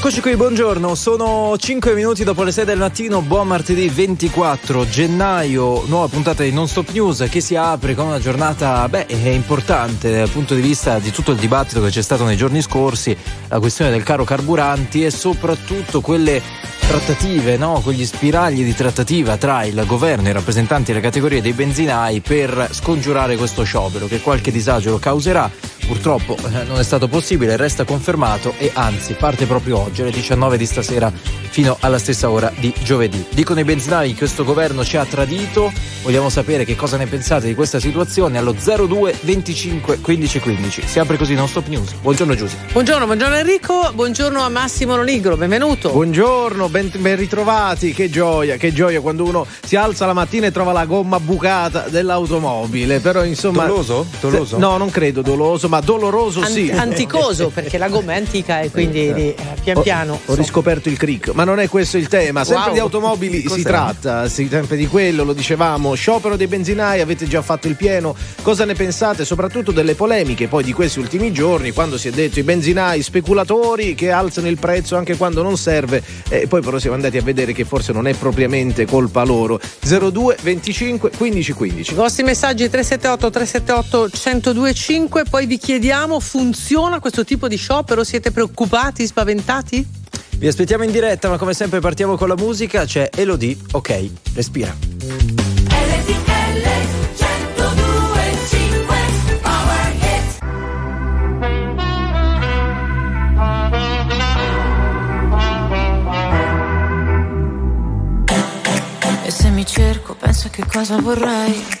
Eccoci qui, buongiorno, sono 5 minuti dopo le 6 del mattino, buon martedì 24 gennaio, nuova puntata di Non Stop News che si apre con una giornata beh, importante dal punto di vista di tutto il dibattito che c'è stato nei giorni scorsi, la questione del caro carburanti e soprattutto quelle trattative, no? quegli spiragli di trattativa tra il governo e i rappresentanti delle categorie dei benzinai per scongiurare questo sciopero che qualche disagio lo causerà purtroppo eh, non è stato possibile, resta confermato e anzi parte proprio oggi alle 19 di stasera fino alla stessa ora di giovedì. Dicono i benzinai che questo governo ci ha tradito, vogliamo sapere che cosa ne pensate di questa situazione allo 02 25 15 15. Si apre così non stop news. Buongiorno Giusy. Buongiorno, buongiorno Enrico, buongiorno a Massimo Lonigro, benvenuto. Buongiorno, ben, ben ritrovati, che gioia, che gioia quando uno si alza la mattina e trova la gomma bucata dell'automobile, però insomma... Doloso? Doloso? No, non credo doloso, ma doloroso An- sì. Anticoso, perché la gomma è antica e quindi eh, pian piano. Ho, ho riscoperto il crick, ma non è questo il tema. Sempre Wow. di automobili Cos'è? si tratta, si, sempre di quello, lo dicevamo. Sciopero dei benzinai, avete già fatto il pieno. Cosa ne pensate? Soprattutto delle polemiche poi di questi ultimi giorni, quando si è detto i benzinai speculatori che alzano il prezzo anche quando non serve. E poi però siamo andati a vedere che forse non è propriamente colpa loro. 02 25 15 15. I vostri messaggi 378 378 1025, poi vi chiediamo funziona questo tipo di sciopero? Siete preoccupati, spaventati? Vi aspettiamo in diretta, ma come sempre partiamo con la musica, c'è Elodie, ok, respira. E se mi cerco, penso a che cosa vorrei.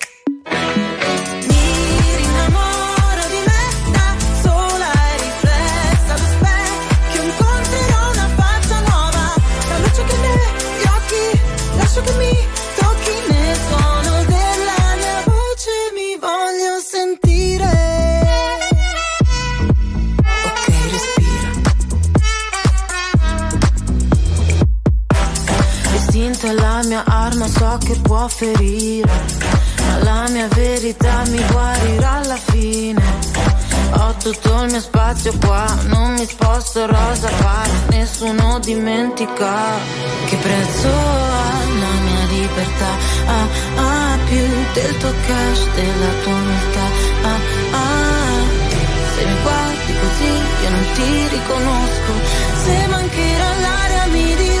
La mia arma, so che può ferire. Ma la mia verità mi guarirà alla fine. Ho tutto il mio spazio qua, non mi sposto rosa pari, nessuno dimentica che prezzo ha la mia libertà. Ah, ah, più del tuo cash, della tua umiltà. Ah, ah, se mi guardi così io non ti riconosco. Se mancherà l'aria mi dirò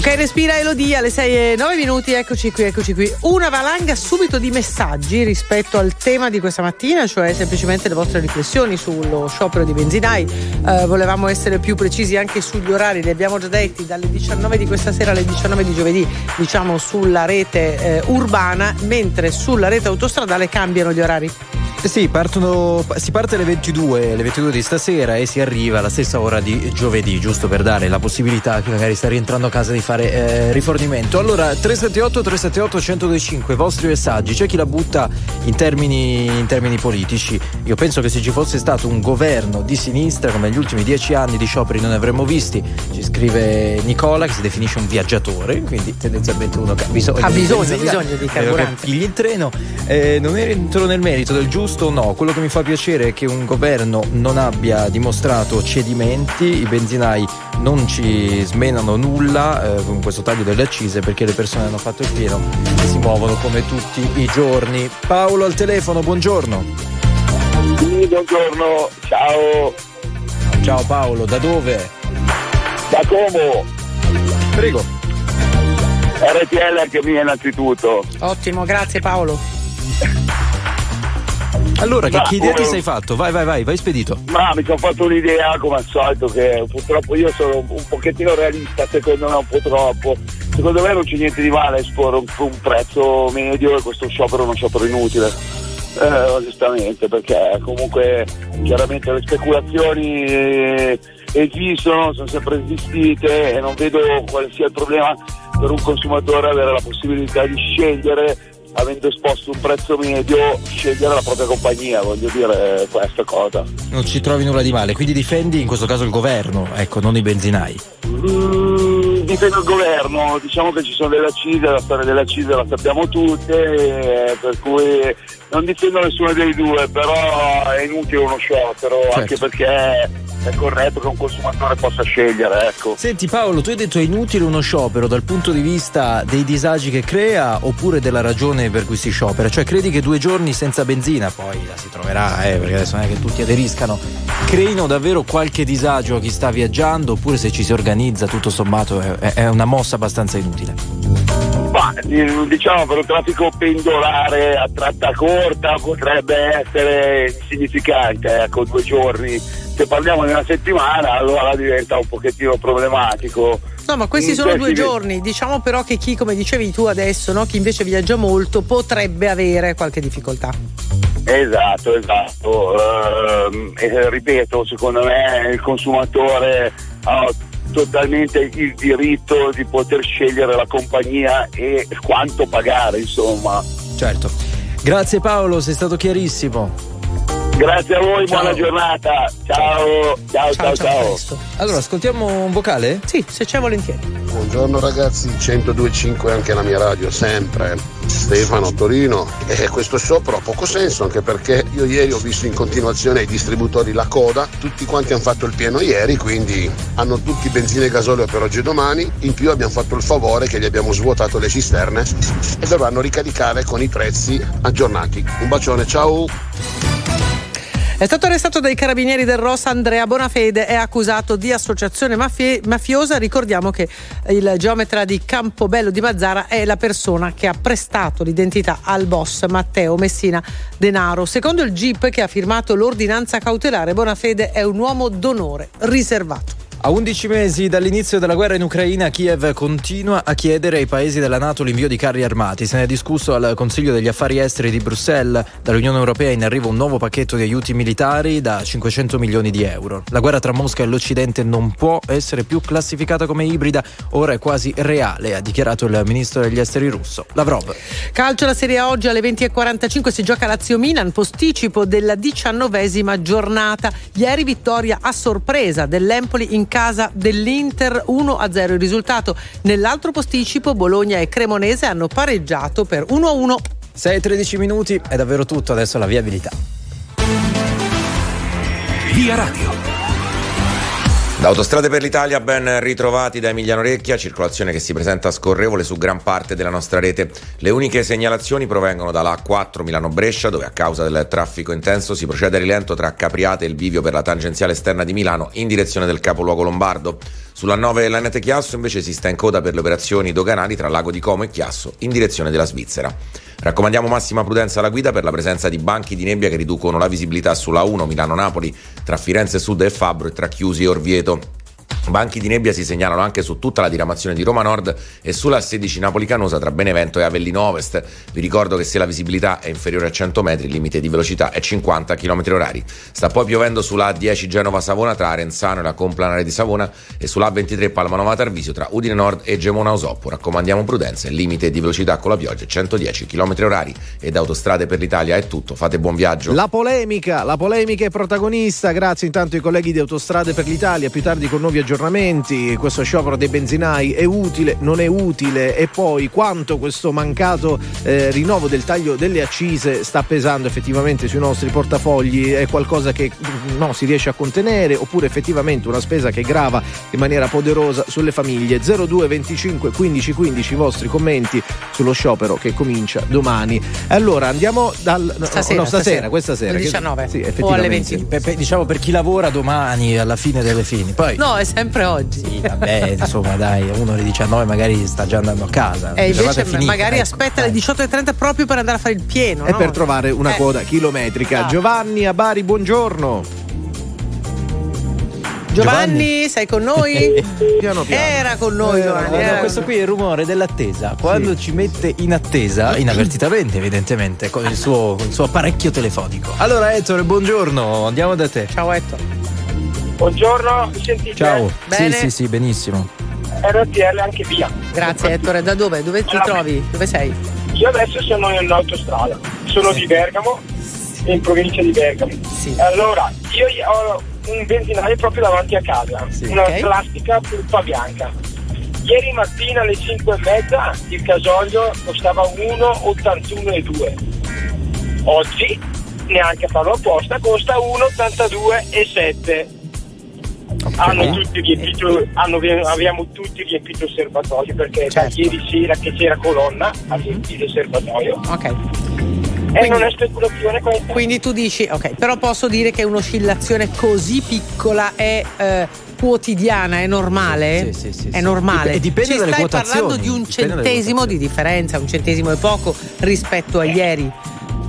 Ok, respira Elodie alle 6 e 9 minuti, eccoci qui, eccoci qui. Una valanga subito di messaggi rispetto al tema di questa mattina, cioè semplicemente le vostre riflessioni sullo sciopero di benzinai. Eh, volevamo essere più precisi anche sugli orari, li abbiamo già detti, dalle 19 di questa sera alle 19 di giovedì, diciamo sulla rete eh, urbana, mentre sulla rete autostradale cambiano gli orari. Sì, partono, si parte alle 22, alle 22 di stasera e si arriva alla stessa ora di giovedì, giusto per dare la possibilità a chi magari sta rientrando a casa di fare eh, rifornimento. Allora, 378 378 1025, vostri messaggi, c'è chi la butta in termini, in termini politici. Io penso che se ci fosse stato un governo di sinistra come negli ultimi dieci anni di scioperi non ne avremmo visti. Ci scrive Nicola che si definisce un viaggiatore, quindi tendenzialmente uno che ha bisogno, ha bisogno, di, bisogno di carburante. Pigli il treno. Eh, non entro nel merito del giusto giusto o no. Quello che mi fa piacere è che un governo non abbia dimostrato cedimenti, i benzinai non ci smenano nulla eh, con questo taglio delle accise perché le persone hanno fatto il pieno e si muovono come tutti i giorni. Paolo al telefono, buongiorno. Sì, buongiorno, ciao. Ciao Paolo, da dove? Da Como. Prego. RTL anche mia innanzitutto. Ottimo, grazie Paolo. Allora, che, che idea ti sei fatto? Vai, vai, vai, vai spedito. Ma mi sono fatto un'idea, come al solito, che purtroppo io sono un pochettino realista, secondo me un po' troppo. Secondo me non c'è niente di male a esporre un, un prezzo medio e questo sciopero è uno sciopero inutile. Eh, onestamente, perché comunque chiaramente le speculazioni esistono, sono sempre esistite e non vedo quale sia il problema per un consumatore avere la possibilità di scegliere avendo esposto un prezzo medio, scegliere la propria compagnia, voglio dire questa cosa. Non ci trovi nulla di male, quindi difendi in questo caso il governo, ecco, non i benzinai. Mm, difendo il governo, diciamo che ci sono delle accise, la storia delle accise la sappiamo tutte, eh, per cui non difendo nessuno dei due, però è inutile uno sciopero, certo. anche perché è corretto che un consumatore possa scegliere. Ecco. Senti Paolo, tu hai detto è inutile uno sciopero dal punto di vista dei disagi che crea oppure della ragione per cui si sciopera? Cioè credi che due giorni senza benzina, poi la si troverà, eh, perché adesso non è che tutti aderiscano, creino davvero qualche disagio a chi sta viaggiando oppure se ci si organizza tutto sommato è, è una mossa abbastanza inutile? Ma, diciamo per un traffico pendolare a tratta corta potrebbe essere insignificante, ecco, due giorni. Se parliamo di una settimana allora diventa un pochettino problematico. No, ma questi sono due giorni. Diciamo però che chi, come dicevi tu adesso, no? chi invece viaggia molto, potrebbe avere qualche difficoltà. Esatto, esatto. Uh, ripeto, secondo me il consumatore ha totalmente il diritto di poter scegliere la compagnia e quanto pagare, insomma. Certo. Grazie Paolo, sei stato chiarissimo. Grazie a voi, ciao. buona giornata. Ciao, ciao, ciao, ciao. ciao. Allora, ascoltiamo un vocale? Sì, se c'è volentieri. Buongiorno ragazzi, 102.5 anche la mia radio, sempre. Stefano, Torino. E questo sciopero ha poco senso, anche perché io ieri ho visto in continuazione ai distributori la coda, tutti quanti hanno fatto il pieno ieri, quindi hanno tutti benzina e gasolio per oggi e domani. In più abbiamo fatto il favore che gli abbiamo svuotato le cisterne e dovranno ricaricare con i prezzi aggiornati. Un bacione, ciao! È stato arrestato dai carabinieri del Ross Andrea Bonafede, è accusato di associazione mafie- mafiosa. Ricordiamo che il geometra di Campobello di Mazzara è la persona che ha prestato l'identità al boss Matteo Messina Denaro. Secondo il GIP che ha firmato l'ordinanza cautelare, Bonafede è un uomo d'onore riservato. A 11 mesi dall'inizio della guerra in Ucraina, Kiev continua a chiedere ai paesi della Nato l'invio di carri armati. Se ne è discusso al Consiglio degli Affari Esteri di Bruxelles. Dall'Unione Europea in arrivo un nuovo pacchetto di aiuti militari da 500 milioni di euro. La guerra tra Mosca e l'Occidente non può essere più classificata come ibrida, ora è quasi reale, ha dichiarato il ministro degli esteri russo. Lavrov. Calcio la Serie oggi alle 20.45 si gioca Lazio-Milan, posticipo della diciannovesima giornata. Ieri vittoria a sorpresa dell'Empoli in casa dell'Inter 1-0 il risultato. Nell'altro posticipo Bologna e Cremonese hanno pareggiato per 1-1. 6-13 minuti è davvero tutto, adesso la viabilità. Via Radio. Da Autostrade per l'Italia ben ritrovati da Emiliano Recchia, circolazione che si presenta scorrevole su gran parte della nostra rete. Le uniche segnalazioni provengono dalla A4 Milano-Brescia, dove a causa del traffico intenso si procede a rilento tra Capriate e il bivio per la tangenziale esterna di Milano in direzione del capoluogo lombardo. Sulla 9 Lanete Chiasso invece si sta in coda per le operazioni doganali tra Lago di Como e Chiasso in direzione della Svizzera. Raccomandiamo massima prudenza alla guida per la presenza di banchi di nebbia che riducono la visibilità sulla 1 Milano-Napoli tra Firenze Sud e Fabbro e tra Chiusi e Orvieto. Banchi di nebbia si segnalano anche su tutta la diramazione di Roma Nord e sulla 16 Napoli Canosa tra Benevento e Avellino Ovest. Vi ricordo che se la visibilità è inferiore a 100 metri, il limite di velocità è 50 km h Sta poi piovendo sulla A10 Genova Savona tra Arenzano e la Complanare di Savona e sulla A23 Palmanova Tarvisio tra Udine Nord e Gemona Osoppo. Raccomandiamo prudenza, il limite di velocità con la pioggia è 110 km h ed autostrade per l'Italia è tutto. Fate buon viaggio. La polemica, la polemica è protagonista. Grazie intanto ai colleghi di Autostrade per l'Italia. Più tardi con nuovi aggiornamenti questo sciopero dei benzinai è utile, non è utile e poi quanto questo mancato eh, rinnovo del taglio delle accise sta pesando effettivamente sui nostri portafogli, è qualcosa che no, si riesce a contenere oppure effettivamente una spesa che grava in maniera poderosa sulle famiglie. 02 25 15 15 i vostri commenti sullo sciopero che comincia domani. Allora andiamo dal stasera, no, stasera, questa sera. 19 sì, o alle 20. Per, per, diciamo per chi lavora domani alla fine delle fini. Poi No, è sempre oggi. Sì, vabbè, insomma, dai, uno alle 19 magari sta già andando a casa. E invece finita, magari ecco, aspetta dai. le 18.30 proprio per andare a fare il pieno. E no? per trovare una eh. coda chilometrica. Ah. Giovanni a Bari, buongiorno. Giovanni, Giovanni, sei con noi? piano piano. Era con noi eh, Giovanni. No, questo qui è il rumore dell'attesa. Quando sì. ci mette in attesa, inavvertitamente evidentemente, con il, suo, con il suo apparecchio telefonico. Allora Ettore, buongiorno, andiamo da te. Ciao Ettore. Buongiorno, mi sentite? Ciao. Bene. Sì, sì, sì, benissimo. RTL anche via. Grazie Ettore, da dove? Dove ti allora, trovi? Dove sei? Io adesso sono in autostrada, sono sì. di Bergamo, in provincia di Bergamo. Sì. Allora, io ho un benzinaio proprio davanti a casa, sì, una okay. classica pulpa bianca. Ieri mattina alle 5 e mezza il gasolio costava 1,81,2. Oggi, neanche a farlo apposta, costa 1,82,7 Okay. Hanno tutti riempito, hanno, abbiamo tutti riempito il serbatoio perché certo. da ieri sera che c'era colonna a mhm. riempire il serbatoio. Ok. E quindi, non è speculazione questa. Quindi tu dici, ok, però posso dire che un'oscillazione così piccola è eh, quotidiana, è normale? Sì, sì, sì, è normale. E dipende Ci dalle stai parlando di un centesimo di differenza, un centesimo è poco rispetto a ieri.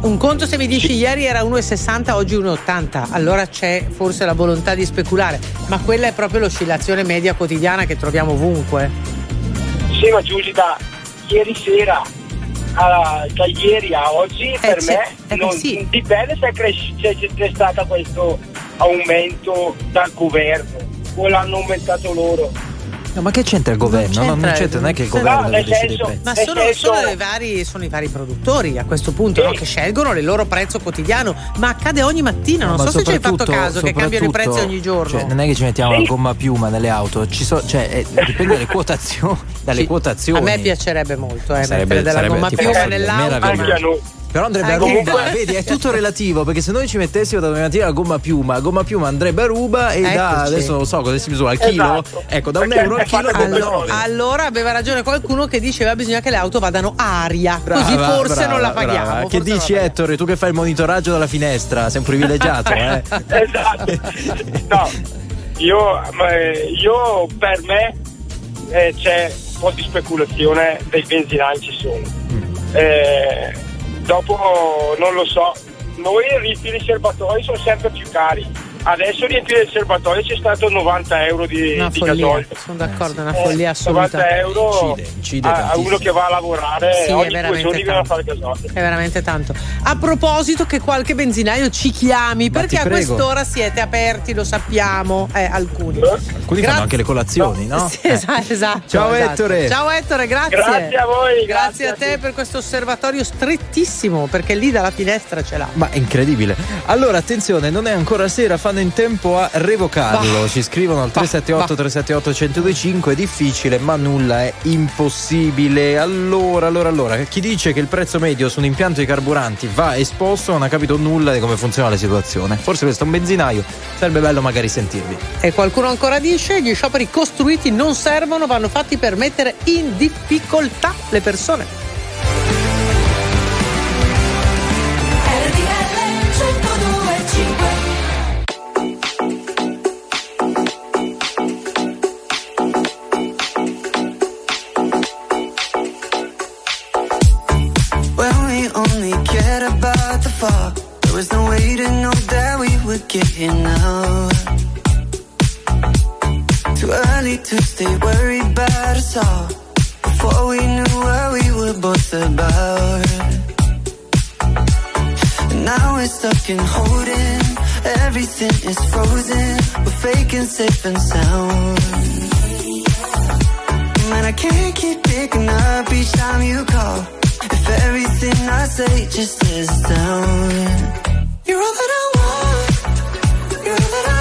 Un conto se mi dici ieri era 1,60, oggi 1,80, allora c'è forse la volontà di speculare, ma quella è proprio l'oscillazione media quotidiana che troviamo ovunque. Sì, ma Giusy, da ieri sera a, da ieri a oggi eh, per me eh, non, sì. dipende se, cres- se c'è stato questo aumento dal governo o l'hanno aumentato loro No, ma che c'entra il governo? Non c'entra, no, non, c'entra, non è che il governo no, deve decidere senso, Ma sono, sono, i vari, sono, i vari, produttori a questo punto sì. no? che scelgono il loro prezzo quotidiano. Ma accade ogni mattina, non no, so se ci hai fatto caso che cambiano i prezzi ogni giorno. Cioè, non è che ci mettiamo sì. la gomma piuma nelle auto, so, cioè, eh, dipende dalle quotazioni. dalle sì. quotazioni. A me piacerebbe molto eh, sarebbe, mettere della gomma piuma nell'auto. Anche a noi però andrebbe a ruba, vedi, è tutto relativo perché se noi ci mettessimo da mattina la gomma piuma, gomma piuma andrebbe a ruba e Eccoci. da adesso non lo so cosa si misura al chilo. Esatto. Ecco, da un euro al chilo allora, allora aveva ragione qualcuno che diceva bisogna che le auto vadano aria, brava, così forse brava, non la paghiamo. Brava. Che dici Ettore, tu che fai il monitoraggio dalla finestra, sei un privilegiato, eh? esatto. No, io, io per me eh, c'è un po' di speculazione dei benzinai ci sono. Mm. Eh, dopo non lo so. Noi i serbatoi sono sempre più cari. Adesso riempire il serbatoio c'è stato 90 euro di, una di gasolio. Sono d'accordo, è una follia eh, assoluta. 90 euro incide, incide a, a, uno che va a lavorare sì, ogni due giorni viene a fare gasolio. È veramente tanto. A proposito che qualche benzinaio ci chiami, Ma perché a quest'ora siete aperti, lo sappiamo, eh, alcuni. Eh? Alcuni Gra- fanno anche le colazioni, no? no? Sì, eh. esatto, esatto. Ciao esatto. Ettore. Ciao Ettore, grazie. Grazie a voi. Grazie, grazie a te per questo osservatorio strettissimo, perché lì dalla finestra ce l'ha. Ma è incredibile. Allora, attenzione, non è ancora sera, fanno in tempo a revocarlo. Bah. Ci scrivono al 378 378 1025. È difficile, ma nulla è impossibile. Allora, allora, allora, chi dice che il prezzo medio su un impianto di carburanti va esposto non ha capito nulla di come funziona la situazione. Forse questo è un benzinaio, sarebbe bello magari sentirvi. E qualcuno ancora dice: gli scioperi costruiti non servono, vanno fatti per mettere in difficoltà le persone. Was no way to know that we would get here now. Too early to saw before we knew what we were both about. And now we're stuck in holding. Everything is frozen. We're faking safe and sound. Man, I can't keep picking up each time you call. If everything I say just is down. You're all that I want. You're all that I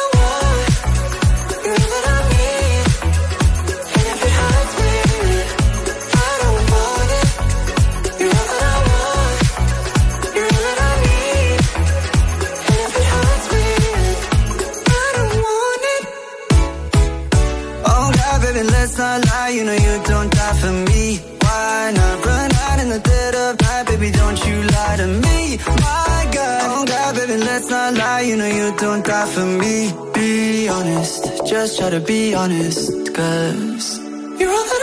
don't die for me. Be honest, just try to be honest, cause you're all that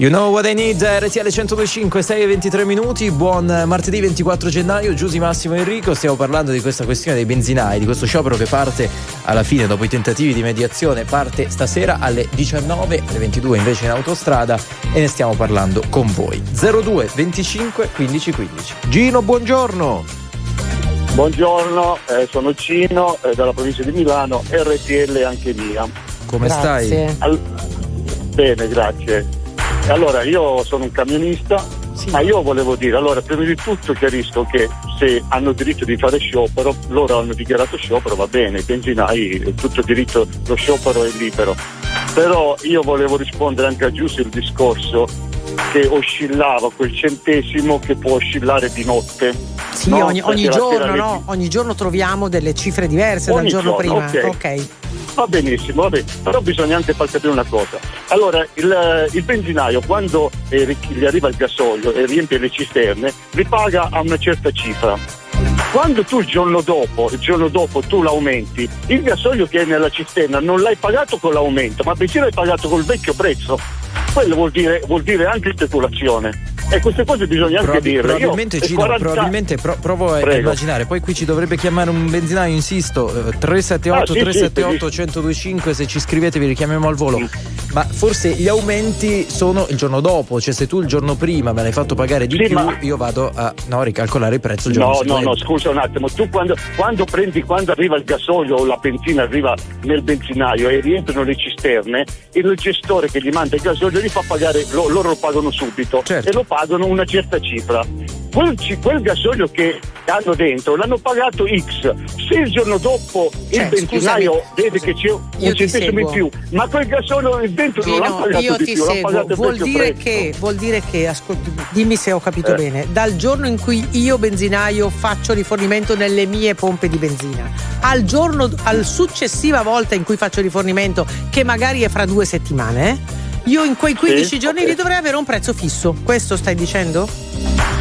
You know what I need, RTL 1025, 6 e 23 minuti, buon martedì 24 gennaio, Giusy Massimo Enrico, stiamo parlando di questa questione dei benzinai, di questo sciopero che parte alla fine dopo i tentativi di mediazione, parte stasera alle 19, alle 22 invece in autostrada e ne stiamo parlando con voi. 02 25 15 15. Gino, buongiorno. Buongiorno, eh, sono Cino eh, dalla provincia di Milano, RTL anche mia. Come Grazie. stai? Al- Bene, grazie. Allora, io sono un camionista, ma io volevo dire, allora, prima di tutto chiarisco che se hanno diritto di fare sciopero, loro hanno dichiarato sciopero, va bene, i benzinai, tutto il diritto, lo sciopero è libero. Però io volevo rispondere anche a Giusto il discorso che oscillava quel centesimo che può oscillare di notte. Sì, No, ogni, ogni giorno, no? Ogni giorno troviamo delle cifre diverse dal Ogni giorno giorno, prima. ok. Va benissimo, va bene. però bisogna anche far capire una cosa. Allora, il, il benzinaio quando eh, gli arriva il gasolio e riempie le cisterne, li paga a una certa cifra. Quando tu il giorno dopo, il giorno dopo tu l'aumenti, il gasolio che è nella cisterna non l'hai pagato con l'aumento, ma bensì l'hai pagato col vecchio prezzo. Quello vuol dire, vuol dire anche speculazione. E queste cose bisogna anche Probabi- dirle. Io, probabilmente eh, Gino, 40 probabilmente pro- provo a Prego. immaginare, poi qui ci dovrebbe chiamare un benzinaio, insisto, eh, 378 Ah, sì, sì, 378 sì. 1025, se ci scrivete vi richiamiamo al volo. Ma forse gli aumenti sono il giorno dopo, cioè se tu il giorno prima me l'hai fatto pagare di Sì, più, ma- io vado a no, ricalcolare il prezzo il giorno No, no, seguente. no, scusa un attimo, tu quando, quando prendi, quando arriva il gasolio o la benzina arriva nel benzinaio e rientrano le cisterne, il gestore che gli manda il gasolio li fa pagare, lo- loro lo pagano subito Certo. e lo pagano una certa cifra. Quel, quel gasolio che hanno dentro l'hanno pagato X. Se il giorno dopo Cioè, il benzinaio scusami, vede scusami, che c'è un centesimo in più, ma quel gasolio dentro non l'ha pagato io di ti più, seguo. Vuol dire, che, vuol dire che, ascolti, dimmi se ho capito Eh. bene, dal giorno in cui io benzinaio faccio rifornimento nelle mie pompe di benzina, al giorno, al successiva volta in cui faccio rifornimento, che magari è fra due settimane, eh, io in quei 15 giorni ok. lì dovrei avere un prezzo fisso. Questo stai dicendo?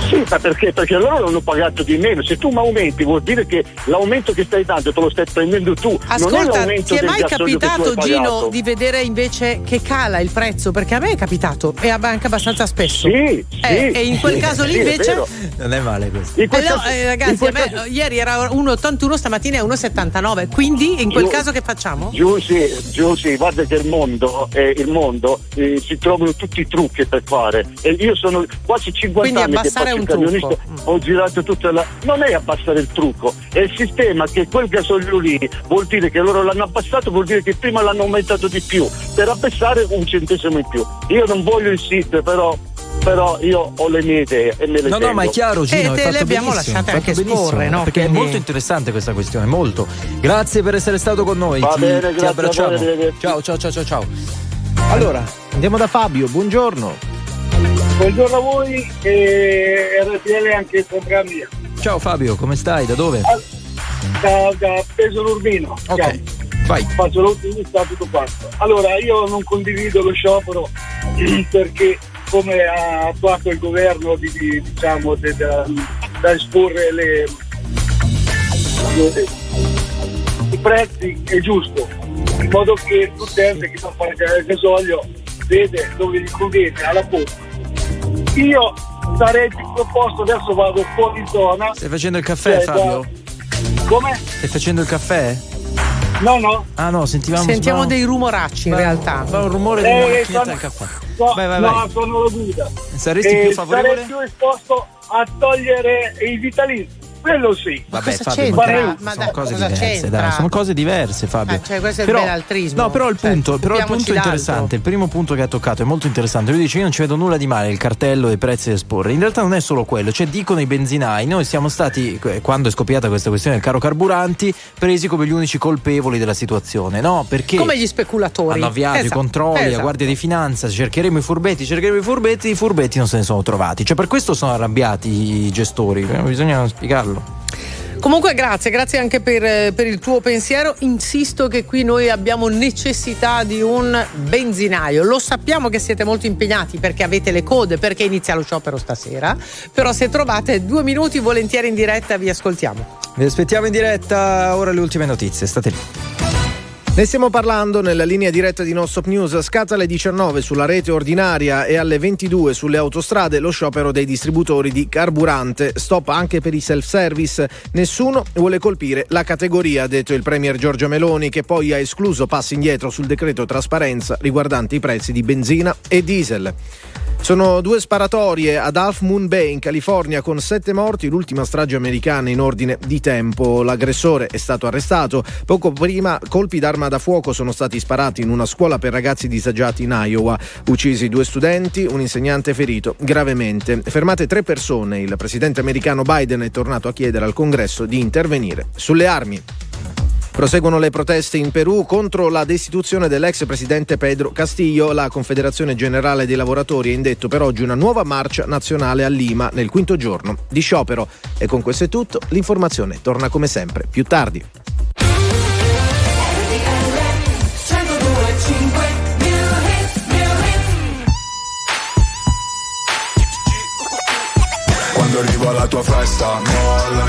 Sì, ma perché? Perché loro hanno pagato di meno. Se tu mi aumenti vuol dire che l'aumento che stai dando te lo stai prendendo tu. non è Ascolta, l'aumento ti è mai capitato, Gino, di vedere invece che cala il prezzo? Perché a me è capitato e anche abbastanza spesso. Sì, sì, Eh, e in quel sì, caso lì sì, è invece. vero. Non è male questo. In quel Eh no, caso- eh, ragazzi, quel a me, caso- ieri era 1,81, stamattina è 1,79. Quindi in quel Giù- caso che facciamo? Giù sì, giù sì, guarda che il mondo, eh, il mondo eh, si trovano tutti i trucchi per fare. E io sono quasi 50 Quindi anni che abbassare il un camionista, trucco. ho girato tutta la. Non è abbassare il trucco, è il sistema che quel gasolio lì vuol dire che loro l'hanno abbassato, vuol dire che prima l'hanno aumentato di più, per abbassare un centesimo in più. Io non voglio insistere, però. Però io ho le mie idee e me le No, no, tengo. ma è chiaro, Gino. E hai te le abbiamo lasciate anche esporre, no? Perché Quindi- è molto interessante questa questione, molto. Grazie per essere stato con noi. Va ti, bene, ti grazie a abbracciamo. voi, ciao, ciao, ciao, ciao. Allora, andiamo da Fabio, buongiorno. Buongiorno a voi e RTL anche il programma mio. Ciao Fabio, come stai? Da dove? Da, da Pesaro Urbino. Ok, Ciao. vai. Faccio l'ottimista tutto quanto. Allora, io non condivido lo sciopero perché come ha attuato il governo di, di- diciamo de- da, da esporre le, le- i prezzi è giusto, in modo che l'utente che va a fare il gasolio vede dove gli conviene alla pompa. Io sarei più proposto, adesso vado fuori zona. Stai facendo il caffè, Cioè, da- Fabio? Come? Stai facendo il caffè? No, no. Ah no, sentivamo Sentiamo dei rumoracci in realtà. ma un rumore di Eh, una macchinetta sono- del caffè. No, Vai, vai, no, vai. sono la guida. Saresti Eh, più favorevole? Sarei più esposto a togliere i vitalizi. Quello sì. Vabbè, cosa Fabio, c'entra? ma Ma sono dai, cose diverse, dai, sono cose diverse, Fabio. Eh, cioè, questo è il benaltrismo. No, però il Cioè, punto, però il punto è interessante. Il primo punto che ha toccato è molto interessante. Lui dice: Io non ci vedo nulla di male, il cartello dei prezzi da esporre. In realtà non è solo quello, cioè dicono i benzinai. Noi siamo stati, eh, quando è scoppiata questa questione del caro carburanti, presi come gli unici colpevoli della situazione, no? Perché Come gli speculatori. hanno avviato i Esatto, controlli, la esatto. Guardia di Finanza, cercheremo i furbetti, cercheremo i furbetti, i furbetti non se ne sono trovati. Cioè per questo sono arrabbiati i gestori, bisogna spiegarlo. Comunque grazie, grazie anche per, eh, per il tuo pensiero. Insisto che qui noi abbiamo necessità di un benzinaio. Lo sappiamo che siete molto impegnati perché avete le code, perché inizia lo sciopero stasera. Però se trovate due minuti volentieri in diretta vi ascoltiamo. Vi aspettiamo in diretta, ora le ultime notizie, state lì. Ne stiamo parlando nella linea diretta di Non Stop News. Scatta alle 19 sulla rete ordinaria e alle 22 sulle autostrade lo sciopero dei distributori di carburante. Stop anche per i self-service. Nessuno vuole colpire la categoria, ha detto il Premier Giorgia Meloni, che poi ha escluso passi indietro sul decreto trasparenza riguardante i prezzi di benzina e diesel. Sono due sparatorie ad Half Moon Bay in California con sette morti, l'ultima strage americana in ordine di tempo. L'aggressore è stato arrestato. Poco prima colpi d'arma da fuoco sono stati sparati in una scuola per ragazzi disagiati in Iowa. Uccisi due studenti, un insegnante ferito gravemente. Fermate tre persone. Il presidente americano Biden è tornato a chiedere al congresso di intervenire sulle armi. Proseguono le proteste in Perù contro la destituzione dell'ex presidente Pedro Castillo. La Confederazione Generale dei Lavoratori ha indetto per oggi una nuova marcia nazionale a Lima nel quinto giorno di sciopero. E con questo è tutto. L'informazione torna come sempre più tardi. Quando arrivo alla tua festa, mollami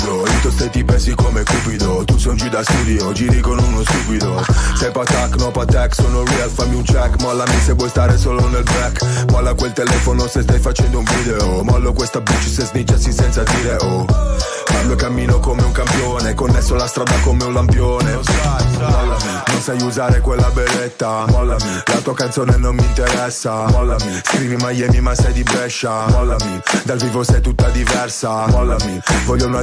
Stupido. Io stai ti pensi come cupido. Tu sei un G da studio, giri con uno stupido. Sei patac, no patac, sono real, fammi un check. Mollami se vuoi stare solo nel back. Molla quel telefono se stai facendo un video. Mollo questa bitch se snitchassi senza dire oh. Parlo cammino come un campione Connesso la strada come un lampione. Mollami, non sai usare quella beretta. Mollami, la tua canzone non mi interessa. Mollami, scrivi Miami ma sei di Brescia. Mollami, dal vivo sei tutta diversa. Mollami, voglio una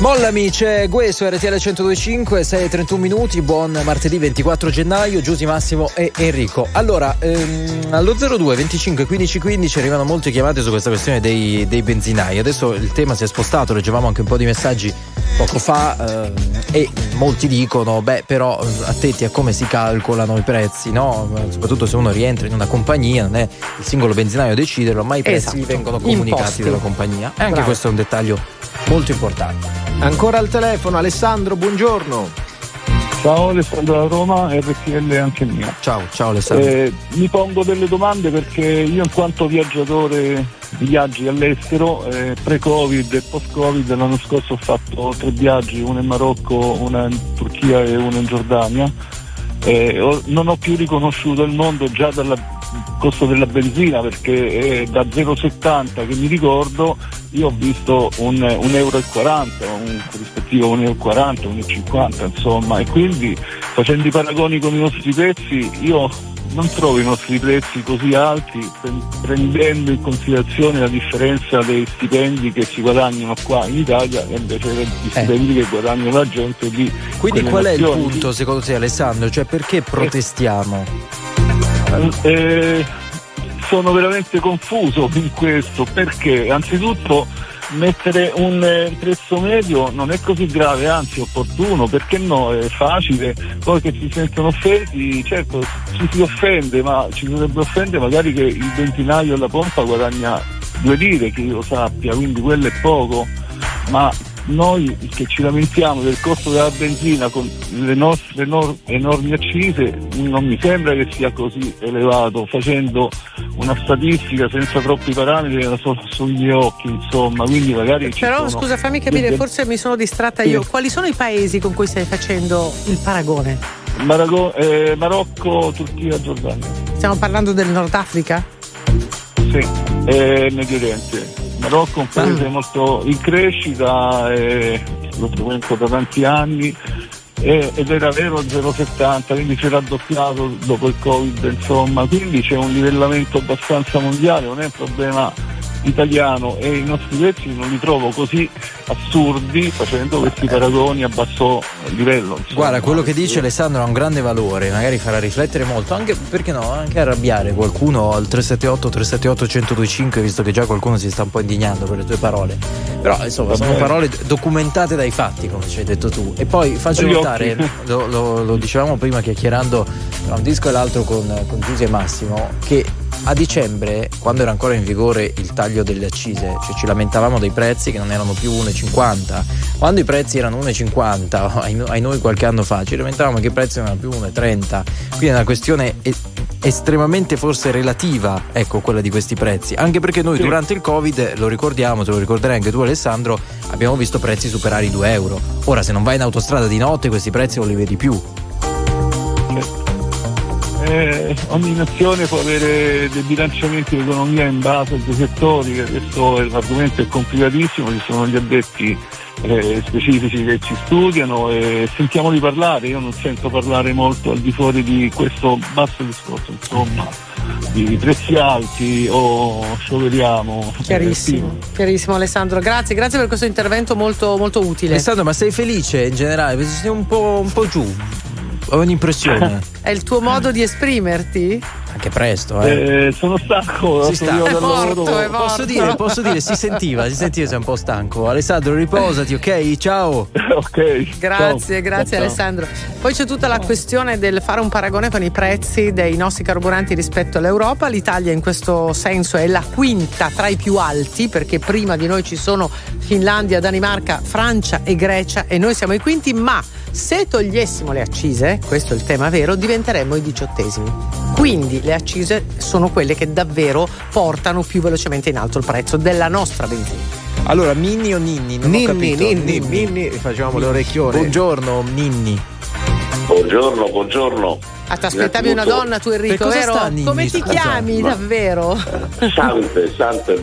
Mollami, c'è Gue su RTL 1025, 6.31 minuti, buon martedì 24 gennaio, Giusy Massimo e Enrico. Allora, ehm, allo 02 25 15 15 arrivano molte chiamate su questa questione dei, dei benzinai. Adesso il tema si è spostato, leggevamo anche un po' di messaggi poco fa ehm, e molti dicono, beh però attenti a come si calcolano i prezzi, no? Soprattutto se uno rientra in una compagnia, non è il singolo benzinaio a deciderlo, ma i prezzi Esatto. vengono comunicati Imposti. dalla compagnia. E anche Bravo. questo è un dettaglio molto importante. Ancora al telefono Alessandro, buongiorno. Ciao Alessandro da Roma, RTL anche mia. Ciao, ciao Alessandro. Eh, mi pongo delle domande perché io in quanto viaggiatore di viaggi all'estero, eh, pre-Covid e post-Covid, l'anno scorso ho fatto tre viaggi, uno in Marocco, uno in Turchia e uno in Giordania. Eh, ho- non ho più riconosciuto il mondo già dal costo della benzina perché eh, da 0,70 che mi ricordo io ho visto un, un euro 40, un rispettivo 1,40 euro, 1,50 insomma e quindi facendo i paragoni con i nostri prezzi io non trovo i nostri prezzi così alti pre- prendendo in considerazione la differenza dei stipendi che si guadagnano qua in Italia e invece degli stipendi che guadagna la gente lì. Eh. Quindi qual è il punto secondo te Alessandro? Cioè perché protestiamo? Eh, sono veramente confuso in questo perché anzitutto mettere un eh, prezzo medio non è così grave, anzi opportuno, perché no? È facile, poi che si sentono offesi, certo ci si offende, ma ci dovrebbe offendere magari che il benzinaio alla pompa guadagna due lire, che io sappia, quindi quello è poco, ma noi che ci lamentiamo del costo della benzina con le nostre enor- enormi accise non mi sembra che sia così elevato facendo una statistica senza troppi parametri era solo sugli occhi insomma quindi magari Però scusa, fammi capire, forse mi sono distratta Sì. io. Quali sono i paesi con cui stai facendo il paragone? Marago- eh, Marocco, Turchia, Giordania Stiamo parlando del Nord Africa? sì, e Medio Oriente Marocco è un paese Ah. molto in crescita eh, lo frequento da tanti anni eh, ed era vero 0,70 quindi si è raddoppiato dopo il covid insomma quindi c'è un livellamento abbastanza mondiale non è un problema italiano e i nostri prezzi non li trovo così assurdi facendo questi paragoni a basso livello insomma. Guarda, quello che dice Alessandro ha un grande valore, magari farà riflettere molto, anche perché no, anche arrabbiare qualcuno al 378 378 1025, visto che già qualcuno si sta un po' indignando per le tue parole. Però insomma, sono parole documentate dai fatti, come ci hai detto tu. E poi faccio notare, lo, lo- lo dicevamo prima chiacchierando tra un disco e l'altro con, con Giusi e Massimo, che a dicembre, quando era ancora in vigore il taglio delle accise, cioè ci lamentavamo dei prezzi che non erano più 1,50. Quando i prezzi erano 1,50, ai, noi qualche anno fa, ci lamentavamo che i prezzi non erano più 1,30. Quindi è una questione estremamente forse relativa, ecco, quella di questi prezzi. Anche perché noi Sì. durante il Covid, lo ricordiamo, te lo ricorderai anche tu Alessandro, abbiamo visto prezzi superare i 2 euro. Ora se non vai in autostrada di notte questi prezzi non li vedi più. Eh, ogni nazione può avere dei bilanciamenti di economia in base ai suoi settori, adesso l'argomento è complicatissimo, ci sono gli addetti eh, specifici che ci studiano e sentiamoli parlare, io non sento parlare molto al di fuori di questo basso discorso, insomma, di prezzi alti o scioperiamo. Chiarissimo, chiarissimo Alessandro. Grazie, grazie per questo intervento molto, molto utile. Alessandro, ma sei felice in generale? Sei un po', un po' giù. Ho un'impressione. È il tuo modo di esprimerti? Anche presto, eh. Eh, sono stanco, Si sta. È morto, lavoro. è morto. Posso dire, posso dire, si sentiva, si sentiva sei un po' stanco. Alessandro, riposati, ok? Ciao. ok. Grazie, ciao. grazie Ciao. Alessandro. Poi c'è tutta la questione del fare un paragone con i prezzi dei nostri carburanti rispetto all'Europa. L'Italia in questo senso è la quinta tra i più alti perché prima di noi ci sono Finlandia, Danimarca, Francia e Grecia e noi siamo i quinti, ma se togliessimo le accise, questo è il tema vero, diventeremmo i diciottesimi. Quindi le accise sono quelle che davvero portano più velocemente in alto il prezzo della nostra benzina. Allora, Minni o Ninni? Non ho Ninni, capito. Ninni, Ninni, facevamo le orecchione. Buongiorno, Ninni. Buongiorno, buongiorno. Ah, ti aspettavi una donna tu Enrico, vero? sta Ninni, Come ti chiami Ma- davvero? Sante, Sante è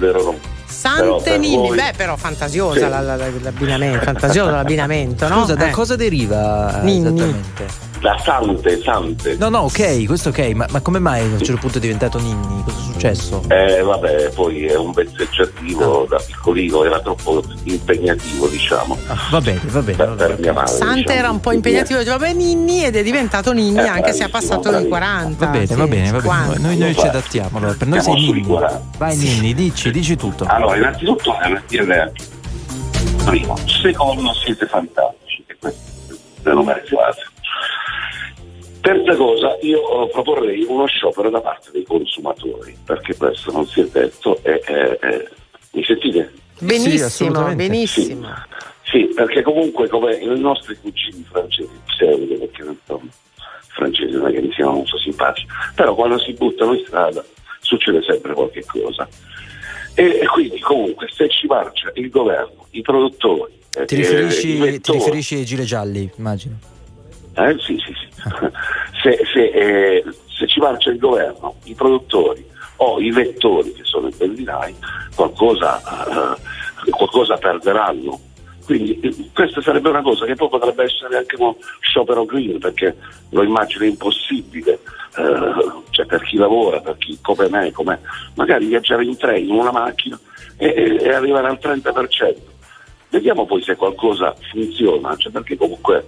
no? Però voi- beh però fantasiosa Sì. la- la- la- l'abbinamento, fantasioso l'abbinamento, no? Scusa, da Eh. cosa deriva Ninni. esattamente? Da Sante, Sante. No, no, ok, questo ok, ma, ma come mai a un certo punto è diventato Ninni? Cosa è successo? Eh, vabbè, poi è un vezzeggiativo da piccolino, era troppo impegnativo, diciamo, Ah, va bene, va bene. per, va per bene. mia madre. Sante diciamo. era un po' impegnativo, diceva vabbè Ninni ed è diventato Ninni Eh, anche se ha bravissimo, passato i bravissimo. 40. Va bene, sì, va bene, va bene. 50. Noi, noi ci adattiamo. Allora. Per noi Siamo sei Ninni. 40. Vai Ninni, dici, dici tutto. Allora, innanzitutto RTL primo, secondo siete fantastici, e questo è lo meritevate. Terza cosa, io eh, proporrei uno sciopero da parte dei consumatori, perché questo non si è detto e eh, eh, mi sentite? Sì, Benissimo, assolutamente. benissimo. Sì, perché comunque come i nostri cugini francesi, pseudo, perché non sono francesi, non è che mi siano molto simpatici, però quando si buttano in strada succede sempre qualche cosa. E, e quindi comunque se ci marcia il governo, i produttori, eh, Ti eh, riferisci, ti vettori- riferisci ai gilet gialli, immagino. Eh, sì, sì, sì. Se, se, eh, se ci marcia il governo, i produttori o i vettori che sono i benzinai, qualcosa, eh, qualcosa perderanno. Quindi eh, questa sarebbe una cosa che poi potrebbe essere anche uno sciopero green, perché lo immagino impossibile, eh, cioè per chi lavora, per chi come me, come magari viaggiare in treno, in una macchina e, e- e arrivare al 30%. Vediamo poi se qualcosa funziona, cioè perché comunque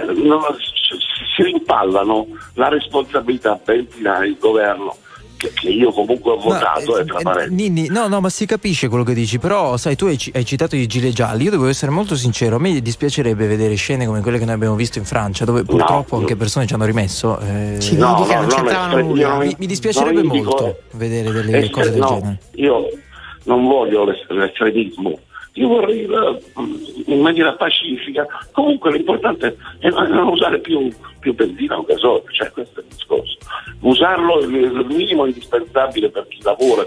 si- si rimpallano la responsabilità benzinai, il governo, che, io comunque ho votato, Ma, e eh, tra eh, parentesi. Ninni, no, no, ma si capisce quello che dici, però sai, tu hai, hai citato i gilet gialli, io devo essere molto sincero, a me dispiacerebbe vedere scene come quelle che noi abbiamo visto in Francia, dove purtroppo no. anche persone ci hanno rimesso. eh, Ci No, che no, non no, c'entravano no, nulla. mi, mi dispiacerebbe non indico- molto vedere delle Eh, cose del no, genere. Io non voglio l'es- l'estremismo, io vorrei eh, in maniera pacifica. Comunque l'importante è non usare più, più benzina o gasolio, cioè questo è il discorso. Usarlo il, il minimo indispensabile per chi lavora.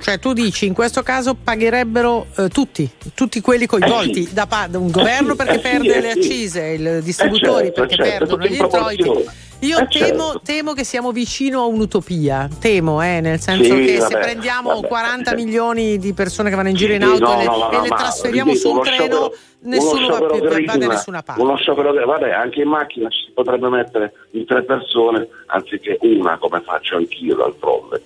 Cioè tu dici in questo caso pagherebbero eh, tutti, tutti quelli coinvolti Eh sì. da, da un governo Eh sì, perché eh sì, perde eh le sì. accise, i distributori certo, perché certo, perdono gli in introiti. Io Eh, temo, certo. temo che siamo vicino a un'utopia, temo, eh, nel senso Sì, che se vabbè, prendiamo vabbè. 40 milioni di persone che vanno in giro in auto no, e le, no, no, e le trasferiamo ripeto, su un treno, sciopero- nessuno uno va, più, green, da nessuna parte. Uno sciopero vabbè, anche in macchina ci si potrebbe mettere in tre persone anziché una come faccio anch'io d'altronde.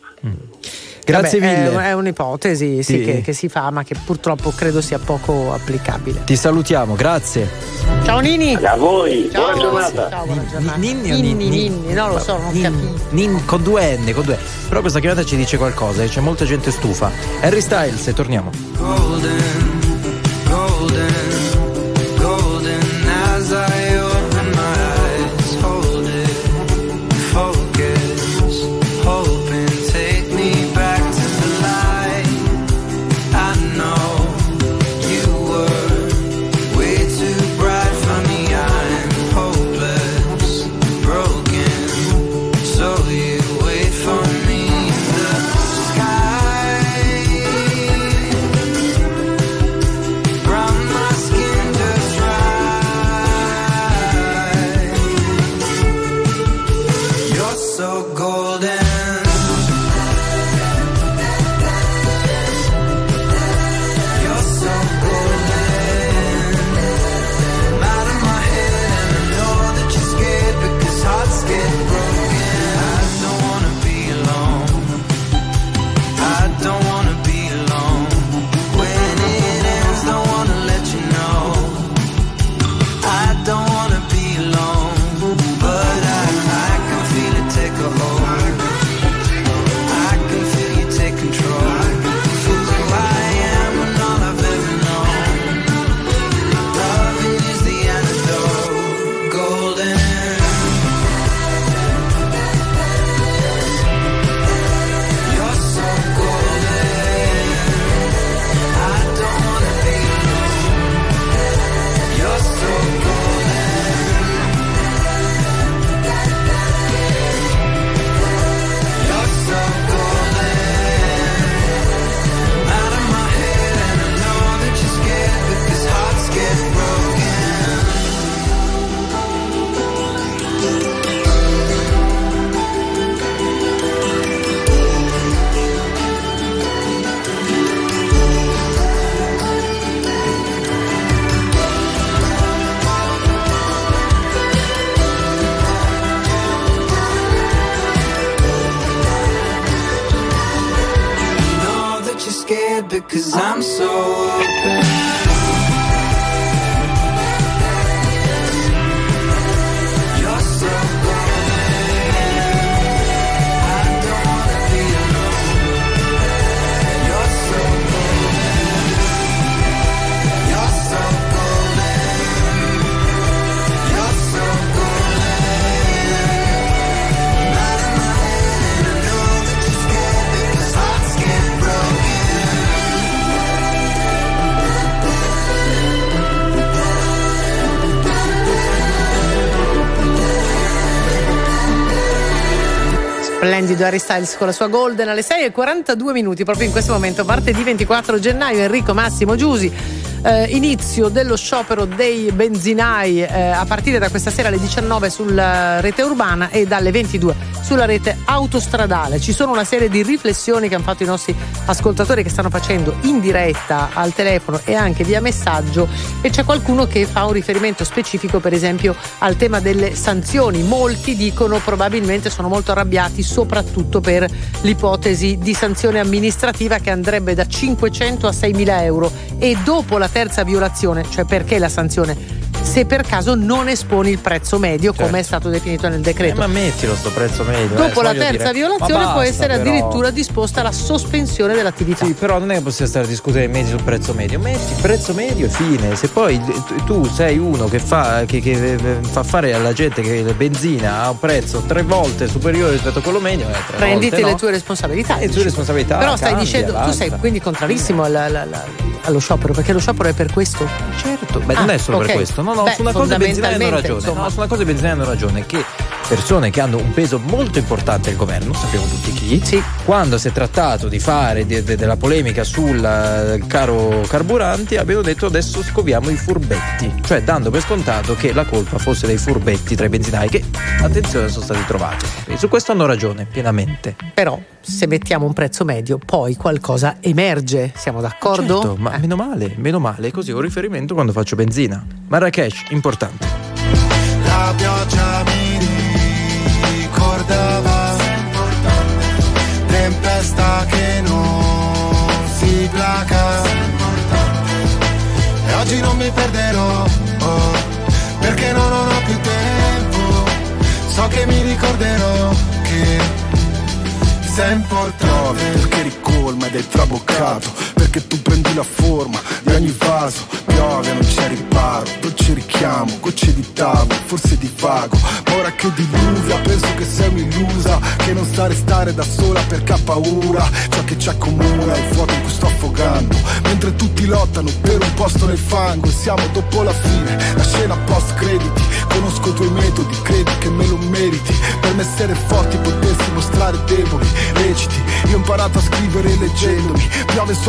Grazie Vabbè, mille. È, è un'ipotesi sì, Sì. che, che si fa, ma che purtroppo credo sia poco applicabile. Ti salutiamo, grazie. Ciao Nini! A voi, Ciao, buona giornata. ciao, buona giornata. Ninni o Ninni, Ninni? Ninni, non lo so, non Nin- capisco. Nin- con due N, con due N. Però questa chiamata ci dice qualcosa e c'è molta gente stufa. Harry Styles, e torniamo. golden Splendido Harry Styles con la sua Golden alle 6 e 42 minuti, proprio in questo momento, martedì 24 gennaio, Enrico Massimo Giusi. Eh, inizio dello sciopero dei benzinai eh, a partire da questa sera alle 19 sulla rete urbana e dalle 22 sulla rete autostradale. Ci sono una serie di riflessioni che hanno fatto i nostri ascoltatori che stanno facendo in diretta al telefono e anche via messaggio e c'è qualcuno che fa un riferimento specifico per esempio al tema delle sanzioni. Molti dicono probabilmente sono molto arrabbiati soprattutto per l'ipotesi di sanzione amministrativa che andrebbe da 500 a 6.000 euro e dopo la terza violazione, cioè perché la sanzione? Se per caso non esponi il prezzo medio come è stato definito nel Eh, decreto. ma mettilo sto prezzo medio. Dopo eh, la terza dire. violazione Ma può basta, essere però. addirittura disposta la sospensione dell'attività. Sì, però non è che possiamo stare a discutere in mezzo sul prezzo medio. Metti il prezzo medio e fine. Se poi tu- sei uno che fa, che, che, eh, fa fare alla gente che la benzina ha un prezzo tre volte superiore rispetto a quello medio, eh, Prenditi volte, le no? tue responsabilità. Le tue responsabilità. Però stai cambia, dicendo, tu sei basta. quindi contrarissimo al- al- al- allo sciopero, perché lo sciopero è per questo? Certo, Beh, non Ah, è solo ok. per questo. No, no, Beh, su una cosa i benzinai hanno ragione. No, su una cosa i benzinai hanno ragione. Che persone che hanno un peso molto importante al governo, sappiamo tutti chi, quando si è trattato di fare de- de- della polemica sul eh, caro carburanti, abbiano detto adesso scoviamo i furbetti. Cioè dando per scontato che la colpa fosse dei furbetti tra i benzinai, che attenzione sono stati trovati. E su questo hanno ragione, pienamente. Però se mettiamo un prezzo medio, poi qualcosa emerge. Siamo d'accordo? Certo, ma meno male, meno male, così ho un riferimento quando faccio benzina. Marrakesh, importante. La pioggia mi Tempesta che non si placa. E oggi non mi perderò oh, Perché non ho più tempo. So che mi ricorderò che sei importante Perché ricolma ed è traboccato Perché tu prendi la forma di ogni vaso Piove, non c'è riparo Dolce richiamo, gocce di tavolo Forse di vago. Ma ora che diluvia penso che sei un'illusa Che non sa restare da sola perché ha paura. Ciò che ci accomuna è il vuoto in cui sto affogando. Mentre tutti lottano per un posto nel fango siamo dopo la fine, la scena post crediti. Conosco i tuoi metodi, credi che me lo meriti. Per me essere forti potessi mostrare deboli Reciti, io ho imparato a scrivere leggendomi Piove su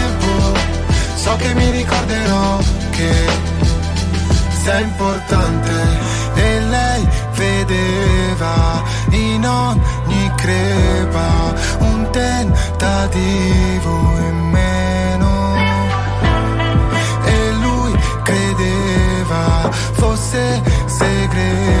So che mi ricorderò che sei importante. E lei vedeva in ogni crepa Un tentativo in meno. E lui credeva fosse segreta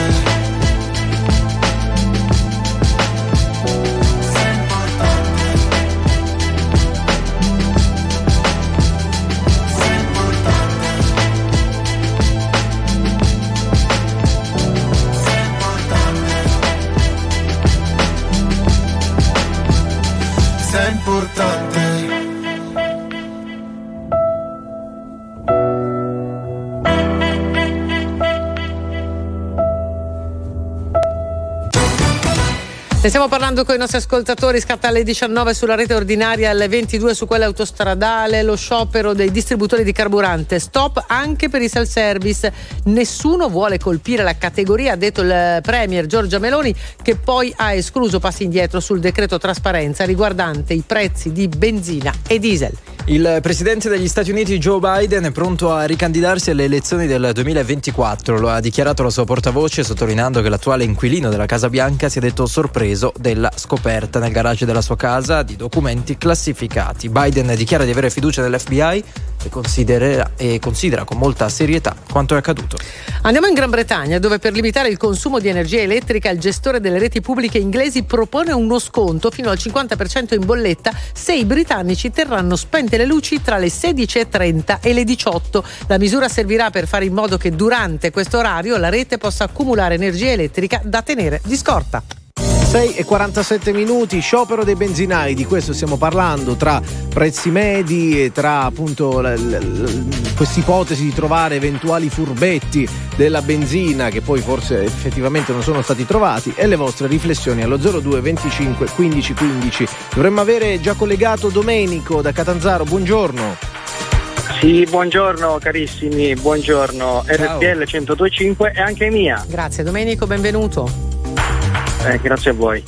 Ne stiamo parlando con i nostri ascoltatori, scatta alle 19 sulla rete ordinaria, alle 22 su quella autostradale, lo sciopero dei distributori di carburante, stop anche per i self-service. Nessuno vuole colpire la categoria, ha detto il Premier Giorgia Meloni, che poi ha escluso passi indietro sul decreto trasparenza riguardante i prezzi di benzina e diesel. Il presidente degli Stati Uniti Joe Biden è pronto a ricandidarsi alle elezioni del 2024, lo ha dichiarato la sua portavoce sottolineando che l'attuale inquilino della Casa Bianca si è detto sorpreso della scoperta nel garage della sua casa di documenti classificati. Biden dichiara di avere fiducia nell'FBI e e considera con molta serietà quanto è accaduto. Andiamo in Gran Bretagna dove per limitare il consumo di energia elettrica il gestore delle reti pubbliche inglesi propone uno sconto fino al 50% in bolletta se i britannici terranno spente le luci tra le 16.30 e le 18. La misura servirà per fare in modo che durante questo orario la rete possa accumulare energia elettrica da tenere di scorta. 6 e 47 minuti, sciopero dei benzinai, di questo stiamo parlando, tra prezzi medi e tra appunto questa ipotesi di trovare eventuali furbetti della benzina che poi forse effettivamente non sono stati trovati e le vostre riflessioni allo 02 25 15 15. Dovremmo avere già collegato Domenico da Catanzaro, buongiorno. Sì, buongiorno carissimi, buongiorno. Ciao. RPL 1025 e anche mia. Grazie Domenico, benvenuto. Eh, grazie a voi.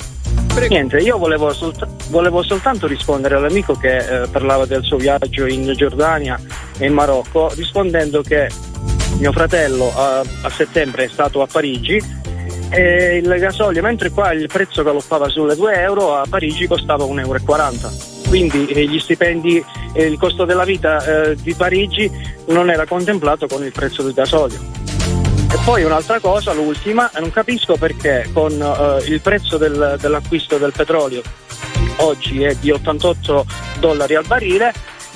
Prego. Niente, io volevo, solt- volevo, soltanto rispondere all'amico che eh, parlava del suo viaggio in Giordania e in Marocco, rispondendo che mio fratello a, a settembre è stato a Parigi e il gasolio, mentre qua il prezzo galoppava sulle 2 euro, a Parigi costava 1,40 euro. Quindi eh, gli stipendi e il costo della vita eh, di Parigi non era contemplato con il prezzo del gasolio. E poi un'altra cosa, l'ultima, non capisco perché con uh, il prezzo del, dell'acquisto del petrolio oggi è di 88 dollari al barile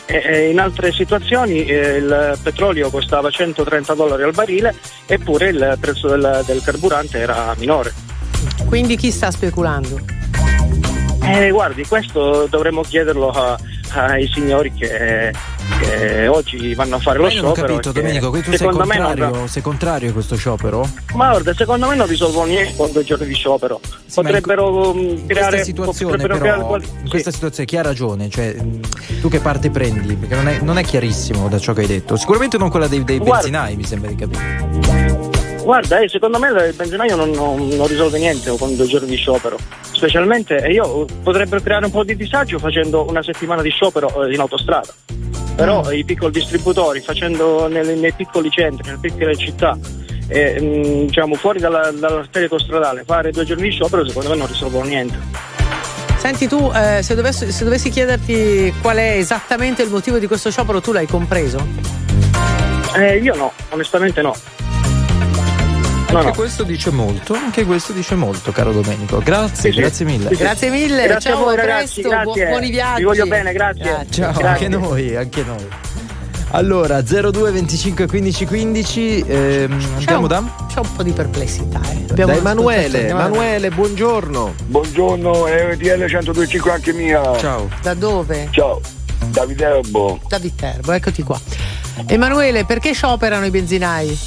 e in altre situazioni eh, il petrolio costava 130 dollari al barile eppure il prezzo del, del carburante era minore. Quindi chi sta speculando? Eh, guardi, questo dovremmo chiederlo a, ai signori che che oggi vanno a fare lo Io sciopero. Ho capito, Domenico, tu sei contrario, non... sei contrario a questo sciopero? Ma guarda, secondo me non risolvono niente con due giorni di sciopero. Sì, potrebbero in, creare. Questa situazione, però, creare in questa situazione chi ha ragione? Cioè, tu che parte prendi? Perché non è, non è, chiarissimo da ciò che hai detto. Sicuramente non quella dei, dei benzinai, mi sembra di capire. Guarda, eh, secondo me il benzinaio non, non, non, risolve niente con due giorni di sciopero. Specialmente io potrebbero creare un po' di disagio facendo una settimana di sciopero eh, in autostrada però mm. i piccoli distributori facendo nelle, nei piccoli centri, nelle piccole città, eh, mh, diciamo fuori dalla, dall'arteria autostradale, fare due giorni di sciopero secondo me non risolvono niente. Senti tu, eh, se, dovessi, se dovessi chiederti qual è esattamente il motivo di questo sciopero, tu l'hai compreso? Eh, io no, onestamente no. No, anche no. questo dice molto, anche questo dice molto, caro Domenico. Grazie, sì, grazie mille. Sì, grazie mille, grazie ciao, a voi, ragazzi, presto, grazie. Bu- buoni viaggi. Vi voglio bene, grazie. grazie. Ciao, grazie. anche noi, anche noi. Allora, 02 25 15 15, ehm, andiamo da? C'è un po' di perplessità. Eh. da Emanuele, Emanuele, buongiorno. Buongiorno, RTL 1025 anche mia. Ciao. Da dove? Ciao, da Viterbo. Da Viterbo, eccoti qua. Emanuele, perché scioperano i benzinai?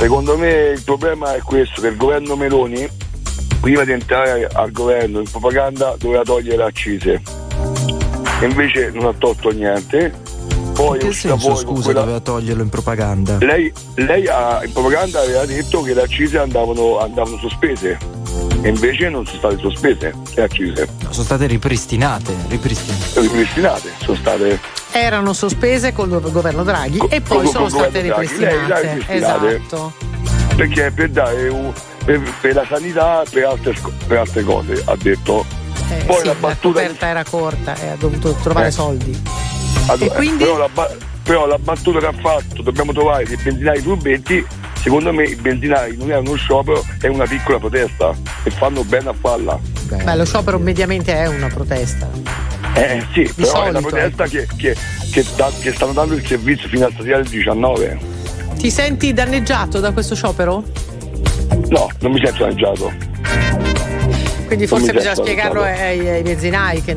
Secondo me il problema è questo, che il governo Meloni, prima di entrare al governo in propaganda, doveva togliere le accise. Invece non ha tolto niente. Poi in che senso, scusa, quella... doveva toglierlo in propaganda? Lei, lei ha, in propaganda aveva detto che le accise andavano, andavano sospese e invece non sono state sospese le accise. No, sono state ripristinate, ripristinate. Ripristinate, sono state erano sospese con il governo Draghi Co- e poi sono state ripristinate. Esatto. Perché per dare un, per, per, la sanità per altre, per altre cose, ha detto. Eh, poi sì, la, la coperta era corta e ha dovuto trovare eh. soldi. Allora, e quindi... però, la, però la battuta che ha fatto, dobbiamo trovare dei benzinai furbetti, secondo me i benzinai non è uno sciopero, è una piccola protesta e fanno bene a farla. Beh, lo sciopero mediamente è una protesta. Eh sì, Di però solito, è una protesta che, che, che, da, che, stanno dando il servizio fino a stasera del 19. Ti senti danneggiato da questo sciopero? No, non mi sento danneggiato. Quindi forse bisogna spiegarlo ai, ai benzinai che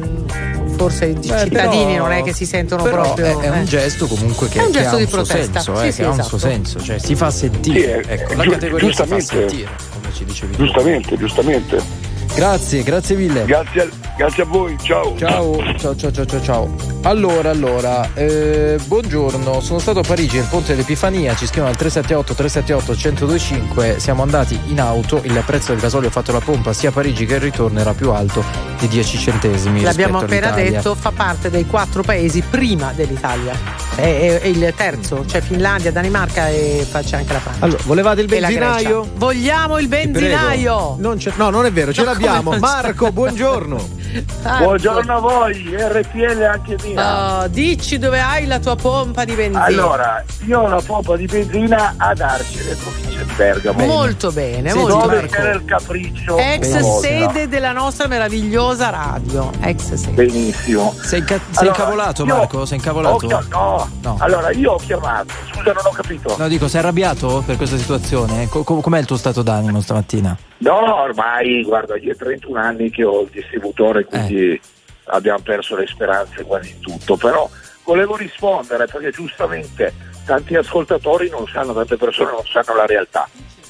forse i Beh, cittadini però, non è che si sentono proprio. È, è eh. un gesto comunque che, è un che gesto ha di un protesta. senso, sì, eh, sì, che esatto. ha un suo senso, cioè si fa sentire. Sì, ecco, la categoria si fa sentire, come ci dicevi Giustamente, giustamente. Grazie, grazie mille. Grazie a, grazie a voi, ciao. Ciao, ciao, ciao, ciao, ciao, ciao. Allora, allora, eh, buongiorno, sono stato a Parigi al Ponte dell'Epifania, ci scrivono al 378 378 1025, siamo andati in auto, il prezzo del gasolio fatto la pompa sia a Parigi che al ritorno era più alto di 10 centesimi. L'abbiamo appena all'Italia. detto, fa parte dei quattro paesi prima dell'Italia. È, è- è il terzo, c'è Finlandia, Danimarca e c'è anche la Francia. Allora, volevate il benzinaio? Vogliamo il benzinaio! Non c'è- no, non è vero, ce No, l'abbiamo. come c'è? Marco, buongiorno. Marco. Buongiorno a voi, RTL anche mia. Oh, dici dove hai la tua pompa di benzina. Allora, io ho una pompa di benzina ad Arcide, provincia di Bergamo. Molto bene, Sì, molto dove bene. c'era il capriccio. Ex sede della nostra meravigliosa radio. Ex sede. Benissimo. Sei, inca- sei Allora, incavolato, Marco? Sei incavolato? ho chia- no. No. allora io ho chiamato, scusa non ho capito. No, dico, sei arrabbiato per questa situazione? Co- com- com'è il tuo stato d'animo stamattina? No, ormai, guarda, io ho 31 anni che ho il distributore, quindi abbiamo perso le speranze quasi in tutto, però volevo rispondere perché giustamente tanti ascoltatori non sanno, tante persone non sanno la realtà.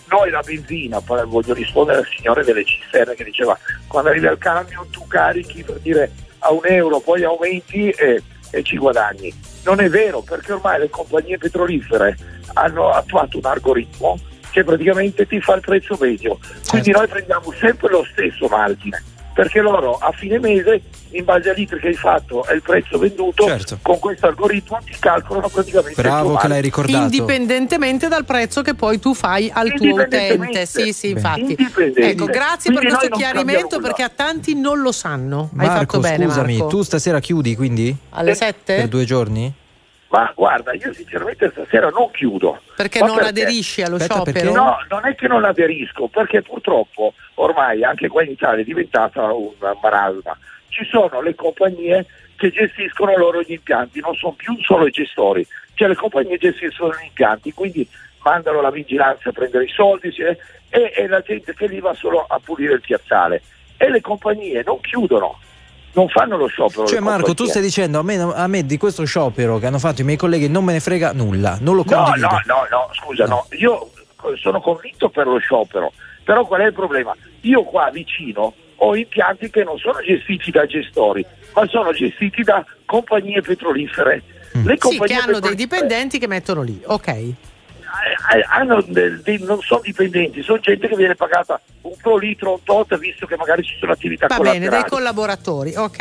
Noi la benzina, poi voglio rispondere al signore delle cisterne che diceva quando arrivi al camion tu carichi per dire a un euro, poi aumenti e, e ci guadagni. Non è vero perché ormai le compagnie petrolifere hanno attuato un algoritmo che praticamente ti fa il prezzo medio. Quindi noi prendiamo sempre lo stesso margine, perché loro a fine mese, in base ai litri che hai fatto e il prezzo venduto, con questo algoritmo ti calcolano praticamente Bravo che l'hai ricordato. Indipendentemente dal prezzo che poi tu fai al tuo utente. Sì, sì, infatti. Ecco, grazie per Quindi questo noi non chiarimento perché a tanti non lo sanno. Hai Marco, fatto bene, scusami, Marco. tu stasera chiudi quindi? Alle 7? Per due giorni? Ma guarda, io sinceramente stasera non chiudo. Perché Ma non aderisci allo sciopero? No, non è che non aderisco, perché purtroppo ormai anche qua in Italia è diventata un marasma. Ci sono le compagnie che gestiscono loro gli impianti, non sono più solo i gestori, cioè le compagnie gestiscono gli impianti, quindi mandano la vigilanza a prendere i soldi cioè, e, e la gente che lì va solo a pulire il piazzale. E le compagnie non chiudono, non fanno lo sciopero. Cioè Marco, tu stai dicendo a me, a me di questo sciopero che hanno fatto i miei colleghi non me ne frega nulla, non lo No, condivido. no, no, no, scusa, no. Io sono convinto per lo sciopero, però qual è il problema? Io qua vicino ho impianti che non sono gestiti da gestori, ma sono gestiti da compagnie petrolifere. Mm. Le Sì, compagnie che hanno dei petrolifere, dipendenti che mettono lì. Ok. Eh, eh, hanno del- dei- non sono dipendenti, sono gente che viene pagata un pro litro, un tot, visto che magari ci sono attività Va bene, dei collaterali. collaboratori. Ok.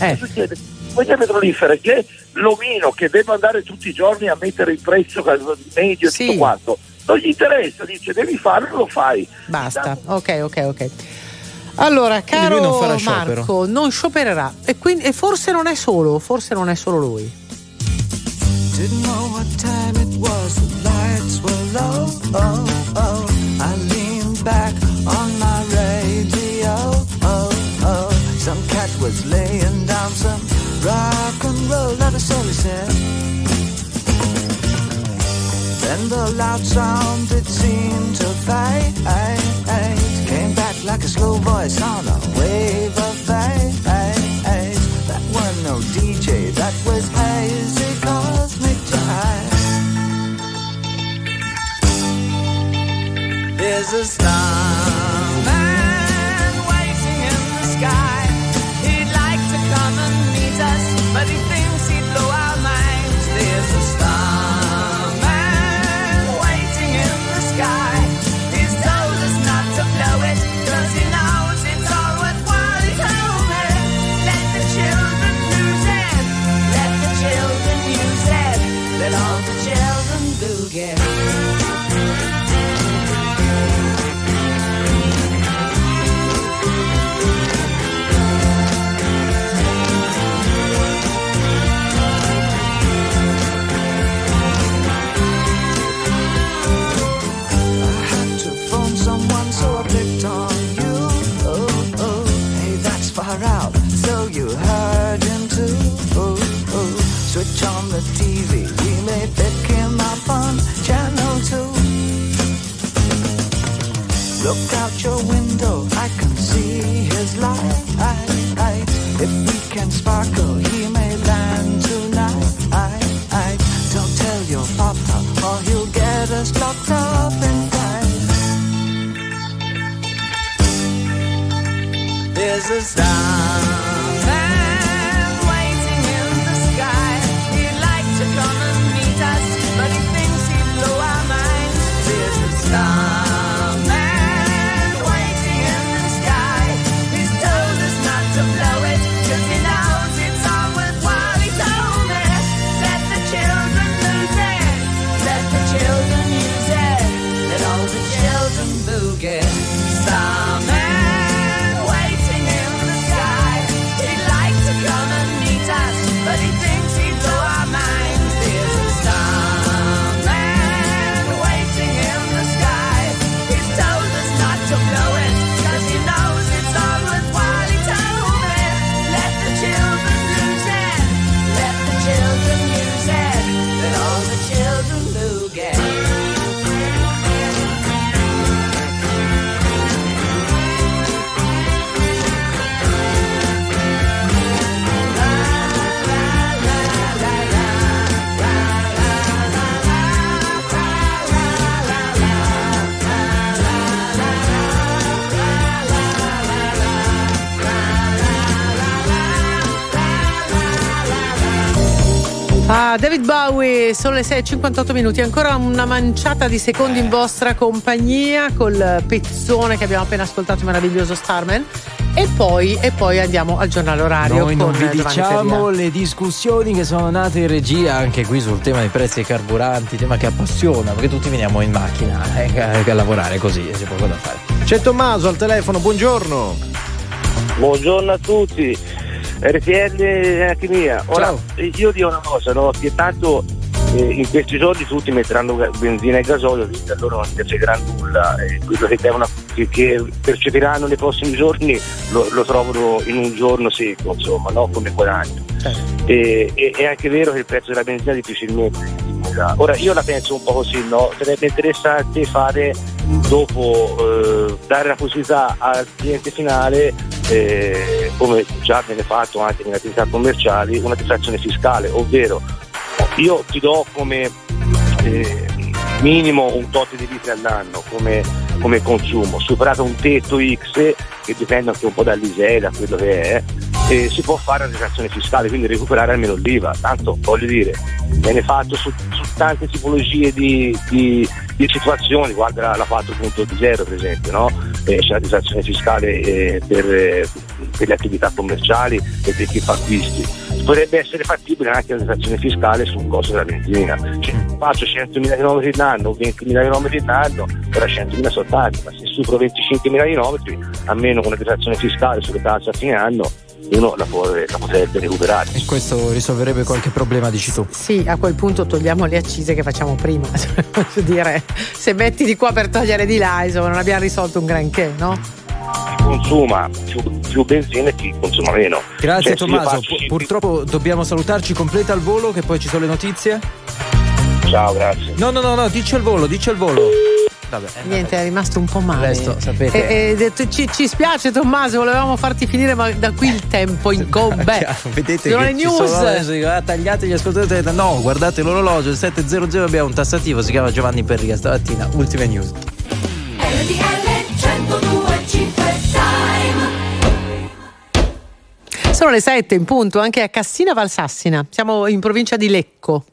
Eh. succede? Compagnie petrolifere che l'omino che deve andare tutti i giorni a mettere il prezzo medio e tutto quanto non gli interessa, dice devi farlo, lo fai. Basta. Ok, ok, ok. Allora, caro non. Marco, non sciopererà. E, quindi, e forse non è solo, forse non è solo lui. Didn't know what time it was, the lights were low. Oh, oh. I leaned back on my radio. Oh, oh. Some cat was laying down some rock and roll, a soul he said. Then the loud sound it seemed to fade. Came back like a slow voice on a wave of fate. That was no DJ, that was There's a Look out your window, I can see his light. If we can sparkle, he may land tonight. Don't tell your papa, or he'll get us locked up in time. There's a starman David Bowie, sono le 6.58 minuti, ancora una manciata di secondi in vostra compagnia col pezzone che abbiamo appena ascoltato, meraviglioso Starman. E poi, e poi andiamo al giornale orario. Noi non vi Giovanni diciamo Ferriera. le discussioni che sono nate in regia anche qui sul tema dei prezzi dei carburanti, tema che appassiona, perché tutti veniamo in macchina eh, a, a lavorare così, c'è poco da fare. C'è Tommaso al telefono, buongiorno. Buongiorno a tutti, RTL anche mia. Ora, io dico una cosa, no? che tanto eh, in questi giorni tutti metteranno benzina e gasolio, quindi a loro non piacerà nulla, e quello che, devono, che, che percepiranno nei prossimi giorni lo, lo trovano in un giorno secco, insomma, no? come guadagno. E, e- è anche vero che il prezzo della benzina difficilmente diminuirà. Ora io la penso un po' così, no? Sarebbe interessante fare dopo eh, dare la possibilità al cliente finale, eh, come già viene fatto anche nelle attività commerciali, una detrazione fiscale, ovvero io ti do come eh, minimo un tot di litri all'anno come, come consumo, superato un tetto X che dipende anche un po' dall'ISEE, da quello che è, eh, si può fare una detrazione fiscale, quindi recuperare almeno l'IVA. Tanto voglio dire, viene fatto su, su tante tipologie di, di- di situazioni, guarda la, la 4.0 per esempio, no? Eh, c'è la detrazione fiscale eh, per, per le attività commerciali e per chi fa acquisti. Potrebbe essere fattibile anche la detrazione fiscale sul costo della benzina. Cioè, faccio 100.000 km l'anno, 20.000 km l'anno, ora 100.000 sono tanti, ma se supero 25.000 km, almeno con una detrazione fiscale sulle tasse a fine anno, uno la, può- la potrebbe recuperare. E questo risolverebbe qualche problema, dici tu. Sì, a quel punto togliamo le accise che facciamo prima. Voglio dire, se metti di qua per togliere di là, insomma, non abbiamo risolto un granché, no? Chi consuma più, più benzina e chi consuma meno. Grazie Cioè, Tommaso, faccio Pu- purtroppo dobbiamo salutarci, completa il volo che poi ci sono le notizie. Ciao, grazie. No, no, no, no, dici al volo, dici al volo. Vabbè, eh, Niente, è rimasto un po' male. Resto, sapete. E- e detto, ci, ci spiace Tommaso, volevamo farti finire, ma da qui il tempo incombe. Chiaro, Vedete Sono che le news. sono ah, tagliate gli ascoltatori. No, guardate l'orologio, il 700 abbiamo un tassativo, si chiama Giovanni Perriga stamattina. Ultime news. Sono le 7 in punto, anche a Cassina Valsassina. Siamo in provincia di Lecco.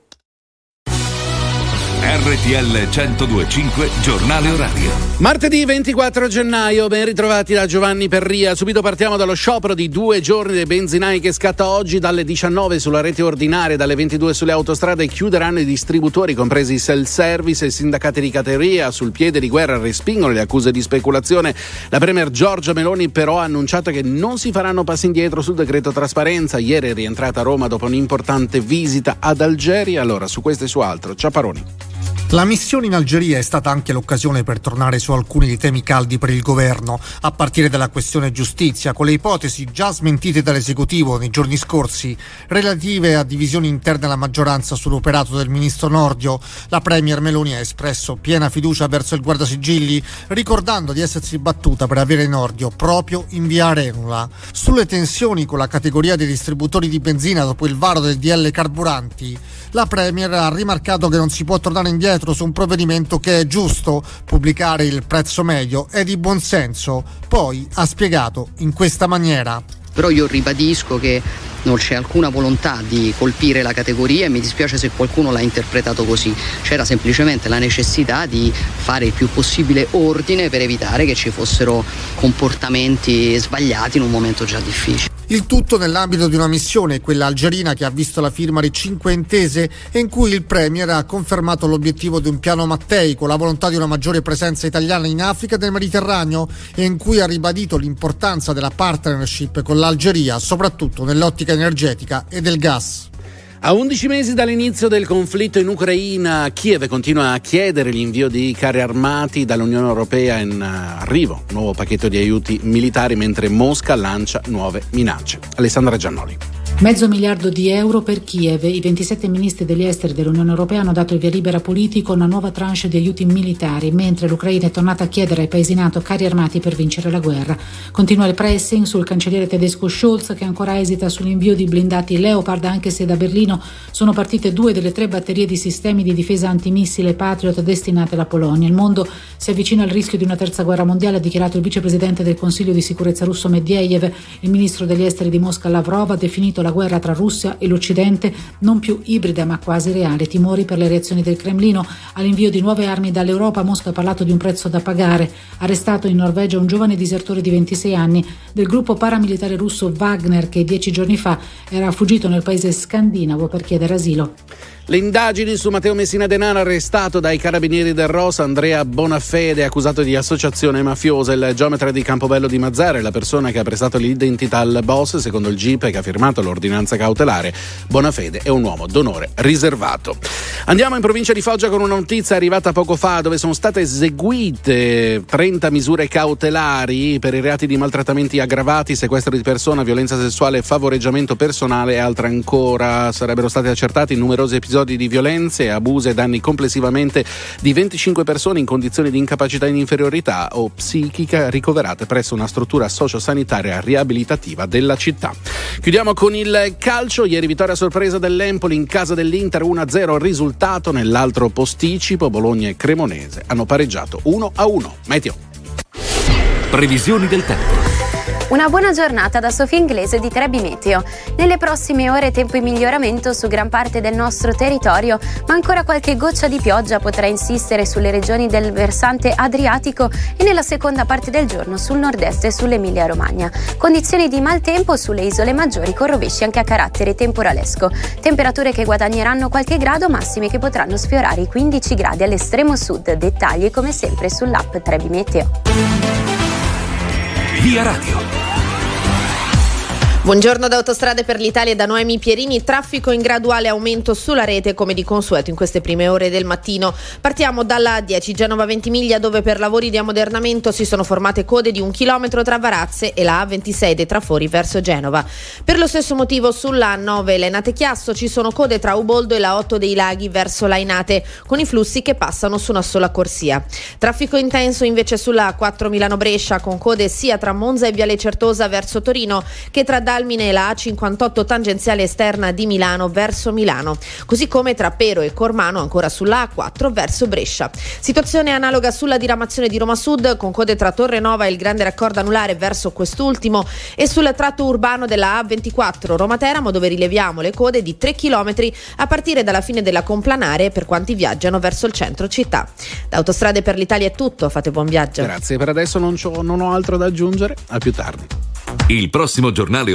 RTL 1025 Giornale Orario. Martedì 24 gennaio, ben ritrovati da Giovanni Perria. Subito partiamo dallo sciopero di due giorni dei benzinai che scatta oggi dalle 19 sulla rete ordinaria, dalle 22 sulle autostrade. Chiuderanno i distributori, compresi i self-service e i sindacati di categoria. Sul piede di guerra respingono le accuse di speculazione. La Premier Giorgia Meloni però ha annunciato che non si faranno passi indietro sul decreto trasparenza. Ieri è rientrata a Roma dopo un'importante visita ad Algeria. Allora, su questo e su altro, Ciaparoni. La missione in Algeria è stata anche l'occasione per tornare su alcuni dei temi caldi per il governo, a partire dalla questione giustizia, con le ipotesi già smentite dall'esecutivo nei giorni scorsi relative a divisioni interne alla maggioranza sull'operato del ministro Nordio. La Premier Meloni ha espresso piena fiducia verso il guardasigilli, ricordando di essersi battuta per avere Nordio proprio in via Arenula. Sulle tensioni con la categoria dei distributori di benzina dopo il varo del DL carburanti, la Premier ha rimarcato che non si può tornare indietro indietro su un provvedimento che è giusto pubblicare il prezzo medio, è di buon senso. Poi ha spiegato in questa maniera. Però io ribadisco che non c'è alcuna volontà di colpire la categoria e mi dispiace se qualcuno l'ha interpretato così. C'era semplicemente la necessità di fare il più possibile ordine per evitare che ci fossero comportamenti sbagliati in un momento già difficile. Il tutto nell'ambito di una missione, quella algerina che ha visto la firma di cinque intese e in cui il Premier ha confermato l'obiettivo di un piano Mattei con la volontà di una maggiore presenza italiana in Africa e nel Mediterraneo e in cui ha ribadito l'importanza della partnership con l'Algeria, soprattutto nell'ottica energetica e del gas. A 11 mesi dall'inizio del conflitto in Ucraina, Kiev continua a chiedere l'invio di carri armati dall'Unione Europea in arrivo, un nuovo pacchetto di aiuti militari mentre Mosca lancia nuove minacce. Alessandra Giannoli. Mezzo miliardo di euro per Kiev. I 27 ministri degli esteri dell'Unione Europea hanno dato il via libera politico a una nuova tranche di aiuti militari, mentre l'Ucraina è tornata a chiedere ai paesi NATO carri armati per vincere la guerra. Continua il pressing sul cancelliere tedesco Scholz che ancora esita sull'invio di blindati Leopard, anche se da Berlino sono partite due delle tre batterie di sistemi di difesa antimissile Patriot destinate alla Polonia. Il mondo si avvicina al rischio di una terza guerra mondiale, ha dichiarato il vicepresidente del Consiglio di sicurezza russo Medvedev. Il ministro degli esteri di Mosca Lavrov ha definito la guerra tra Russia e l'Occidente non più ibrida ma quasi reale. Timori per le reazioni del Cremlino all'invio di nuove armi dall'Europa. Mosca ha parlato di un prezzo da pagare. Arrestato in Norvegia un giovane disertore di 26 anni del gruppo paramilitare russo Wagner che dieci giorni fa era fuggito nel paese scandinavo per chiedere asilo. Le indagini su Matteo Messina Denaro, arrestato dai carabinieri del Rosa, Andrea Bonafede, accusato di associazione mafiosa, il geometra di Campobello di Mazzare, la persona che ha prestato l'identità al boss, secondo il GIP che ha firmato l'ordinanza cautelare. Bonafede è un uomo d'onore riservato. Andiamo in provincia di Foggia con una notizia arrivata poco fa, dove sono state eseguite 30 misure cautelari per i reati di maltrattamenti aggravati, sequestro di persona, violenza sessuale, favoreggiamento personale e altre ancora. Sarebbero stati accertati numerosi episodi episodi di violenze, abusi e danni complessivamente di 25 persone in condizioni di incapacità in inferiorità o psichica ricoverate presso una struttura sociosanitaria riabilitativa della città. Chiudiamo con il calcio. Ieri vittoria sorpresa dell'Empoli in casa dell'Inter 1-0 risultato nell'altro posticipo. Bologna e Cremonese hanno pareggiato 1-1. Meteo. Previsioni del tempo. Una buona giornata da Sofia Inglese di Trebi Meteo. Nelle prossime ore tempo in miglioramento su gran parte del nostro territorio, ma ancora qualche goccia di pioggia potrà insistere sulle regioni del versante adriatico e nella seconda parte del giorno sul nord-est e sull'Emilia Romagna. Condizioni di maltempo sulle isole maggiori con rovesci anche a carattere temporalesco. Temperature che guadagneranno qualche grado, massime che potranno sfiorare i 15 gradi all'estremo sud. Dettagli come sempre sull'app Trebi Meteo. Via Radio. Buongiorno da Autostrade per l'Italia da Noemi Pierini, traffico in graduale aumento sulla rete come di consueto in queste prime ore del mattino. Partiamo dalla 10 Genova Ventimiglia dove per lavori di ammodernamento si sono formate code di un chilometro tra Varazze e la A26 dei trafori verso Genova. Per lo stesso motivo sulla 9 Lenate Chiasso ci sono code tra Uboldo e la 8 dei Laghi verso Lainate con i flussi che passano su una sola corsia. Traffico intenso invece sulla 4 Milano Brescia con code sia tra Monza e Viale Certosa verso Torino che tra Dalmine e la A58 tangenziale esterna di Milano verso Milano, così come tra Pero e Cormano ancora sulla A4 verso Brescia. Situazione analoga sulla diramazione di Roma Sud con code tra Torre Nova e il grande raccordo anulare verso quest'ultimo e sul tratto urbano della A24 Roma Teramo dove rileviamo le code di 3 km a partire dalla fine della complanare per quanti viaggiano verso il centro città. Da Autostrade per l'Italia è tutto, fate buon viaggio. Grazie, per adesso non, non ho altro da aggiungere, a più tardi. Il prossimo giornale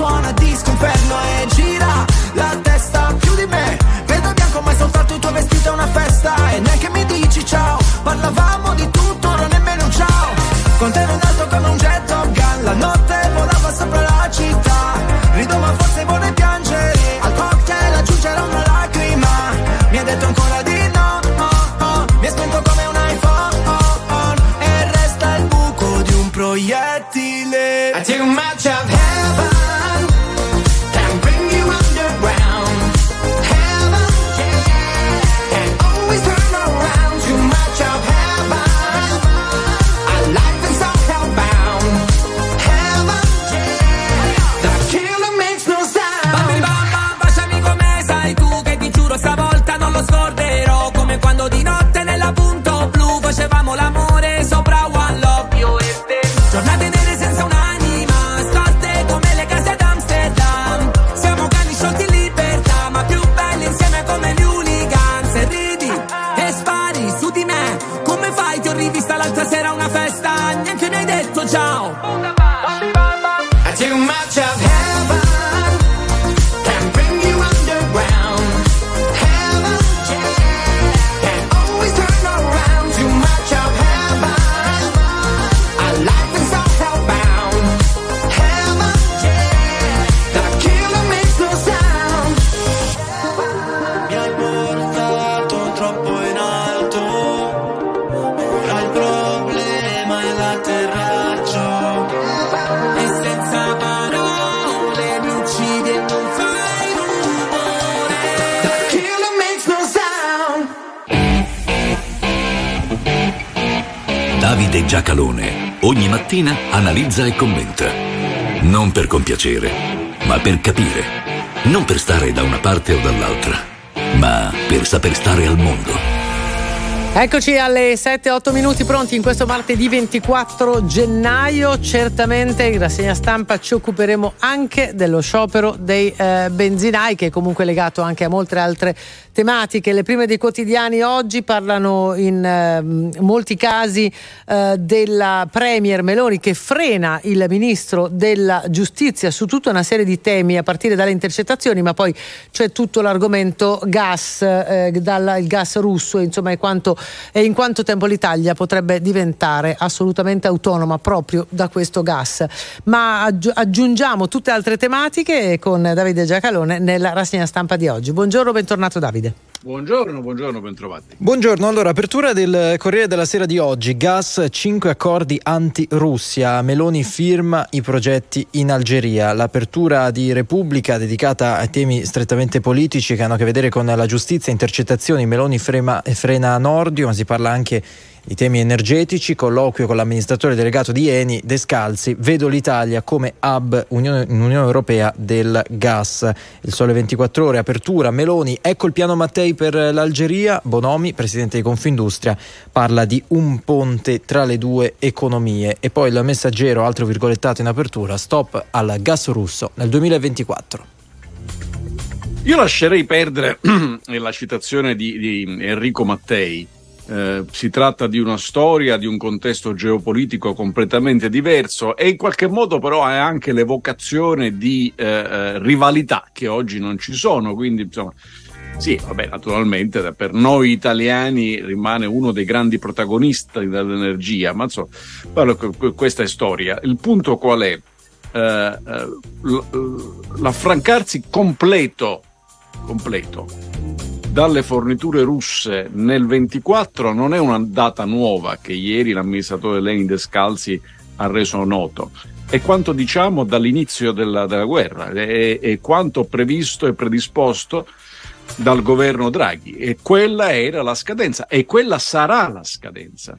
Suona disco inferno e gira la testa più di me. Vedo bianco ma vestita a una festa. E neanche mi dici ciao Parlavamo di tutto, ora nemmeno un ciao. Con te in alto come un jet mattina analizza e commenta. Non per compiacere, ma per capire. Non per stare da una parte o dall'altra, ma per saper stare al mondo. Eccoci alle 7-8 minuti pronti in questo martedì 24 gennaio. Certamente in rassegna stampa ci occuperemo anche dello sciopero dei eh, benzinai, che è comunque legato anche a molte altre tematiche. Le prime dei quotidiani oggi parlano in eh, molti casi eh, della Premier Meloni che frena il ministro della giustizia su tutta una serie di temi, a partire dalle intercettazioni, ma poi c'è tutto l'argomento gas, eh, dal gas russo, insomma, e quanto e in quanto tempo l'Italia potrebbe diventare assolutamente autonoma proprio da questo gas. Ma aggi- aggiungiamo tutte altre tematiche con Davide Giacalone nella rassegna stampa di oggi. Buongiorno, bentornato Davide. Buongiorno, buongiorno, bentrovati. Buongiorno, allora apertura del Corriere della Sera di oggi, gas 5 accordi anti-Russia, Meloni firma i progetti in Algeria, l'apertura di Repubblica dedicata a temi strettamente politici che hanno a che vedere con la giustizia, intercettazioni, Meloni frema, frena Nordio, ma si parla anche di temi energetici, colloquio con l'amministratore delegato di Eni, Descalzi, vedo l'Italia come hub Unione, Unione Europea del gas. Il Sole 24 Ore, apertura, Meloni, ecco il piano Mattei per l'Algeria, Bonomi, presidente di Confindustria, parla di un ponte tra le due economie. E poi il messaggero, altro virgolettato in apertura, stop al gas russo nel 2024. Io lascerei perdere la citazione di, di Enrico Mattei. Eh, si tratta di una storia, di un contesto geopolitico completamente diverso e in qualche modo però è anche l'evocazione di eh, eh, rivalità che oggi non ci sono. Quindi, insomma, sì, vabbè, naturalmente per noi italiani rimane uno dei grandi protagonisti dell'energia, ma insomma, questa è storia. Il punto qual è? Eh, l'affrancarsi completo, completo dalle forniture russe nel 24 non è una data nuova che ieri l'amministratore Lenin Descalzi ha reso noto. È quanto diciamo dall'inizio della, della guerra, è, è, quanto previsto e predisposto dal governo Draghi e quella era la scadenza e quella sarà la scadenza.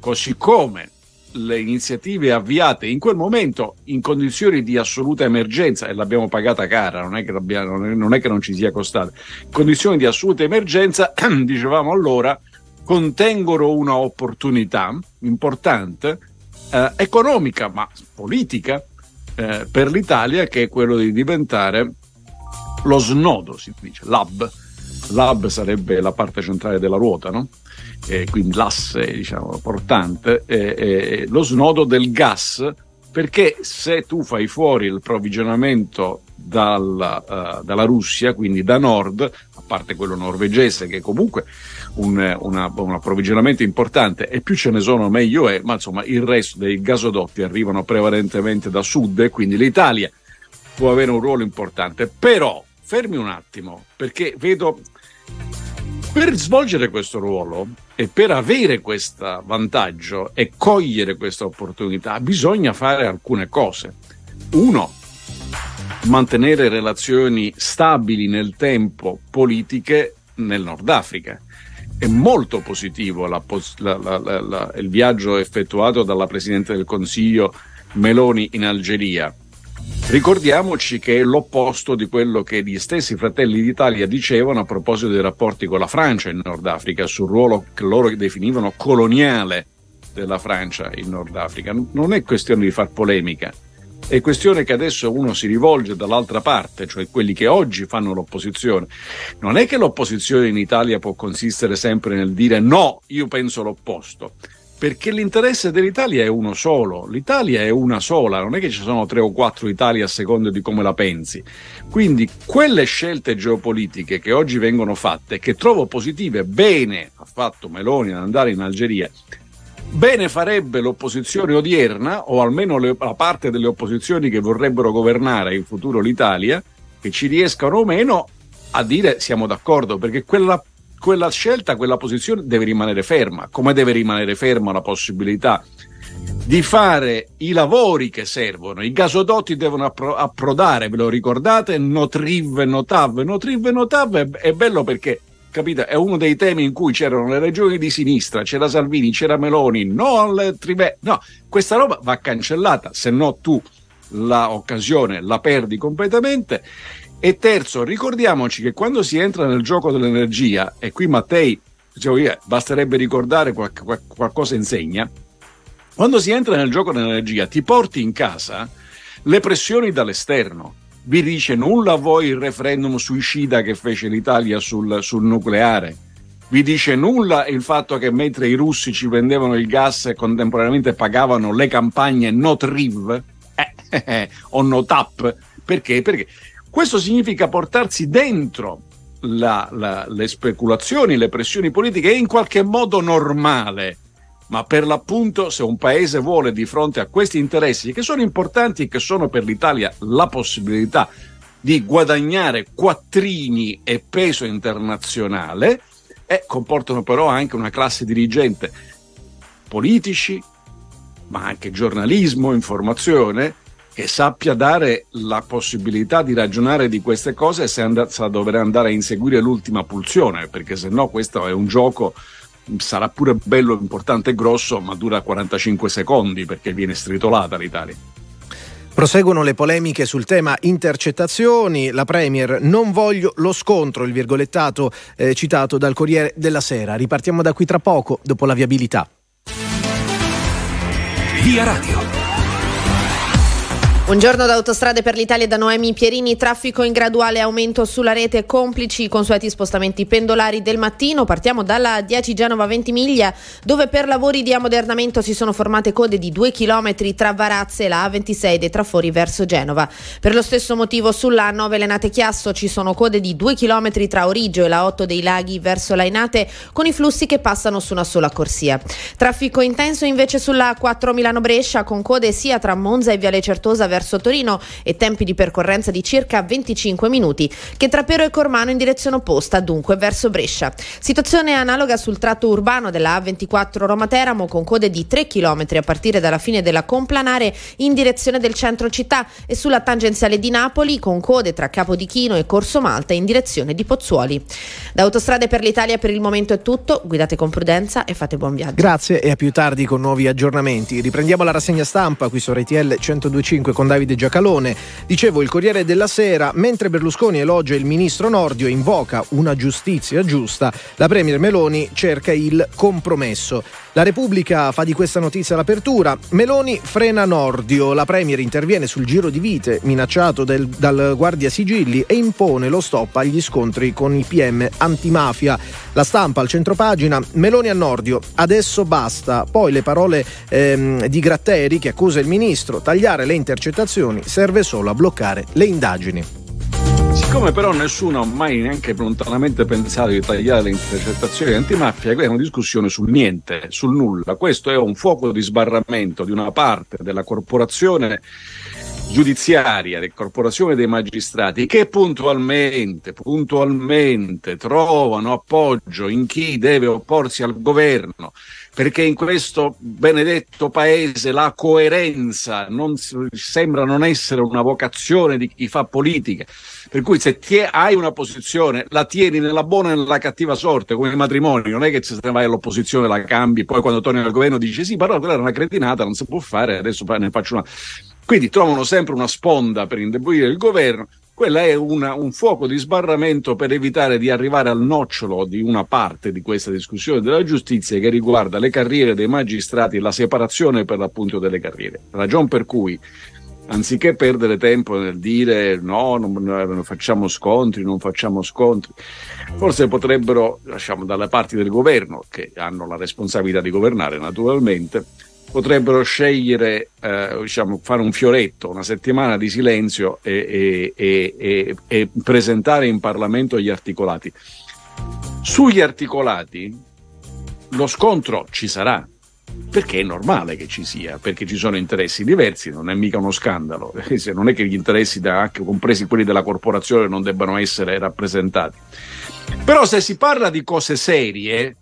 Così come le iniziative avviate in quel momento in condizioni di assoluta emergenza e l'abbiamo pagata cara, non è che, non, è che non ci sia costata, condizioni di assoluta emergenza, dicevamo allora, contengono una opportunità importante, eh, economica ma politica, eh, per l'Italia che è quello di diventare lo snodo, si dice, l'hub. L'hub sarebbe la parte centrale della ruota, no? Eh, quindi l'asse diciamo, portante, eh, eh, lo snodo del gas, perché se tu fai fuori il provvigionamento dalla, uh, dalla Russia, quindi da nord, a parte quello norvegese che comunque un, una, un, approvvigionamento importante e più ce ne sono meglio è, ma insomma il resto dei gasodotti arrivano prevalentemente da sud e quindi l'Italia può avere un ruolo importante. Però fermi un attimo, perché vedo per svolgere questo ruolo e per avere questo vantaggio e cogliere questa opportunità bisogna fare alcune cose. Uno, mantenere relazioni stabili nel tempo politiche nel Nord Africa. È molto positivo la, la, la, il viaggio effettuato dalla Presidente del Consiglio Meloni in Algeria. Ricordiamoci che è l'opposto di quello che gli stessi fratelli d'Italia dicevano a proposito dei rapporti con la Francia in Nord Africa, sul ruolo che loro definivano coloniale della Francia in Nord Africa. Non è questione di far polemica, è questione che adesso uno si rivolge dall'altra parte, cioè quelli che oggi fanno l'opposizione. Non è che l'opposizione in Italia può consistere sempre nel dire no, io penso l'opposto, perché l'interesse dell'Italia è uno solo, l'Italia è una sola, non è che ci sono tre o quattro Italie a seconda di come la pensi. Quindi quelle scelte geopolitiche che oggi vengono fatte, che trovo positive, bene ha fatto Meloni ad andare in Algeria, Bene farebbe l'opposizione odierna, o almeno le, la parte delle opposizioni che vorrebbero governare in futuro l'Italia, che ci riescano o meno a dire siamo d'accordo, perché quella, quella scelta, quella posizione deve rimanere ferma, come deve rimanere ferma la possibilità di fare i lavori che servono. I gasodotti devono appro- approdare, ve lo ricordate? Notriv Notav. Notriv Notav è, è bello perché capito? È uno dei temi in cui c'erano le regioni di sinistra, c'era Salvini, c'era Meloni, no al Tribe. No, questa roba va cancellata, se no tu l'occasione la perdi completamente. E terzo, ricordiamoci che quando si entra nel gioco dell'energia, e qui Mattei, dicevo io, basterebbe ricordare qual- qual- qualcosa insegna, quando si entra nel gioco dell'energia ti porti in casa le pressioni dall'esterno vi dice nulla a voi il referendum suicida che fece l'Italia sul, sul nucleare? Vi dice nulla il fatto che mentre i russi ci vendevano il gas e contemporaneamente pagavano le campagne not RIV eh, eh, o no TAP? Perché? Perché questo significa portarsi dentro la, la, le speculazioni, le pressioni politiche è in qualche modo normale. Ma per l'appunto se un paese vuole di fronte a questi interessi che sono importanti e che sono per l'Italia la possibilità di guadagnare quattrini e peso internazionale, eh, comportano però anche una classe dirigente, politici, ma anche giornalismo, informazione, che sappia dare la possibilità di ragionare di queste cose senza dover andare a inseguire l'ultima pulsione, perché se no questo è un gioco sarà pure bello, importante e grosso, ma dura 45 secondi perché viene stritolata l'Italia. Proseguono le polemiche sul tema intercettazioni. La Premier non voglio lo scontro, il virgolettato eh, citato dal Corriere della Sera. Ripartiamo da qui tra poco, dopo la viabilità. Via Radio. Buongiorno da Autostrade per l'Italia da Noemi Pierini, traffico in graduale aumento sulla rete, complici i consueti spostamenti pendolari del mattino. Partiamo dalla 10 Genova 20 miglia, dove per lavori di ammodernamento si sono formate code di 2 km tra Varazze e la A26 dei trafori verso Genova. Per lo stesso motivo sulla A9 Lenate Chiasso ci sono code di 2 km tra Origio e la 8 dei Laghi verso Lainate, con i flussi che passano su una sola corsia. Traffico intenso invece sulla A4 Milano Brescia, con code sia tra Monza e Viale Certosa verso Torino e tempi di percorrenza di circa 25 minuti, che tra Pero e Cormano in direzione opposta, dunque verso Brescia. Situazione analoga sul tratto urbano della A24 Roma-Teramo con code di 3 km a partire dalla fine della Complanare in direzione del centro città e sulla tangenziale di Napoli con code tra Capodichino e Corso Malta in direzione di Pozzuoli. Da Autostrade per l'Italia per il momento è tutto, guidate con prudenza e fate buon viaggio. Grazie e a più tardi con nuovi aggiornamenti. Riprendiamo la rassegna stampa qui su RTL 1025 con Davide Giacalone. Dicevo il Corriere della Sera, mentre Berlusconi elogia il ministro Nordio e invoca una giustizia giusta, la Premier Meloni cerca il compromesso. La Repubblica fa di questa notizia l'apertura. Meloni frena Nordio. La Premier interviene sul giro di vite minacciato del, dal Guardia Sigilli e impone lo stop agli scontri con i PM antimafia. La stampa al centropagina. Meloni a Nordio. Adesso basta. Poi le parole ehm, di Gratteri che accusa il ministro. Tagliare le intercettazioni serve solo a bloccare le indagini. Siccome però nessuno ha mai neanche lontanamente pensato di tagliare le intercettazioni antimafia, questa è una discussione sul niente, sul nulla. Questo è un fuoco di sbarramento di una parte della corporazione giudiziaria, di corporazione dei magistrati, che puntualmente, puntualmente trovano appoggio in chi deve opporsi al governo, perché in questo benedetto paese la coerenza non, sembra non essere una vocazione di chi fa politica. Per cui se tie, hai una posizione, la tieni nella buona e nella cattiva sorte, come i matrimoni, non è che se vai all'opposizione la cambi, poi quando torni al governo dici sì, però quella era una cretinata, non si può fare, adesso ne faccio una. Quindi trovano sempre una sponda per indebolire il governo. Quella è una, un fuoco di sbarramento per evitare di arrivare al nocciolo di una parte di questa discussione della giustizia che riguarda le carriere dei magistrati e la separazione per l'appunto delle carriere. Ragion per cui anziché perdere tempo nel dire no, non, non, facciamo scontri, non facciamo scontri, forse potrebbero, lasciamo dalle parti del governo, che hanno la responsabilità di governare naturalmente, potrebbero scegliere, eh, diciamo, fare un fioretto, una settimana di silenzio e, e, e, e presentare in Parlamento gli articolati. Sugli articolati lo scontro ci sarà, perché è normale che ci sia, perché ci sono interessi diversi, non è mica uno scandalo, non è che gli interessi, anche compresi quelli della corporazione, non debbano essere rappresentati. Però se si parla di cose serie,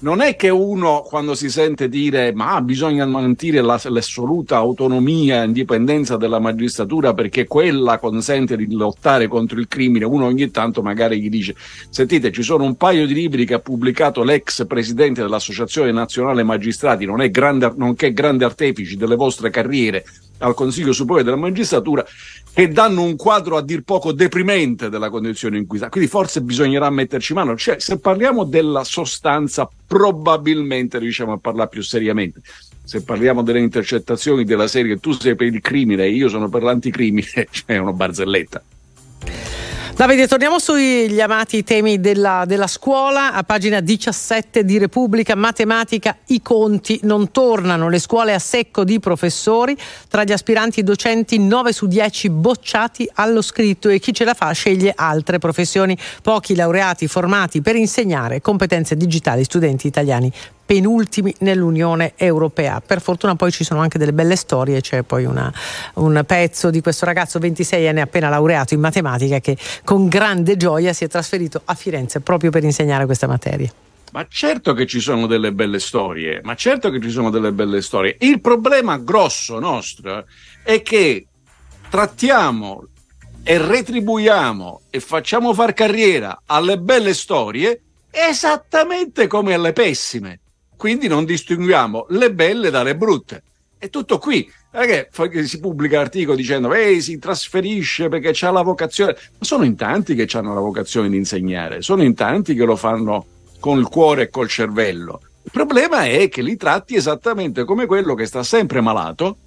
non è che uno quando si sente dire ma bisogna mantenere la, l'assoluta autonomia e indipendenza della magistratura perché quella consente di lottare contro il crimine, uno ogni tanto magari gli dice sentite ci sono un paio di libri che ha pubblicato l'ex presidente dell'Associazione Nazionale Magistrati, non è grande, nonché grande artefici delle vostre carriere al Consiglio Superiore della Magistratura che danno un quadro a dir poco deprimente della condizione in cui sta. Quindi forse bisognerà metterci mano. Cioè, se parliamo della sostanza, probabilmente riusciamo a parlare più seriamente. Se parliamo delle intercettazioni della serie tu sei per il crimine e io sono per l'anticrimine, cioè è una barzelletta. Davide, torniamo sugli amati temi della, della, scuola. A pagina 17 di Repubblica, matematica, i conti non tornano. Le scuole a secco di professori. Tra gli aspiranti docenti 9 su 10 bocciati allo scritto e chi ce la fa sceglie altre professioni. Pochi laureati formati per insegnare competenze digitali studenti italiani penultimi nell'Unione Europea. Per fortuna poi ci sono anche delle belle storie, c'è poi una, un pezzo di questo ragazzo 26enne appena laureato in matematica che con grande gioia si è trasferito a Firenze proprio per insegnare questa materia. Ma certo che ci sono delle belle storie, ma certo che ci sono delle belle storie. Il problema grosso nostro è che trattiamo e retribuiamo e facciamo far carriera alle belle storie esattamente come alle pessime quindi non distinguiamo le belle dalle brutte. È tutto qui. Perché si pubblica articolo dicendo ehi si trasferisce perché c'ha la vocazione. Ma sono in tanti che hanno la vocazione di insegnare, sono in tanti che lo fanno con il cuore e col cervello. Il problema è che li tratti esattamente come quello che sta sempre malato,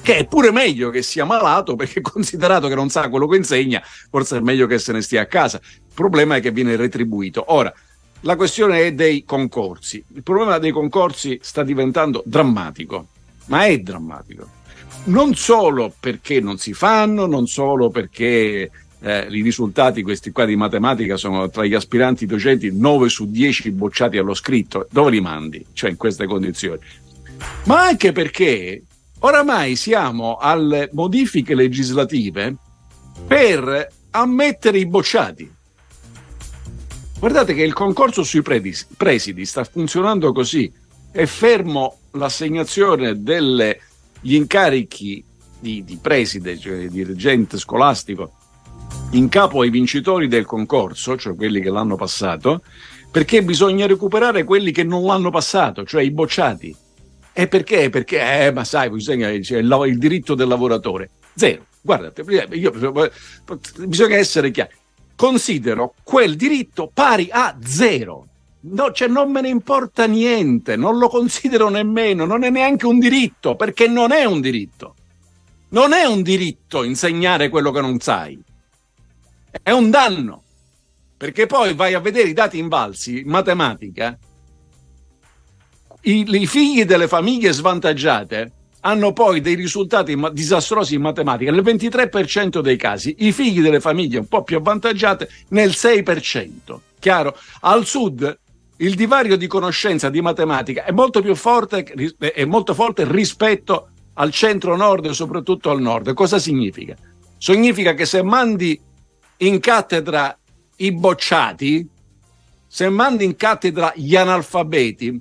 che è pure meglio che sia malato perché considerato che non sa quello che insegna, forse è meglio che se ne stia a casa. Il problema è che viene retribuito. Ora, la questione è dei concorsi. Il problema dei concorsi sta diventando drammatico, ma è drammatico. Non solo perché non si fanno, non solo perché eh, i risultati, questi qua di matematica, sono tra gli aspiranti docenti 9 su 10 bocciati allo scritto. Dove li mandi? Cioè in queste condizioni. Ma anche perché oramai siamo alle modifiche legislative per ammettere i bocciati. Guardate che il concorso sui presidi sta funzionando così. È fermo l'assegnazione degli incarichi di, di preside, cioè di dirigente scolastico, in capo ai vincitori del concorso, cioè quelli che l'hanno passato, perché bisogna recuperare quelli che non l'hanno passato, cioè i bocciati. E perché? Perché, eh, ma sai, bisogna, cioè, il, il diritto del lavoratore. Zero. Guardate, io, bisogna essere chiari considero quel diritto pari a zero. No, cioè non me ne importa niente, non lo considero nemmeno, non è neanche un diritto, perché non è un diritto. Non è un diritto insegnare quello che non sai. È un danno. Perché poi vai a vedere i dati invalsi in matematica, i, i figli delle famiglie svantaggiate hanno poi dei risultati ma- disastrosi in matematica nel 23% dei casi, i figli delle famiglie un po' più avvantaggiate nel 6%. Chiaro? Al sud il divario di conoscenza di matematica è molto più forte, è molto forte rispetto al centro-nord e soprattutto al nord. Cosa significa? Significa che se mandi in cattedra i bocciati, se mandi in cattedra gli analfabeti,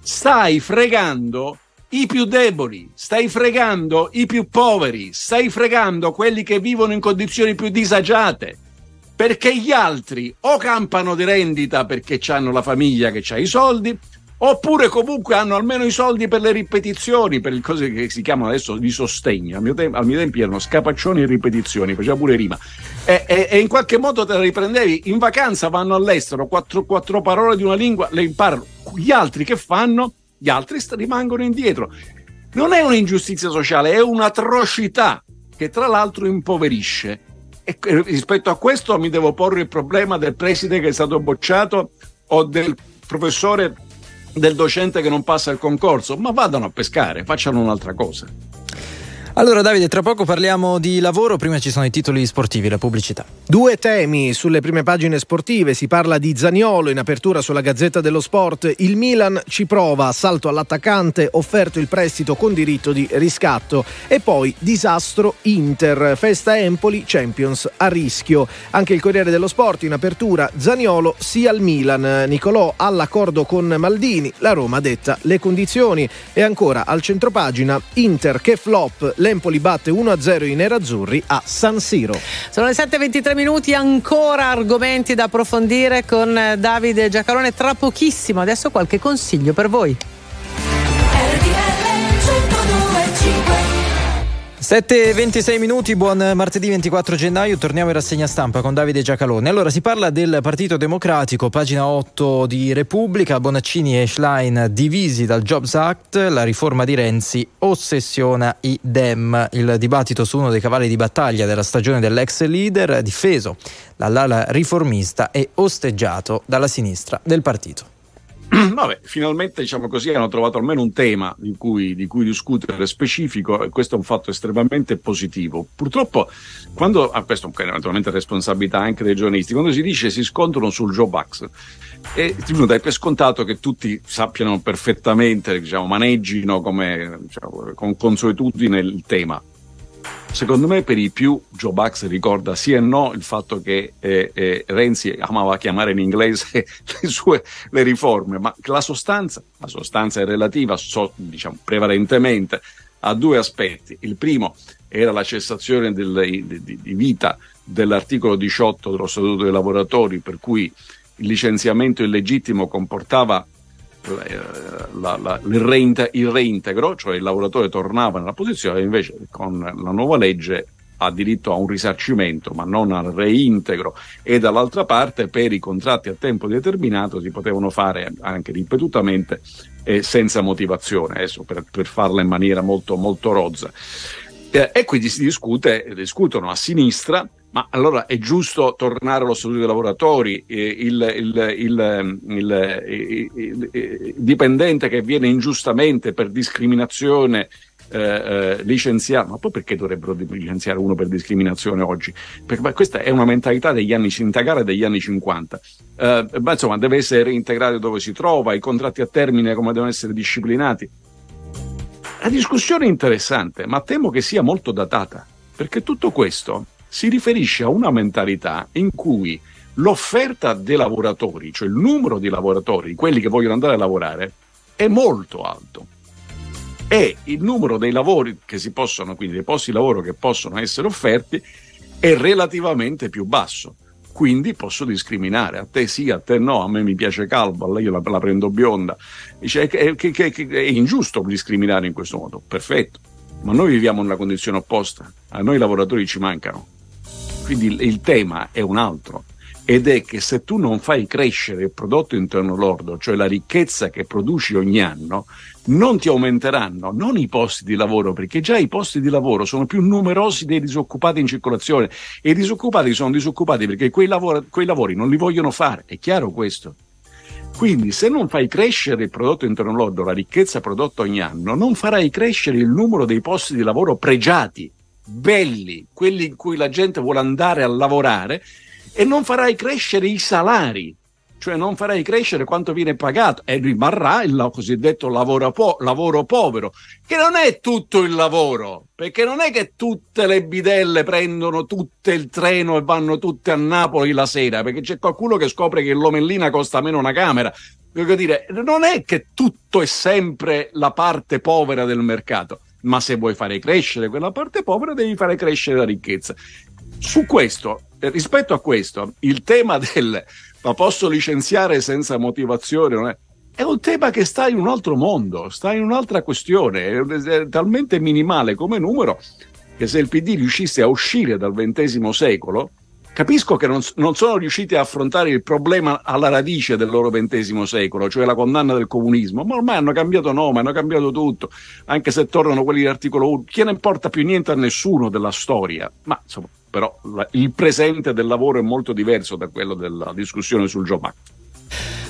stai fregando i più deboli, stai fregando i più poveri, stai fregando quelli che vivono in condizioni più disagiate. Perché gli altri o campano di rendita perché hanno la famiglia che ha i soldi, oppure comunque hanno almeno i soldi per le ripetizioni, per le cose che si chiamano adesso di sostegno. Al mio, te- al mio tempo erano scapaccioni e ripetizioni, faceva pure rima. E, e, e, in qualche modo te la riprendevi. In vacanza vanno all'estero, quattro, quattro parole di una lingua le imparano. Gli altri che fanno? Gli altri rimangono indietro. Non è un'ingiustizia sociale, è un'atrocità che tra l'altro impoverisce. E rispetto a questo mi devo porre il problema del preside che è stato bocciato o del professore del docente che non passa il concorso, ma vadano a pescare, facciano un'altra cosa. Allora Davide, tra poco parliamo di lavoro, prima ci sono i titoli sportivi, la pubblicità. Due temi sulle prime pagine sportive, si parla di Zaniolo in apertura sulla Gazzetta dello Sport, il Milan ci prova, assalto all'attaccante, offerto il prestito con diritto di riscatto e poi disastro Inter, festa Empoli, Champions a rischio. Anche il Corriere dello Sport in apertura, Zaniolo sia al Milan, Nicolò all'accordo con Maldini, la Roma detta le condizioni e ancora al centropagina Inter che flop l'Empoli batte 1-0 i nerazzurri a San Siro. Sono le 7.23 minuti, ancora argomenti da approfondire con Davide Giacalone tra pochissimo. Adesso qualche consiglio per voi. 7.26 minuti, buon martedì 24 gennaio, torniamo in rassegna stampa con Davide Giacalone. Allora si parla del Partito Democratico, pagina 8 di Repubblica, Bonaccini e Schlein divisi dal Jobs Act, la riforma di Renzi ossessiona i Dem. Il dibattito su uno dei cavalli di battaglia della stagione dell'ex leader, difeso dall'ala riformista e osteggiato dalla sinistra del partito. Vabbè, finalmente diciamo così hanno trovato almeno un tema di cui, di cui, discutere specifico e questo è un fatto estremamente positivo. Purtroppo, quando, ah, questo è naturalmente responsabilità anche dei giornalisti, quando si dice si scontrano sul Joe Bucks, e uno dai per scontato che tutti sappiano perfettamente, diciamo, maneggino come, diciamo, con consuetudine il tema. Secondo me per i più Joe Bucks ricorda sì e no il fatto che eh, eh, Renzi amava chiamare in inglese le sue le riforme, ma la sostanza, la sostanza è relativa, so, diciamo prevalentemente a due aspetti. Il primo era la cessazione del, di, di vita dell'articolo 18 dello Statuto dei lavoratori, per cui il licenziamento illegittimo comportava la, la, il, reinte, il, reintegro, cioè il lavoratore tornava nella posizione, invece con la nuova legge ha diritto a un risarcimento ma non al reintegro e dall'altra parte per i contratti a tempo determinato si potevano fare anche ripetutamente e senza motivazione, adesso per, per farla in maniera molto, molto rozza. Eh, e quindi si discute, discutono a sinistra ma allora è giusto tornare allo statuto dei lavoratori, il, il, il, il, dipendente che viene ingiustamente per discriminazione eh, eh, licenziato, ma poi perché dovrebbero licenziare uno per discriminazione oggi? Perché questa è una mentalità degli anni sindacale degli anni 50. Eh, ma insomma, deve essere reintegrato dove si trova, i contratti a termine come devono essere disciplinati. La discussione è interessante, ma temo che sia molto datata, perché tutto questo si riferisce a una mentalità in cui l'offerta dei lavoratori, cioè il numero di lavoratori, quelli che vogliono andare a lavorare, è molto alto. E il numero dei lavori che si possono, quindi dei posti di lavoro che possono essere offerti, è relativamente più basso. Quindi posso discriminare, a te sì, a te no, a me mi piace calvo, a lei la, la prendo bionda. Dice, è, che, che, che, è ingiusto discriminare in questo modo, perfetto, ma noi viviamo in una condizione opposta, a noi lavoratori ci mancano, quindi il, il tema è un altro. Ed è che se tu non fai crescere il prodotto interno lordo, cioè la ricchezza che produci ogni anno, non ti aumenteranno non i posti di lavoro, perché già i posti di lavoro sono più numerosi dei disoccupati in circolazione e i disoccupati sono disoccupati perché quei, lavori, quei lavori non li vogliono fare, è chiaro questo. Quindi se non fai crescere il prodotto interno lordo, la ricchezza prodotta ogni anno, non farai crescere il numero dei posti di lavoro pregiati, belli, quelli in cui la gente vuole andare a lavorare e non farai crescere i salari, cioè non farai crescere quanto viene pagato e rimarrà il cosiddetto lavoro, po- lavoro povero, che non è tutto il lavoro, perché non è che tutte le bidelle prendono tutte il treno e vanno tutte a Napoli la sera, perché c'è qualcuno che scopre che l'omellina costa meno una camera. Voglio dire, non è che tutto è sempre la parte povera del mercato, ma se vuoi fare crescere quella parte povera devi fare crescere la ricchezza. Su questo, eh, rispetto a questo, il tema del ma posso licenziare senza motivazione? È, un tema che sta in un altro mondo, sta in un'altra questione, è talmente minimale come numero che se il PD riuscisse a uscire dal XX secolo, capisco che non, non, sono riusciti a affrontare il problema alla radice del loro XX secolo, cioè la condanna del comunismo, ma ormai hanno cambiato nome, hanno cambiato tutto, anche se tornano quelli dell'articolo 1, chi ne importa più niente a nessuno della storia, ma insomma però il presente del lavoro è molto diverso da quello della discussione sul Job Act.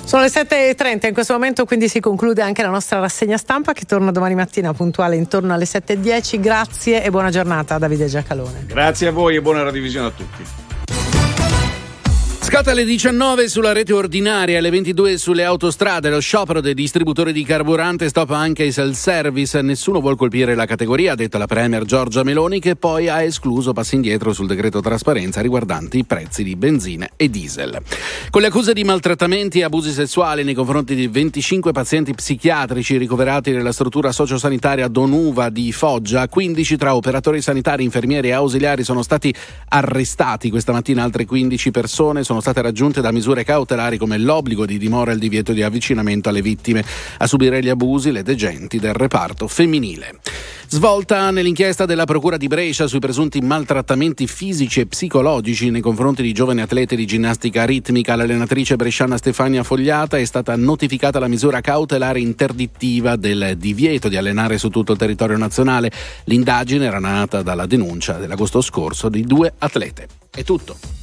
Sono le 7.30, in questo momento quindi si conclude anche la nostra rassegna stampa che torna domani mattina puntuale intorno alle 7.10. Grazie e buona giornata a Davide Giacalone. Grazie a voi e buona radivisione a tutti. Scatta alle 19 sulla rete ordinaria, alle 22 sulle autostrade, lo sciopero dei distributori di carburante stoppa anche i self-service. Nessuno vuol colpire la categoria, ha detto la Premier Giorgia Meloni, che poi ha escluso passi indietro sul decreto trasparenza riguardanti i prezzi di benzina e diesel. Con le accuse di maltrattamenti e abusi sessuali nei confronti di 25 pazienti psichiatrici ricoverati nella struttura sociosanitaria Donuva di Foggia, 15 tra operatori sanitari, infermieri e ausiliari sono stati arrestati. Questa mattina altre 15 persone sono state raggiunte da misure cautelari come l'obbligo di dimora e il divieto di avvicinamento alle vittime, a subire gli abusi le degenti del reparto femminile. Svolta nell'inchiesta della Procura di Brescia sui presunti maltrattamenti fisici e psicologici nei confronti di giovani atleti di ginnastica ritmica, l'allenatrice bresciana Stefania Fogliata è stata notificata la misura cautelare interdittiva del divieto di allenare su tutto il territorio nazionale. L'indagine era nata dalla denuncia dell'agosto scorso di due atlete. È tutto.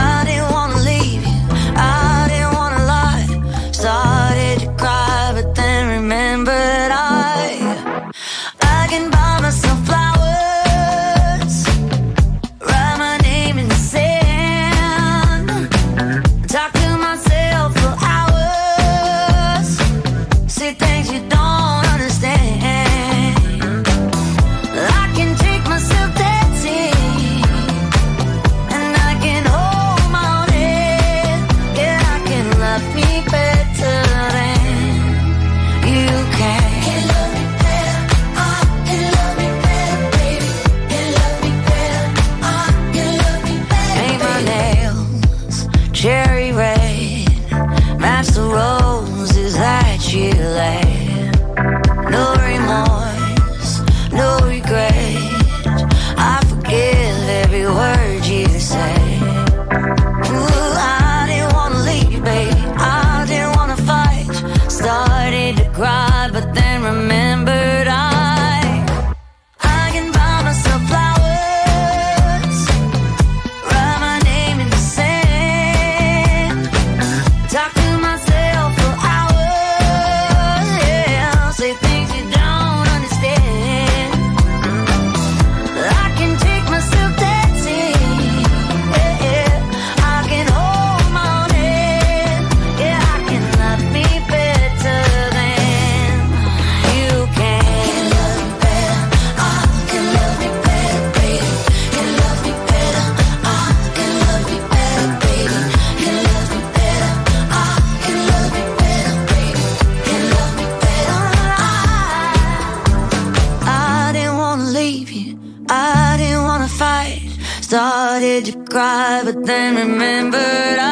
To cry, but then remembered I.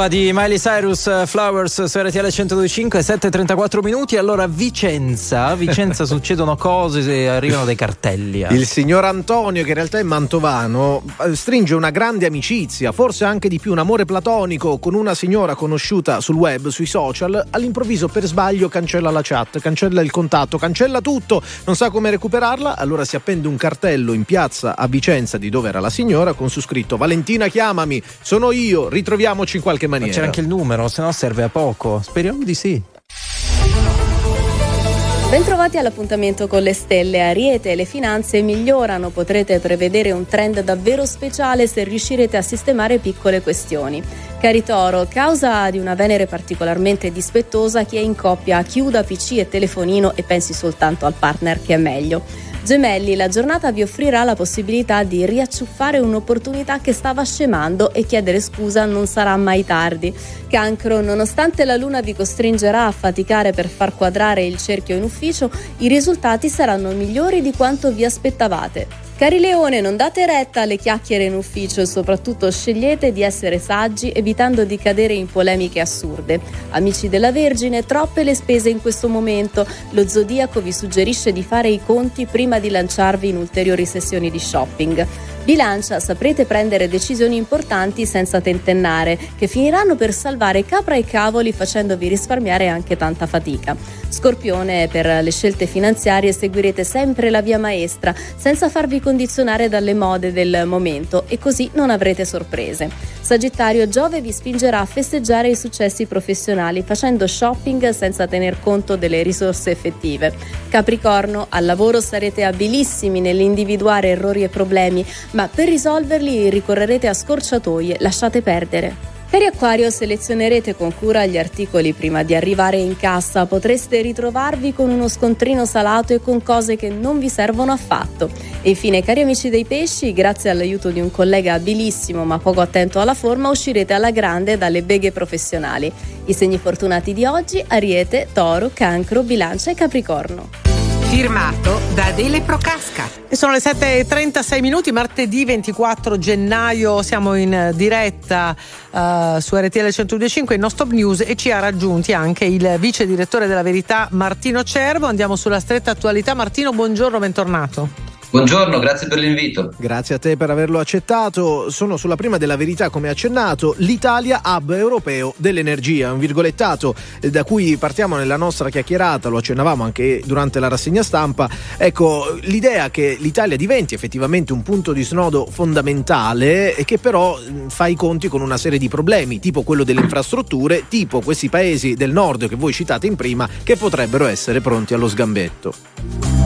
nuova di Miley Cyrus eh, Flowers su RTL 125 7.34 minuti. Allora Vicenza, Vicenza succedono cose se arrivano dei cartelli. eh. Il signor Antonio, che in realtà è mantovano, eh, stringe una grande amicizia, forse anche di più un amore platonico con una signora conosciuta sul web, sui social. All'improvviso, per sbaglio, cancella la chat, cancella il contatto, cancella tutto, non sa come recuperarla. Allora si appende un cartello in piazza a Vicenza di dove era la signora con su scritto Valentina chiamami, sono io, ritroviamoci in qualche Ma maniera. c'era anche il numero, se no serve a poco. Speriamo di sì. Bentrovati all'appuntamento con le stelle. Ariete, le finanze migliorano, potrete prevedere un trend davvero speciale se riuscirete a sistemare piccole questioni. Cari Toro, causa di una Venere particolarmente dispettosa, chi è in coppia chiuda PC e telefonino e pensi soltanto al partner che è meglio. Gemelli, la giornata vi offrirà la possibilità di riacciuffare un'opportunità che stava scemando e chiedere scusa non sarà mai tardi. Cancro, nonostante la luna vi costringerà a faticare per far quadrare il cerchio in ufficio, i risultati saranno migliori di quanto vi aspettavate. Cari Leone, non date retta alle chiacchiere in ufficio e soprattutto scegliete di essere saggi evitando di cadere in polemiche assurde. Amici della Vergine, troppe le spese in questo momento. Lo zodiaco vi suggerisce di fare i conti prima di lanciarvi in ulteriori sessioni di shopping. Bilancia, saprete prendere decisioni importanti senza tentennare, che finiranno per salvare capra e cavoli facendovi risparmiare anche tanta fatica. Scorpione, per le scelte finanziarie seguirete sempre la via maestra, senza farvi condizionare dalle mode del momento e così non avrete sorprese. Sagittario, Giove vi spingerà a festeggiare i successi professionali facendo shopping senza tener conto delle risorse effettive. Capricorno, al lavoro sarete abilissimi nell'individuare errori e problemi, ma per risolverli ricorrerete a scorciatoie, lasciate perdere. Cari Acquario, selezionerete con cura gli articoli prima di arrivare in cassa, potreste ritrovarvi con uno scontrino salato e con cose che non vi servono affatto. E infine, cari amici dei pesci, grazie all'aiuto di un collega abilissimo ma poco attento alla forma, uscirete alla grande dalle beghe professionali. I segni fortunati di oggi, Ariete, Toro, Cancro, Bilancia e Capricorno. Firmato da Adele Procasca. E sono le 7.36 minuti, martedì 24 gennaio, siamo in diretta eh, su RTL 125 in No Stop News e ci ha raggiunti anche il vice direttore della Verità Martino Cervo. Andiamo sulla stretta attualità. Martino, buongiorno, bentornato. Buongiorno, grazie per l'invito. Grazie a te per averlo accettato. Sono sulla prima della verità, come accennato, l'Italia hub europeo dell'energia, un virgolettato eh, da cui partiamo nella nostra chiacchierata, lo accennavamo anche durante la rassegna stampa. Ecco, l'idea che l'Italia diventi effettivamente un punto di snodo fondamentale e che però mh, fa i conti con una serie di problemi, tipo quello delle infrastrutture, tipo questi paesi del nord che voi citate in prima, che potrebbero essere pronti allo sgambetto.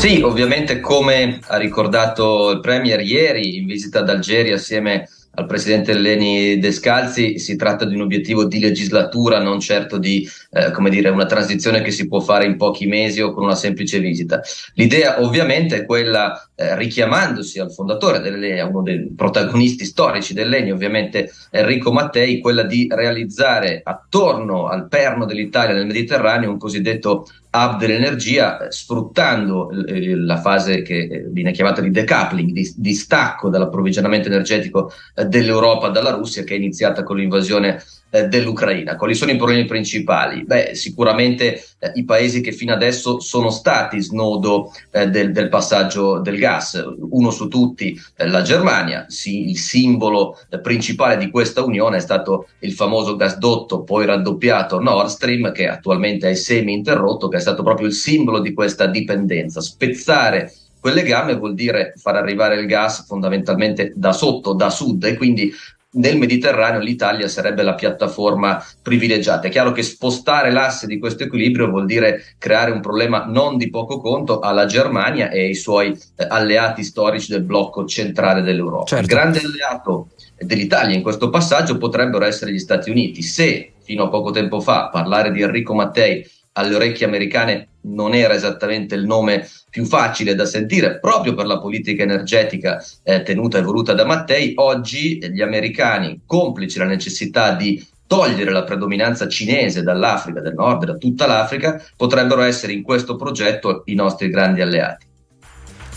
Sì, ovviamente come ha ricordato il Premier ieri in visita ad Algeria assieme al presidente Leni Descalzi, si tratta di un obiettivo di legislatura, non certo di eh, come dire, una transizione che si può fare in pochi mesi o con una semplice visita. L'idea ovviamente è quella, eh, richiamandosi al fondatore dell'Eni, a uno dei protagonisti storici dell'Eni, ovviamente Enrico Mattei, quella di realizzare attorno al perno dell'Italia nel Mediterraneo un cosiddetto hub dell'energia, eh, sfruttando eh, la fase che eh, viene chiamata di decoupling, di, di stacco dall'approvvigionamento energetico dell'Europa dalla Russia, che è iniziata con l'invasione eh, dell'Ucraina. Quali sono i problemi principali? Beh, sicuramente eh, i paesi che fino adesso sono stati snodo eh, del, del passaggio del gas, uno su tutti eh, la Germania, sì, il simbolo eh, principale di questa unione è stato il famoso gasdotto poi raddoppiato Nord Stream che attualmente è semi interrotto, che è stato proprio il simbolo di questa dipendenza. Spezzare quel legame vuol dire far arrivare il gas fondamentalmente da sotto, da sud e quindi nel Mediterraneo l'Italia sarebbe la piattaforma privilegiata. È chiaro che spostare l'asse di questo equilibrio vuol dire creare un problema non di poco conto alla Germania e ai suoi eh, alleati storici del blocco centrale dell'Europa. Certo. Il grande alleato dell'Italia in questo passaggio potrebbero essere gli Stati Uniti. Se fino a poco tempo fa parlare di Enrico Mattei alle orecchie americane non era esattamente il nome più facile da sentire proprio per la politica energetica eh, tenuta e voluta da Mattei, oggi gli americani, complici la necessità di togliere la predominanza cinese dall'Africa del Nord, da tutta l'Africa, potrebbero essere in questo progetto i nostri grandi alleati.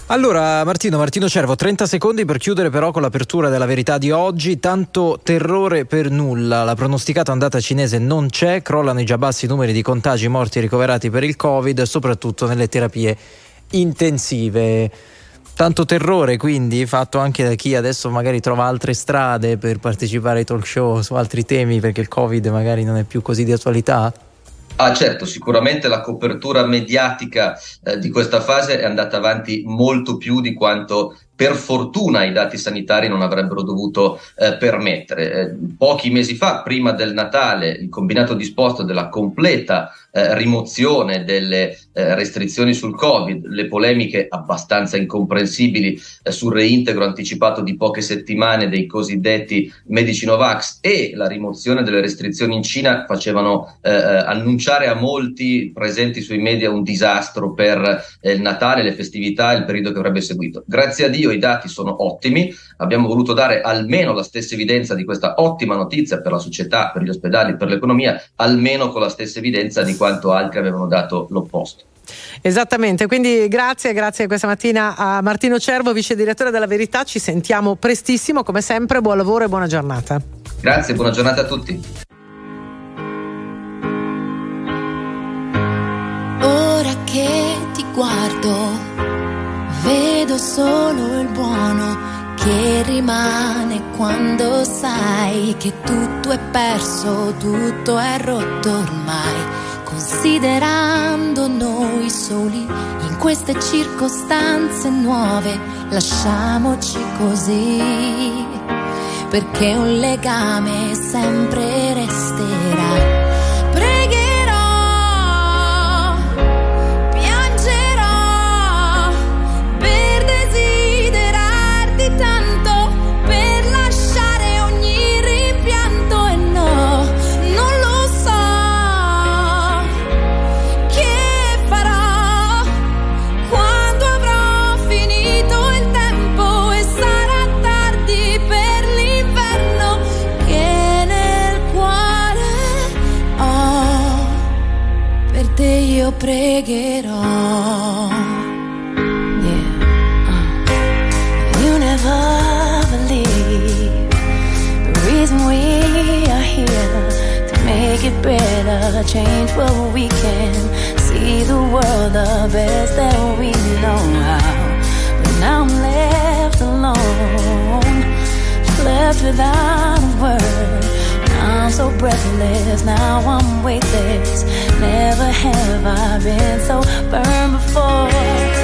Allora, Martino, Martino Cervo, 30 secondi per chiudere però con l'apertura della verità di oggi. Tanto terrore per nulla. La pronosticata ondata cinese non c'è, crollano i già bassi numeri di contagi, morti e ricoverati per il Covid, soprattutto nelle terapie intensive. Tanto terrore quindi fatto anche da chi adesso magari trova altre strade per partecipare ai talk show su altri temi perché il Covid magari non è più così di attualità? Ah certo, sicuramente la copertura mediatica eh, di questa fase è andata avanti molto più di quanto per fortuna i dati sanitari non avrebbero dovuto eh, permettere. Eh, pochi mesi fa, prima del Natale, il combinato disposto della completa eh, rimozione delle eh, restrizioni sul Covid, le polemiche abbastanza incomprensibili eh, sul reintegro anticipato di poche settimane dei cosiddetti medici Novax e la rimozione delle restrizioni in Cina facevano eh, annunciare a molti presenti sui media un disastro per il Natale, le festività e il periodo che avrebbe seguito. Grazie a Dio i dati sono ottimi, abbiamo voluto dare almeno la stessa evidenza di questa ottima notizia per la società, per gli ospedali, per l'economia, almeno con la stessa evidenza di quanto altri avevano dato l'opposto. Esattamente, quindi grazie, grazie questa mattina a Martino Cervo, vice direttore della Verità, ci sentiamo prestissimo, come sempre buon lavoro e buona giornata. Grazie, buona giornata a tutti. Ora che ti guardo Vedo solo il buono che rimane quando sai che tutto è perso, tutto è rotto ormai. Considerando noi soli in queste circostanze nuove, lasciamoci così, perché un legame sempre resterà. Io pregherò. Uh. You never believe the reason we are here to make it better, change what we can, see the world the best that we know how. But now I'm left alone, left without a word. Now I'm so breathless, now I'm weightless. Never have I been so burned before.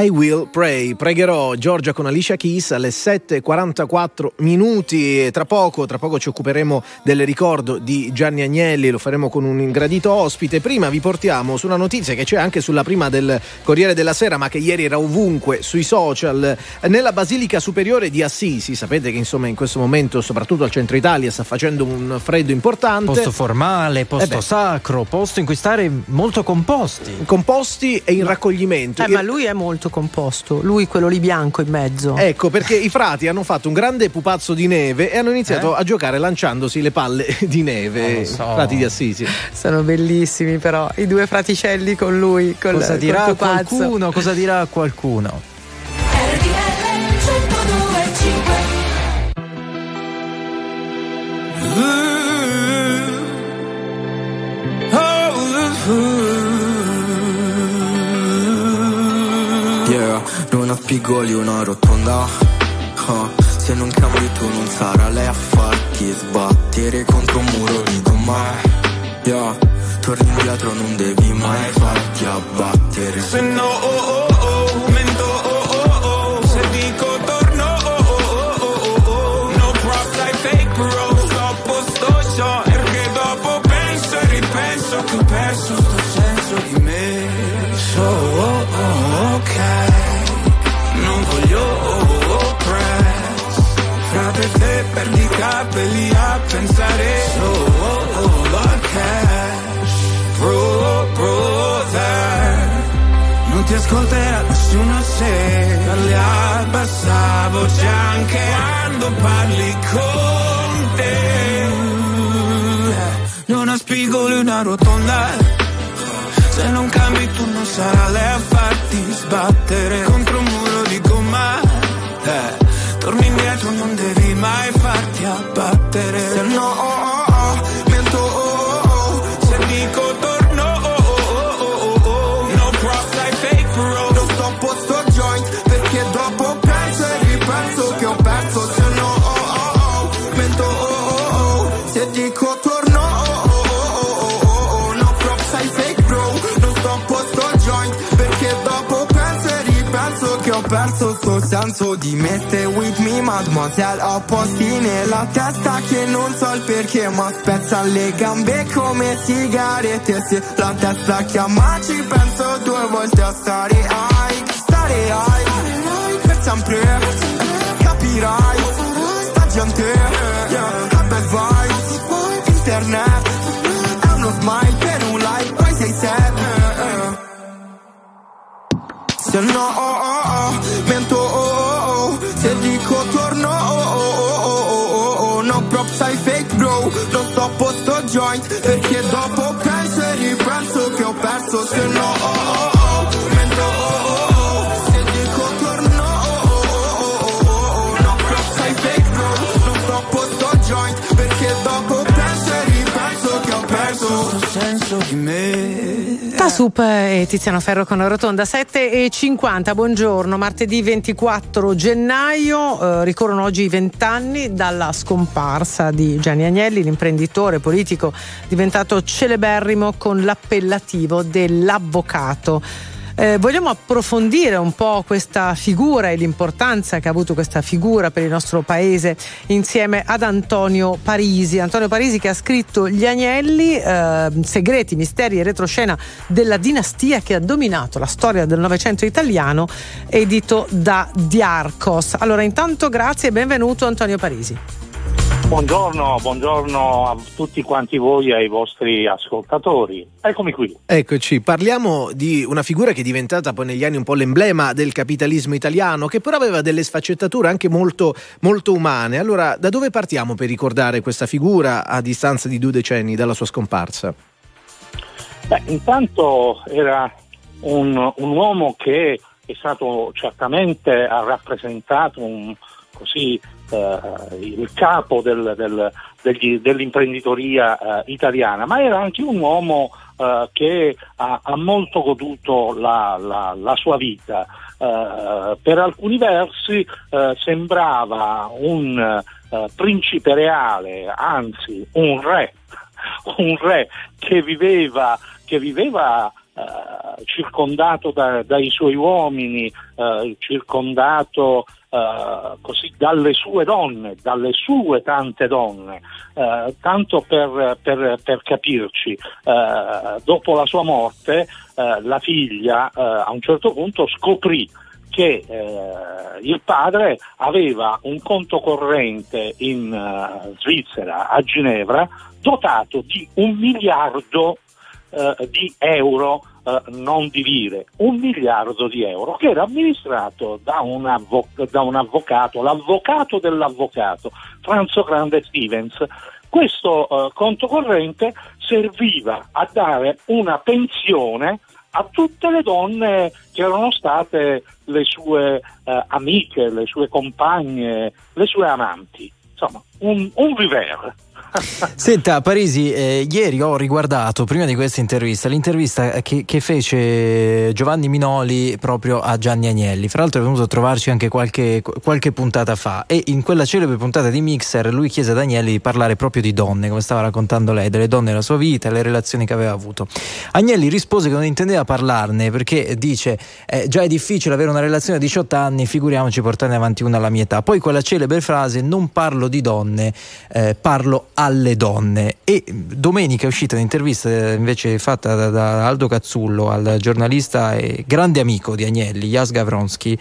I will pray. Pregherò Giorgia con Alicia Keys alle 7.44 minuti. E tra poco, tra poco ci occuperemo del ricordo di Gianni Agnelli, lo faremo con un ingradito ospite. Prima vi portiamo su una notizia che c'è anche sulla prima del Corriere della Sera, ma che ieri era ovunque sui social. Nella Basilica Superiore di Assisi, sapete che insomma in questo momento, soprattutto al centro Italia, sta facendo un freddo importante. Posto formale, posto Eh sacro, posto in cui stare molto composti. Composti e in raccoglimento. Eh, ma lui è molto composto, lui quello lì bianco in mezzo. Ecco, perché i frati hanno fatto un grande pupazzo di neve e hanno iniziato eh? a giocare lanciandosi le palle di neve. Eh, so. Frati di Assisi. Sono bellissimi però, i due fraticelli con lui. Col, cosa dirà col qualcuno? Cosa dirà qualcuno? RDL 102.5 Una spigoli, una rotonda huh. Se non cambi tu non sarà lei a farti sbattere contro un muro di domani yeah. Torni indietro non devi mai farti abbattere Se no oh, oh. Pensare, so oh la cash, bro brother. Non ti ascolterà nessuno se parli a bassa voce anche quando parli con te. Non ha spigoli una rotonda. Se non cambi tu non sarà lei a farti sbattere contro un muro di gomma. Eh, torni indietro, non devi mai farti abbattere. Se no, perso sto senso di me. Stay with me mademoiselle Ho posti nella testa che non so il perché Ma spezza le gambe come sigarette. Se la testa chiama ci penso due volte a stare high Stare high Per sempre Capirai Sta gente yeah, vibes. Internet È uno smile per un like Poi sei sad Se no joint Perché dopo penso e ripenso che ho perso Se no oh oh oh Mento oh oh oh Se dico torno oh oh oh oh oh oh No props ai fake bro Non stoppo sto joint Perché dopo penso e ripenso che ho perso senso di me Tasup e Tiziano Ferro con la rotonda 7 e 50, buongiorno, martedì 24 gennaio, eh, ricorrono oggi i vent'anni dalla scomparsa di Gianni Agnelli, l'imprenditore politico diventato celeberrimo con l'appellativo dell'avvocato. Eh, vogliamo approfondire un po' questa figura e l'importanza che ha avuto questa figura per il nostro paese insieme ad Antonio Parisi. Antonio Parisi che ha scritto Gli Agnelli, eh, segreti, misteri e retroscena della dinastia che ha dominato la storia del Novecento italiano, edito da Diarcos. Allora, intanto grazie e benvenuto Antonio Parisi. Buongiorno, buongiorno a tutti quanti voi e ai vostri ascoltatori. Eccomi qui. Eccoci, parliamo di una figura che è diventata poi negli anni un po' l'emblema del capitalismo italiano, che però aveva delle sfaccettature anche molto, molto umane. Allora, da dove partiamo per ricordare questa figura a distanza di due decenni dalla sua scomparsa? Beh, intanto era un, un uomo che è stato certamente, ha rappresentato un, così, eh, il capo del- del- degli- dell'imprenditoria eh, italiana, ma era anche un uomo eh, che ha, ha molto goduto la, la- la sua vita. Eh, per alcuni versi eh, sembrava un eh, principe reale, anzi un re, un re che viveva, che viveva eh, circondato da- dai suoi uomini, eh, circondato eh, così dalle sue donne, dalle sue tante donne, eh, tanto per, per- per capirci, eh, dopo la sua morte la figlia a un certo punto scoprì che eh, il padre aveva un conto corrente in eh, Svizzera, a Ginevra, dotato di un miliardo eh, di euro, eh, non di lire, un miliardo di euro, che era amministrato da un, avvo- da un avvocato, l'avvocato dell'avvocato, Franzo Grande Stevens. Questo eh, conto corrente serviva a dare una pensione a tutte le donne che erano state le sue eh, amiche, le sue compagne, le sue amanti. Insomma, un, un viver. Senta, Parisi, eh, ieri ho riguardato, prima di questa intervista, l'intervista che, che fece Giovanni Minoli proprio a Gianni Agnelli. Fra l'altro è venuto a trovarci anche qualche, qualche puntata fa e in quella celebre puntata di Mixer lui chiese ad Agnelli di parlare proprio di donne, come stava raccontando lei, delle donne della sua vita, le relazioni che aveva avuto. Agnelli rispose che non intendeva parlarne perché dice eh, già è difficile avere una relazione a 18 anni, figuriamoci portarne avanti una alla mia età. Poi quella celebre frase non parlo di donne, eh, parlo alle donne. E domenica è uscita un'intervista eh, invece fatta da, da Aldo Cazzullo al giornalista e grande amico di Agnelli, Jas Gavronski,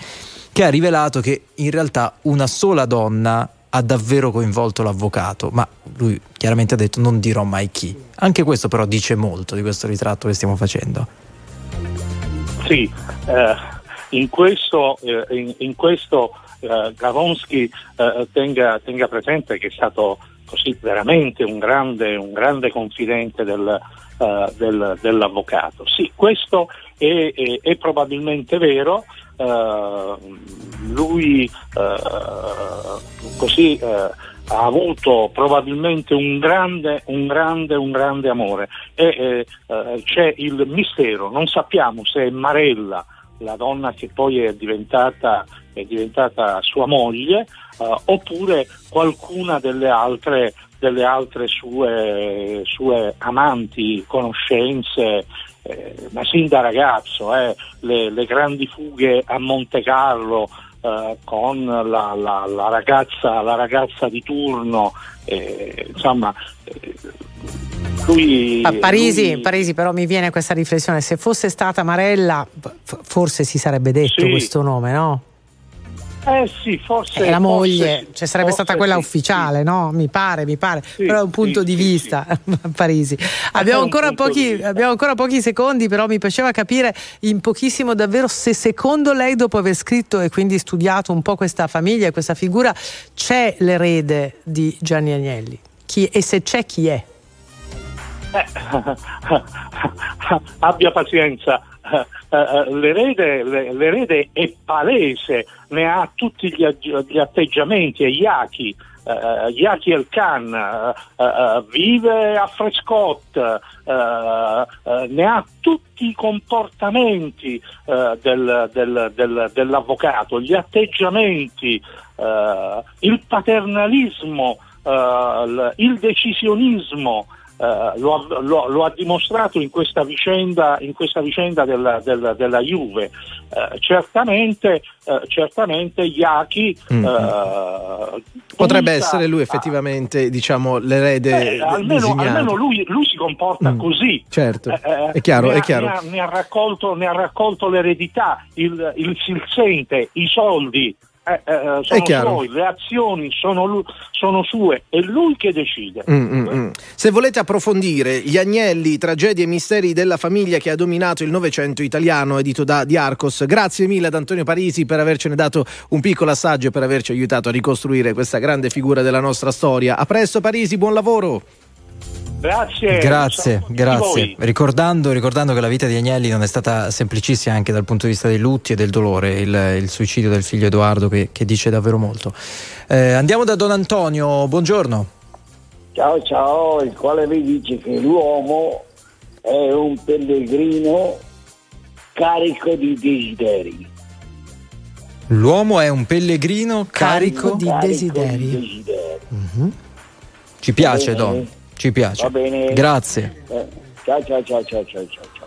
che ha rivelato che in realtà una sola donna ha davvero coinvolto l'avvocato, ma lui chiaramente ha detto non dirò mai chi. Anche questo però dice molto di questo ritratto che stiamo facendo. Sì, eh, in questo, eh, in, in questo eh, Gavonsky eh, tenga, tenga presente che è stato così veramente un grande, un grande confidente del, eh, del- dell'avvocato. Sì, questo è, è- è probabilmente vero. eh, lui eh, così ha avuto probabilmente un grande, un grande, un grande amore e c'è il mistero, non sappiamo se è Marella la donna che poi è diventata, è diventata sua moglie, eh, oppure qualcuna delle altre, delle altre sue, sue amanti, conoscenze, eh, ma sin da ragazzo, eh, le, le grandi fughe a Monte Carlo. eh, con la, la- la ragazza, la ragazza di turno, eh, insomma, eh, lui, A Parisi, lui- Parisi, però mi viene questa riflessione, se fosse stata Marella forse si sarebbe detto Sì. questo nome, no? Eh sì, forse. Eh, la moglie, forse- cioè sarebbe stata quella sì, ufficiale, no? Mi pare, mi pare, però è un punto sì, di sì, vista Parisi. Abbiamo ancora, pochi, vista. abbiamo ancora pochi secondi, però mi piaceva capire in pochissimo davvero se secondo lei, dopo aver scritto e quindi studiato un po' questa famiglia e questa figura, c'è l'erede di Gianni Agnelli. Chi- e se c'è chi è? Eh, abbia pazienza. Eh, eh, L'erede, le- l'erede è palese, ne ha tutti gli, gli atteggiamenti, è Yaki. Uh, Yaki El Khan eh, eh, vive a Frescott, eh, eh, ne ha tutti i comportamenti eh, del- del- del- dell'avvocato, gli atteggiamenti, eh, il paternalismo, eh, il decisionismo. Eh, lo, ha, lo- lo ha dimostrato in questa vicenda, in questa vicenda della, della- della Juve. Eh, certamente, eh, certamente Iaki Mm. Potrebbe essere lui a- effettivamente, diciamo, l'erede eh, almeno, almeno lui, lui si comporta Mm. così. Certo, Eh, è chiaro, ne è chiaro. Ne ha, ne ha raccolto, ne ha raccolto l'eredità, il, il silsente, i soldi. Eh, eh, sono chiaro. suoi, le azioni sono, sono sue, è lui che decide. Mm, mm, mm. Se volete approfondire gli agnelli, tragedie e misteri della famiglia che ha dominato il Novecento italiano, edito da Diarcos, grazie mille ad Antonio Parisi per avercene dato un piccolo assaggio e per averci aiutato a ricostruire questa grande figura della nostra storia. A presto Parisi, buon lavoro! Grazie. Grazie, grazie. Ricordando, ricordando che la vita di Agnelli non è stata semplicissima anche dal punto di vista dei lutti e del dolore, il, il suicidio del figlio Edoardo che, che dice davvero molto. Eh, andiamo da Don Antonio, buongiorno. Ciao ciao, il quale vi dice che l'uomo è un pellegrino carico di desideri. L'uomo è un pellegrino carico, di Carico desideri. di desideri. Mhm. Ci piace, bene. Don. Ci piace. Va bene. Grazie. Eh, ciao ciao ciao ciao ciao ciao. ciao.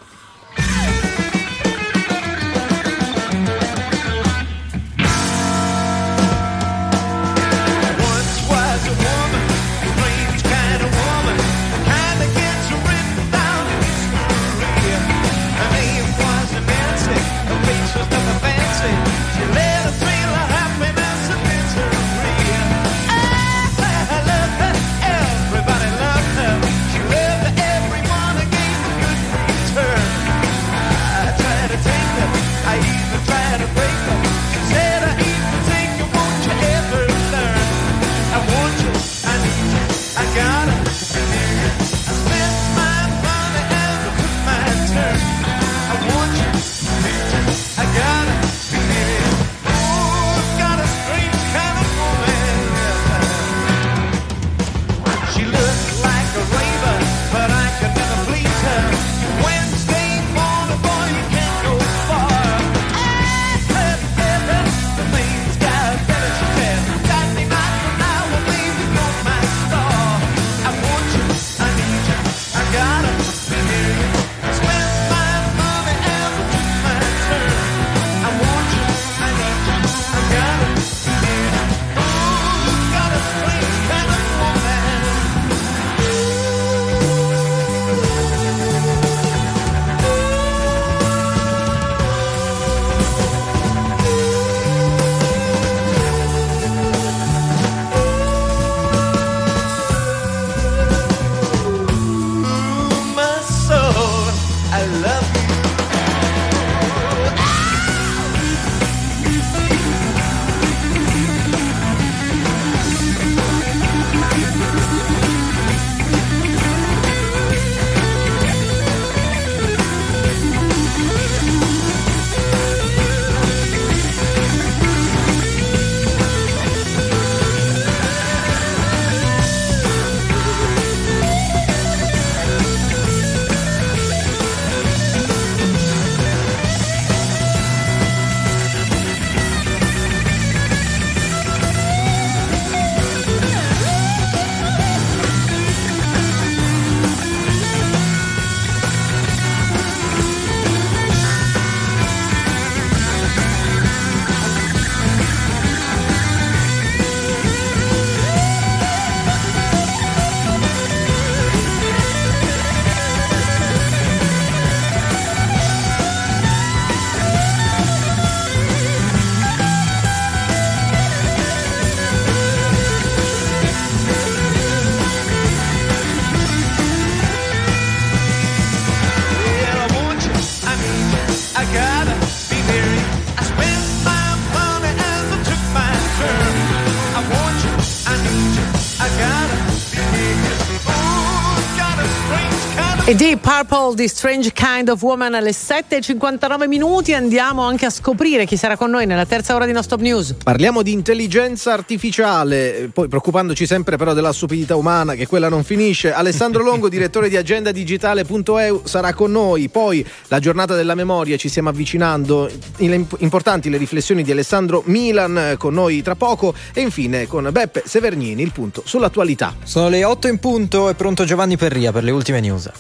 E Deep Purple di Strange Kind of Woman alle 7.59 minuti andiamo anche a scoprire chi sarà con noi nella terza ora di No Stop News. Parliamo di intelligenza artificiale, poi preoccupandoci sempre però della stupidità umana, che quella non finisce. Alessandro Longo, direttore di agendadigitale.eu, sarà con noi. Poi la giornata della memoria, ci stiamo avvicinando. Importanti le riflessioni di Alessandro Milan con noi tra poco. E infine con Beppe Severnini, il punto sull'attualità. Sono le 8 in punto, è pronto Giovanni Perria per le ultime news.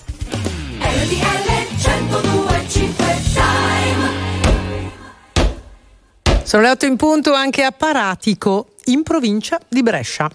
Sono le 8 in punto anche a Paratico, in provincia di Brescia.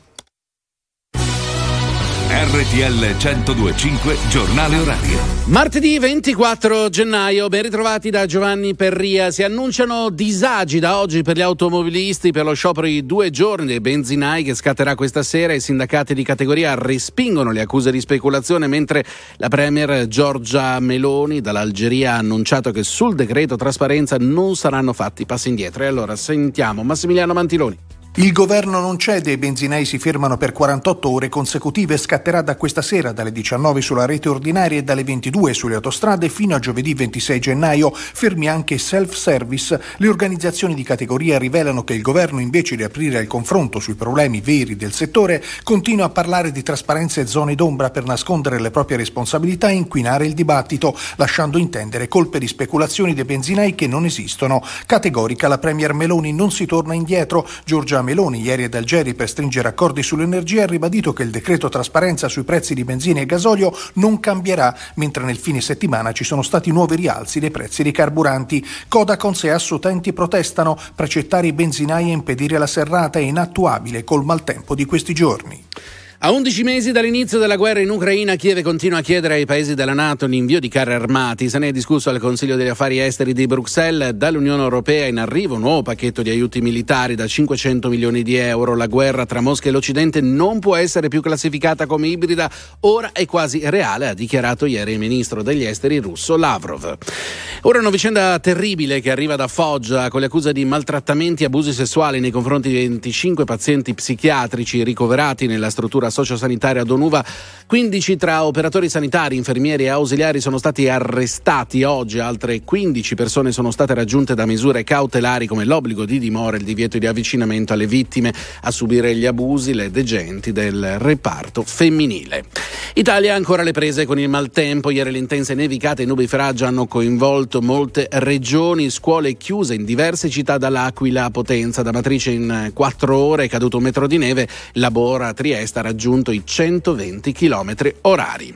RTL 1025 Giornale Orario. Martedì 24 gennaio, ben ritrovati da Giovanni Perria. Si annunciano disagi da oggi per gli automobilisti per lo sciopero di due giorni dei benzinai che scatterà questa sera. I sindacati di categoria respingono le accuse di speculazione, mentre la Premier Giorgia Meloni dall'Algeria ha annunciato che sul decreto trasparenza non saranno fatti passi indietro. E allora sentiamo Massimiliano Mantiloni. Il governo non cede, i benzinai si fermano per 48 ore consecutive, scatterà da questa sera dalle 19 sulla rete ordinaria e dalle 22 sulle autostrade fino a giovedì 26 gennaio, fermi anche self-service. Le organizzazioni di categoria rivelano che il governo invece di aprire il confronto sui problemi veri del settore, continua a parlare di trasparenza e zone d'ombra per nascondere le proprie responsabilità e inquinare il dibattito, lasciando intendere colpe di speculazioni dei benzinai che non esistono. Categorica la Premier Meloni non si torna indietro, Giorgia Meloni ieri ad Algeri per stringere accordi sull'energia ha ribadito che il decreto trasparenza sui prezzi di benzina e gasolio non cambierà, mentre nel fine settimana ci sono stati nuovi rialzi dei prezzi dei carburanti. Codacons e Assutenti protestano, precettare i benzinai e impedire la serrata è inattuabile col maltempo di questi giorni. A 11 mesi dall'inizio della guerra in Ucraina, Kiev continua a chiedere ai paesi della Nato l'invio di carri armati. Se ne è discusso al Consiglio degli Affari Esteri di Bruxelles. Dall'Unione Europea in arrivo un nuovo pacchetto di aiuti militari da 500 milioni di euro. La guerra tra Mosca e l'Occidente non può essere più classificata come ibrida, ora è quasi reale, ha dichiarato ieri il ministro degli esteri russo Lavrov. Ora una vicenda terribile che arriva da Foggia con le accuse di maltrattamenti e abusi sessuali nei confronti di 25 pazienti psichiatrici ricoverati nella struttura sociosanitaria Donuva. 15 tra operatori sanitari, infermieri e ausiliari sono stati arrestati oggi, altre 15 persone sono state raggiunte da misure cautelari come l'obbligo di dimora il divieto di avvicinamento alle vittime a subire gli abusi, le degenti del reparto femminile. Italia ancora le prese con il maltempo, ieri le intense nevicate e nubifragi hanno coinvolto molte regioni, scuole chiuse in diverse città dall'Aquila a Potenza, da Matrice in 4 ore è caduto un metro di neve, Labora Trieste ha raggiunto i 120 km orari.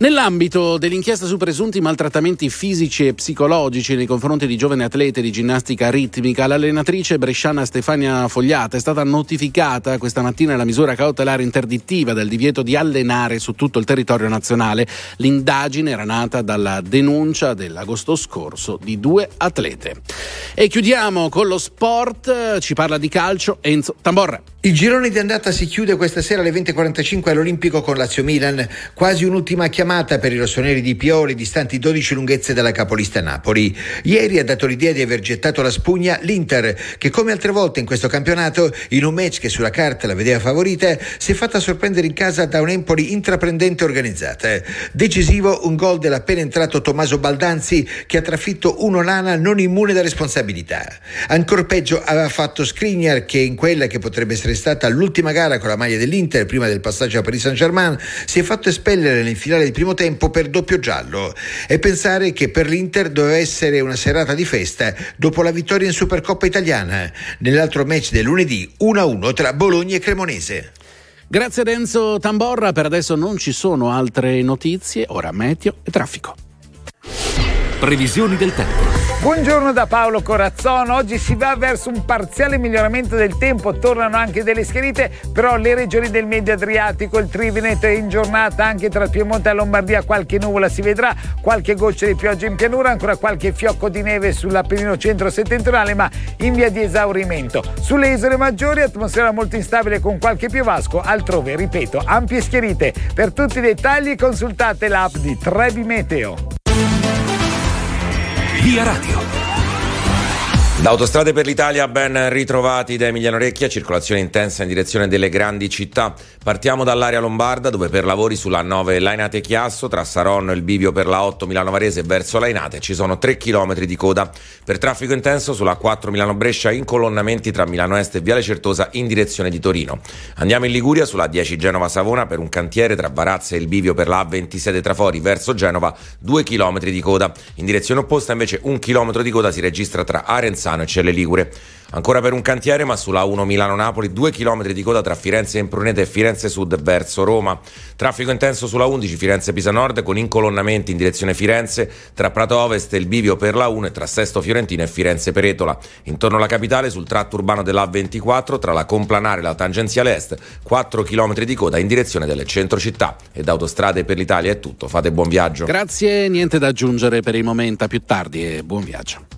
Nell'ambito dell'inchiesta su presunti maltrattamenti fisici e psicologici nei confronti di giovani atlete di ginnastica ritmica, l'allenatrice bresciana Stefania Fogliata è stata notificata questa mattina la misura cautelare interdittiva del divieto di allenare su tutto il territorio nazionale. L'indagine era nata dalla denuncia dell'agosto scorso di due atlete. E chiudiamo con lo sport, ci parla di calcio Enzo Tamborra. Il girone di andata si chiude questa sera alle 20.45 all'Olimpico con Lazio Milan, quasi un'ultima chiamata per i rossoneri di Pioli, distanti 12 lunghezze dalla capolista Napoli. Ieri ha dato l'idea di aver gettato la spugna l'Inter, che come altre volte in questo campionato, in un match che sulla carta la vedeva favorita, si è fatta sorprendere in casa da un Empoli intraprendente e organizzata. Decisivo un gol dell'appena entrato Tommaso Baldanzi che ha trafitto uno Lana non immune da responsabilità. Ancora peggio aveva fatto Skriniar che in quella che potrebbe essere stata l'ultima gara con la maglia dell'Inter prima del passaggio a Paris Saint-Germain, si è fatto espellere nel finale del primo tempo per doppio giallo e pensare che per l'Inter doveva essere una serata di festa dopo la vittoria in Supercoppa italiana. Nell'altro match del lunedì 1-1 tra Bologna e Cremonese. Grazie ad Enzo Tamborra, per adesso non ci sono altre notizie, ora meteo e traffico. Previsioni del tempo. Buongiorno da Paolo Corazzon, oggi si va verso un parziale miglioramento del tempo, tornano anche delle schiarite, però le regioni del medio Adriatico, il Triveneto è in giornata, anche tra Piemonte e Lombardia qualche nuvola si vedrà, qualche goccia di pioggia in pianura, ancora qualche fiocco di neve sull'Appennino centro-settentrionale, ma in via di esaurimento. Sulle isole maggiori atmosfera molto instabile con qualche piovasco, altrove, ripeto, ampie schiarite. Per tutti i dettagli consultate l'app di Trebi Meteo. Via Radio. Da Autostrade per l'Italia ben ritrovati da Emiliano Recchia, circolazione intensa in direzione delle grandi città. Partiamo dall'area lombarda dove per lavori sulla 9 Lainate Chiasso tra Saronno e il bivio per la 8 Milano Varese verso Lainate ci sono 3 km di coda. Per traffico intenso sulla 4 Milano Brescia incolonnamenti tra Milano Est e Viale Certosa in direzione di Torino. Andiamo in Liguria sulla 10 Genova Savona per un cantiere tra Barazza e il bivio per la A27 Trafori verso Genova 2 km di coda. In direzione opposta invece 1 km di coda si registra tra Arenzano e Celle Ligure. Ancora per un cantiere, ma sulla 1 Milano-Napoli, 2 km di coda tra Firenze e Impruneta e Firenze Sud verso Roma. Traffico intenso sulla 11 Firenze-Pisa Nord con incolonnamenti in direzione Firenze tra Prato Ovest e il bivio per la 1 e tra Sesto Fiorentino e Firenze Peretola. Intorno alla capitale, sul tratto urbano della 24 tra la Complanare e la tangenziale est, 4 km di coda in direzione delle centro città. E da Autostrade per l'Italia è tutto. Fate buon viaggio. Grazie, niente da aggiungere per il momento. A più tardi e buon viaggio.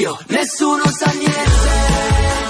Di Scipio nessuno sa niente.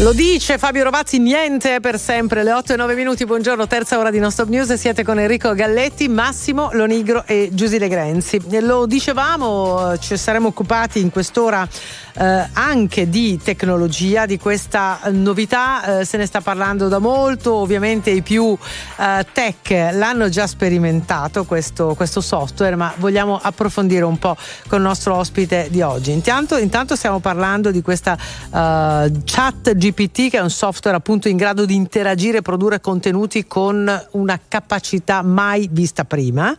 Lo dice Fabio Rovazzi, niente per sempre. Le 8 e 9 minuti, buongiorno, terza ora di Non Stop News. Siete con Enrico Galletti, Massimo Lonigro e Giusile Grenzi. Lo dicevamo, ci saremo occupati in quest'ora eh, anche di tecnologia, di questa novità. eh, se ne sta parlando da molto. Ovviamente i più eh, tech l'hanno già sperimentato questo, questo software, ma vogliamo approfondire un po' con il nostro ospite di oggi. Intanto, intanto stiamo parlando di questa eh, chat GPT, che è un software appunto in grado di interagire e produrre contenuti con una capacità mai vista prima.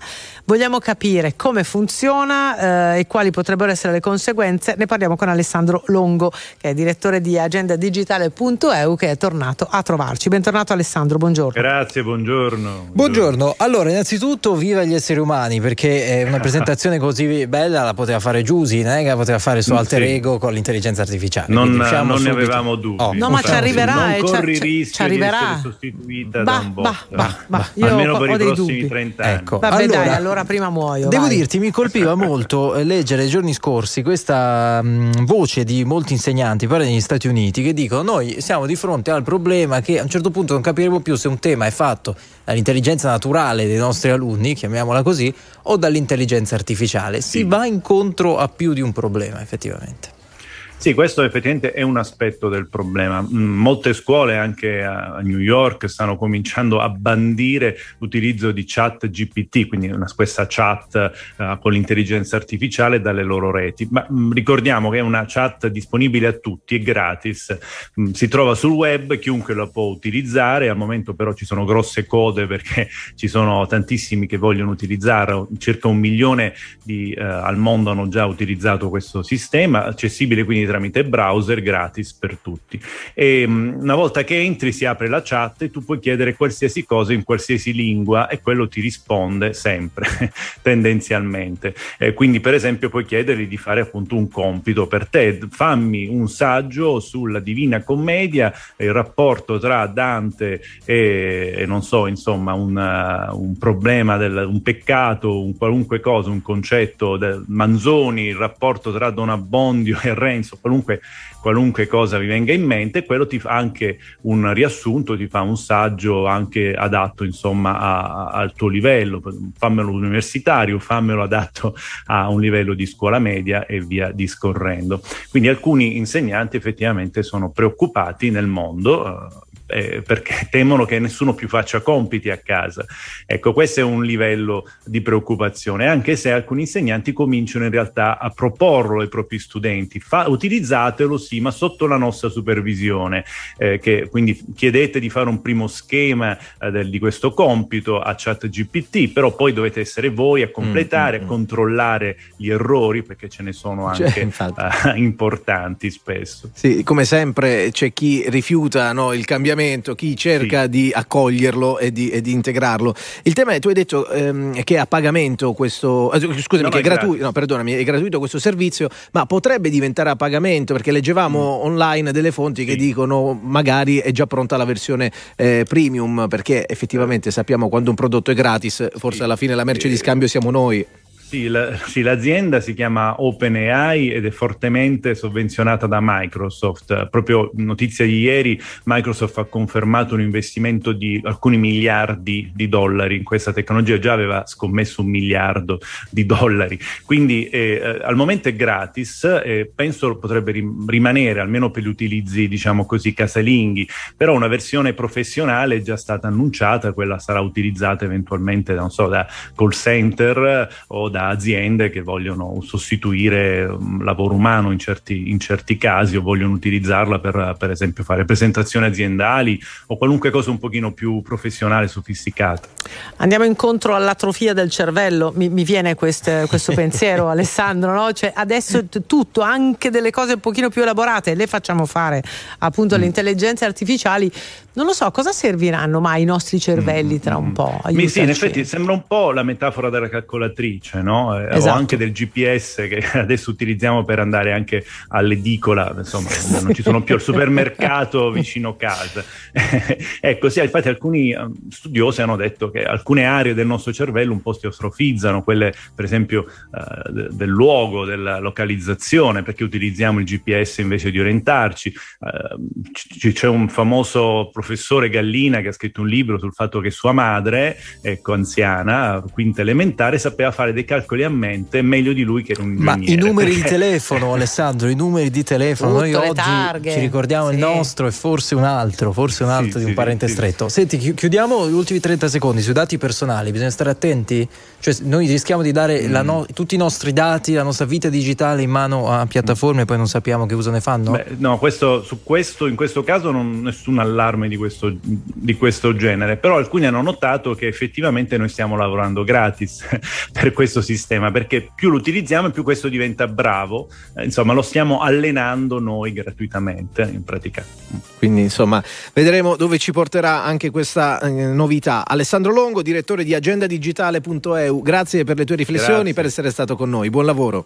Vogliamo capire come funziona eh, e quali potrebbero essere le conseguenze. Ne parliamo con Alessandro Longo, che è direttore di agendadigitale.eu, che è tornato a trovarci. Bentornato Alessandro, buongiorno. Grazie, buongiorno. Buongiorno, allora innanzitutto viva gli esseri umani perché eh, una presentazione così bella la poteva fare non è che la poteva fare su alter Sì. ego con l'intelligenza artificiale. Non, non ne avevamo dubbi. Oh, No, ma ci arriverà, Non eh, ci- corri ci- rischio ci arriverà. di essere sostituita Bah, da un bot. bah, bah, io Almeno ho- per ho i dei prossimi dubbi. 30 anni. Ecco, Vabbè, allora, dai, allora prima muoio. Devo vai. dirti, mi colpiva molto eh, leggere i giorni scorsi questa mh, voce di molti insegnanti, pare negli Stati Uniti, che dicono: Noi siamo di fronte al problema che a un certo punto non capiremo più se un tema è fatto dall'intelligenza naturale dei nostri alunni, chiamiamola così, o dall'intelligenza artificiale. Si va incontro a più di un problema, effettivamente. Sì, questo effettivamente è un aspetto del problema. Mm, Molte scuole anche a New York stanno cominciando a bandire l'utilizzo di chat GPT, quindi una, questa chat eh, con l'intelligenza artificiale dalle loro reti. Ma mm, ricordiamo che è una chat disponibile a tutti, è gratis, Mm, si trova sul web, chiunque la può utilizzare, al momento però ci sono grosse code perché ci sono tantissimi che vogliono utilizzare, circa un milione di, eh, al mondo hanno già utilizzato questo sistema, accessibile quindi tramite browser, gratis per tutti. E mh, una volta che entri si apre la chat e tu puoi chiedere qualsiasi cosa in qualsiasi lingua e quello ti risponde sempre, tendenzialmente. Eh, quindi per esempio puoi chiedergli di fare appunto un compito per te, fammi un saggio sulla Divina Commedia, il rapporto tra Dante e, e non so, insomma, un, uh, un problema, del, un peccato, un qualunque cosa, un concetto, del Manzoni, il rapporto tra Don Abbondio e Renzo, qualunque, qualunque cosa vi venga in mente, quello ti fa anche un riassunto, ti fa un saggio anche adatto insomma a- a- al tuo livello, fammelo universitario, fammelo adatto a un livello di scuola media e via discorrendo. Quindi alcuni insegnanti effettivamente sono preoccupati nel mondo. eh, eh, perché temono che nessuno più faccia compiti a casa. Ecco, questo è un livello di preoccupazione, anche se alcuni insegnanti cominciano in realtà a proporlo ai propri studenti. Fa- utilizzatelo sì, ma sotto la nostra supervisione, eh, che, quindi chiedete di fare un primo schema eh, del- di questo compito a ChatGPT, però poi dovete essere voi a completare, a controllare gli errori, perché ce ne sono Cioè, anche infatti. eh, importanti spesso. Sì, come sempre c'è chi rifiuta no, il cambiamento, chi cerca di accoglierlo e di, e di integrarlo. Il tema è, tu hai detto ehm, che è a pagamento questo, eh, scusami, No, che è è gratuito, no, perdonami, è gratuito questo servizio, ma potrebbe diventare a pagamento? Perché leggevamo online delle fonti che dicono magari è già pronta la versione eh, premium perché effettivamente sappiamo quando un prodotto è gratis, forse alla fine la merce di scambio siamo noi. Sì, la- sì, l'azienda si chiama OpenAI ed è fortemente sovvenzionata da Microsoft. Proprio notizia di ieri, Microsoft ha confermato un investimento di alcuni miliardi di dollari in questa tecnologia, già aveva scommesso un miliardo di dollari. Quindi eh, eh, al momento è gratis, eh, penso potrebbe rim- rimanere almeno per gli utilizzi, diciamo così, casalinghi, però una versione professionale è già stata annunciata, quella sarà utilizzata eventualmente, non so, da call center eh, o da aziende che vogliono sostituire um, lavoro umano in certi, in certi casi o vogliono utilizzarla per, per esempio fare presentazioni aziendali o qualunque cosa un pochino più professionale, sofisticata. Andiamo incontro all'atrofia del cervello, mi, mi viene quest- questo pensiero Alessandro, no? Cioè, adesso t- tutto, anche delle cose un pochino più elaborate, le facciamo fare appunto alle intelligenze artificiali. Non lo so, cosa serviranno mai i nostri cervelli tra un po'? Mi- sì, in Aiutaci. effetti sembra un po' la metafora della calcolatrice, no? Eh, Esatto. O anche del GPS che adesso utilizziamo per andare anche all'edicola, insomma, non ci sono più al supermercato vicino casa. ecco, sì, infatti alcuni eh, studiosi hanno detto che alcune aree del nostro cervello un po' si astrofizzano, quelle per esempio eh, de- del luogo, della localizzazione, perché utilizziamo il GPS invece di orientarci. Eh, c'è un famoso professore Gallina che ha scritto un libro sul fatto che sua madre, ecco, anziana, quinta elementare, sapeva fare dei calcoli calcoli a mente meglio di lui che era un Ma ingegnere. i numeri di perché- telefono, Alessandro, i numeri di telefono, noi Tutto, le oggi targhe. ci ricordiamo il Sì. nostro e forse un altro, forse un Sì, altro di sì, un parente sì, sì. stretto. Senti, chi- chiudiamo gli ultimi 30 secondi sui dati personali, bisogna stare attenti? Cioè, noi rischiamo di dare la no- tutti i nostri dati, la nostra vita digitale in mano a piattaforme e poi non sappiamo che uso ne fanno? Beh, no, questo, su questo, in questo caso non nessun allarme di questo, di questo genere, però alcuni hanno notato che effettivamente noi stiamo lavorando gratis per questo sistema, perché più lo utilizziamo e più questo diventa bravo, Eh, insomma lo stiamo allenando noi gratuitamente in pratica. Quindi insomma vedremo dove ci porterà anche questa eh, novità. Alessandro Longo, direttore di agendadigitale.eu, grazie per le tue riflessioni, Grazie. per essere stato con noi. Buon lavoro.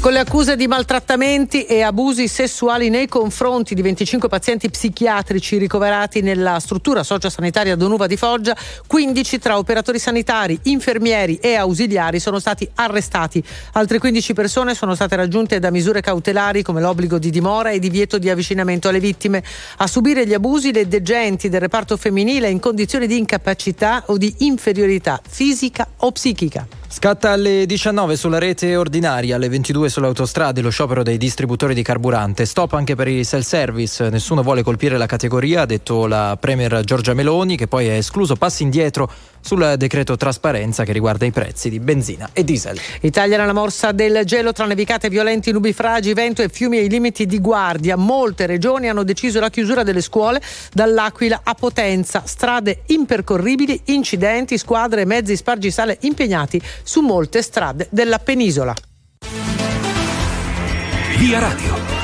Con le accuse di maltrattamenti e abusi sessuali nei confronti di 25 pazienti psichiatrici ricoverati nella struttura sociosanitaria Donuva di Foggia, 15 tra operatori sanitari, infermieri e ausiliari sono stati arrestati. Altre 15 persone sono state raggiunte da misure cautelari come l'obbligo di dimora e divieto di avvicinamento alle vittime. A subire gli abusi le degenti del reparto femminile in condizioni di incapacità o di inferiorità fisica o psichica. Scatta alle 19 sulla rete ordinaria, alle 22 sulle autostrade lo sciopero dei distributori di carburante. Stop anche per i self-service, nessuno vuole colpire la categoria, ha detto la Premier Giorgia Meloni, che poi ha escluso passi indietro sul decreto trasparenza che riguarda i prezzi di benzina e diesel. Italia nella morsa del gelo tra nevicate violenti, nubifragi, vento e fiumi ai limiti di guardia. Molte regioni hanno deciso la chiusura delle scuole dall'Aquila a Potenza. Strade impercorribili, incidenti, squadre e mezzi spargisale impegnati su molte strade della penisola. Via Radio.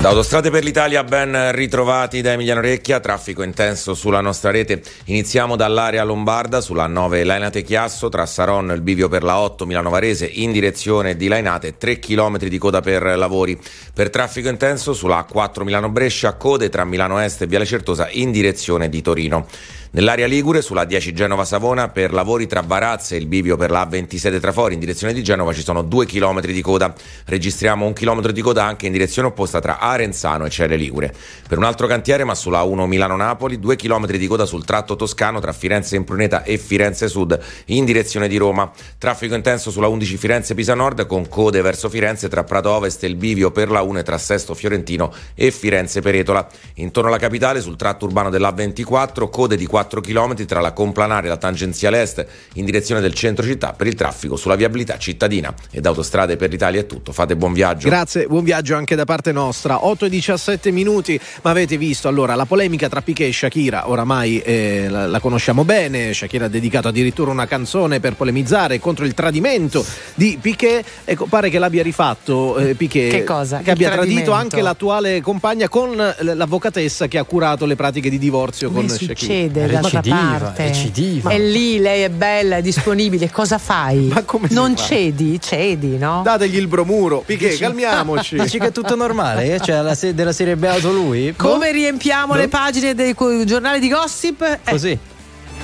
Da Autostrade per l'Italia ben ritrovati da Emiliano Recchia, traffico intenso sulla nostra rete. Iniziamo dall'area lombarda sulla 9 Lainate Chiasso tra Saronno e il bivio per la 8 Milano Varese in direzione di Lainate, 3 km di coda per lavori. Per traffico intenso sulla A4 Milano Brescia, code tra Milano Est e Viale Certosa in direzione di Torino. Nell'area Ligure, sulla 10 Genova-Savona, per lavori tra Barazze e il bivio per la A27 Trafori in direzione di Genova ci sono 2 km di coda. Registriamo un chilometro di coda anche in direzione opposta tra Arenzano e Celle Ligure. Per un altro cantiere, ma sulla 1 Milano-Napoli, 2 km di coda sul tratto toscano tra Firenze Impruneta e Firenze Sud in direzione di Roma. Traffico intenso sulla 11 Firenze-Pisa Nord con code verso Firenze tra Prato Ovest e il bivio per la 1 tra Sesto Fiorentino e Firenze Peretola. Intorno alla capitale, sul tratto urbano dell'A24, code di 4 km tra la Complanare e la tangenziale est in direzione del centro città per il traffico sulla viabilità cittadina. Ed Autostrade per l'Italia è tutto. Fate buon viaggio. Grazie, buon viaggio anche da parte nostra. 8 e 17 minuti, ma avete visto allora la polemica tra Piquet e Shakira, oramai eh, la, la conosciamo bene. Shakira ha dedicato addirittura una canzone per polemizzare contro il tradimento di Piquet. Ecco, pare che l'abbia rifatto eh, Piquet. Che cosa? Che Il abbia tradimento? tradito anche l'attuale compagna con l'avvocatessa che ha curato le pratiche di divorzio Come con Shakira. succede d'altra parte? recidiva. È lì, lei è bella, è disponibile, cosa fai? Ma come non fa? cedi, cedi, no? Dategli il bromuro. Dici- calmiamoci. Dici che è tutto normale? Cioè, alla se- della serie beato lui? Come riempiamo No. le pagine dei giornali di gossip? Eh, Così.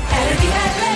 Llega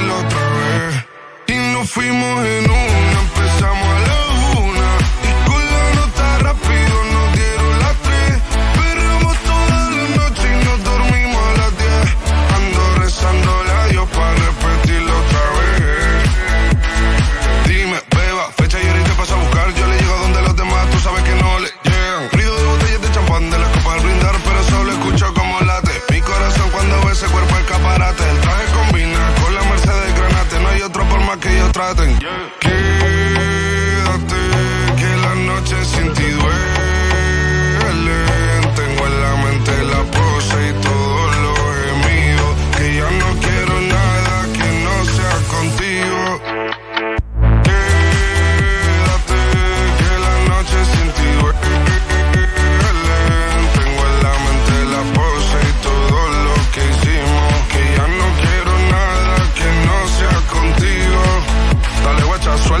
fuimos en una, empezamos a la try thing. Yeah.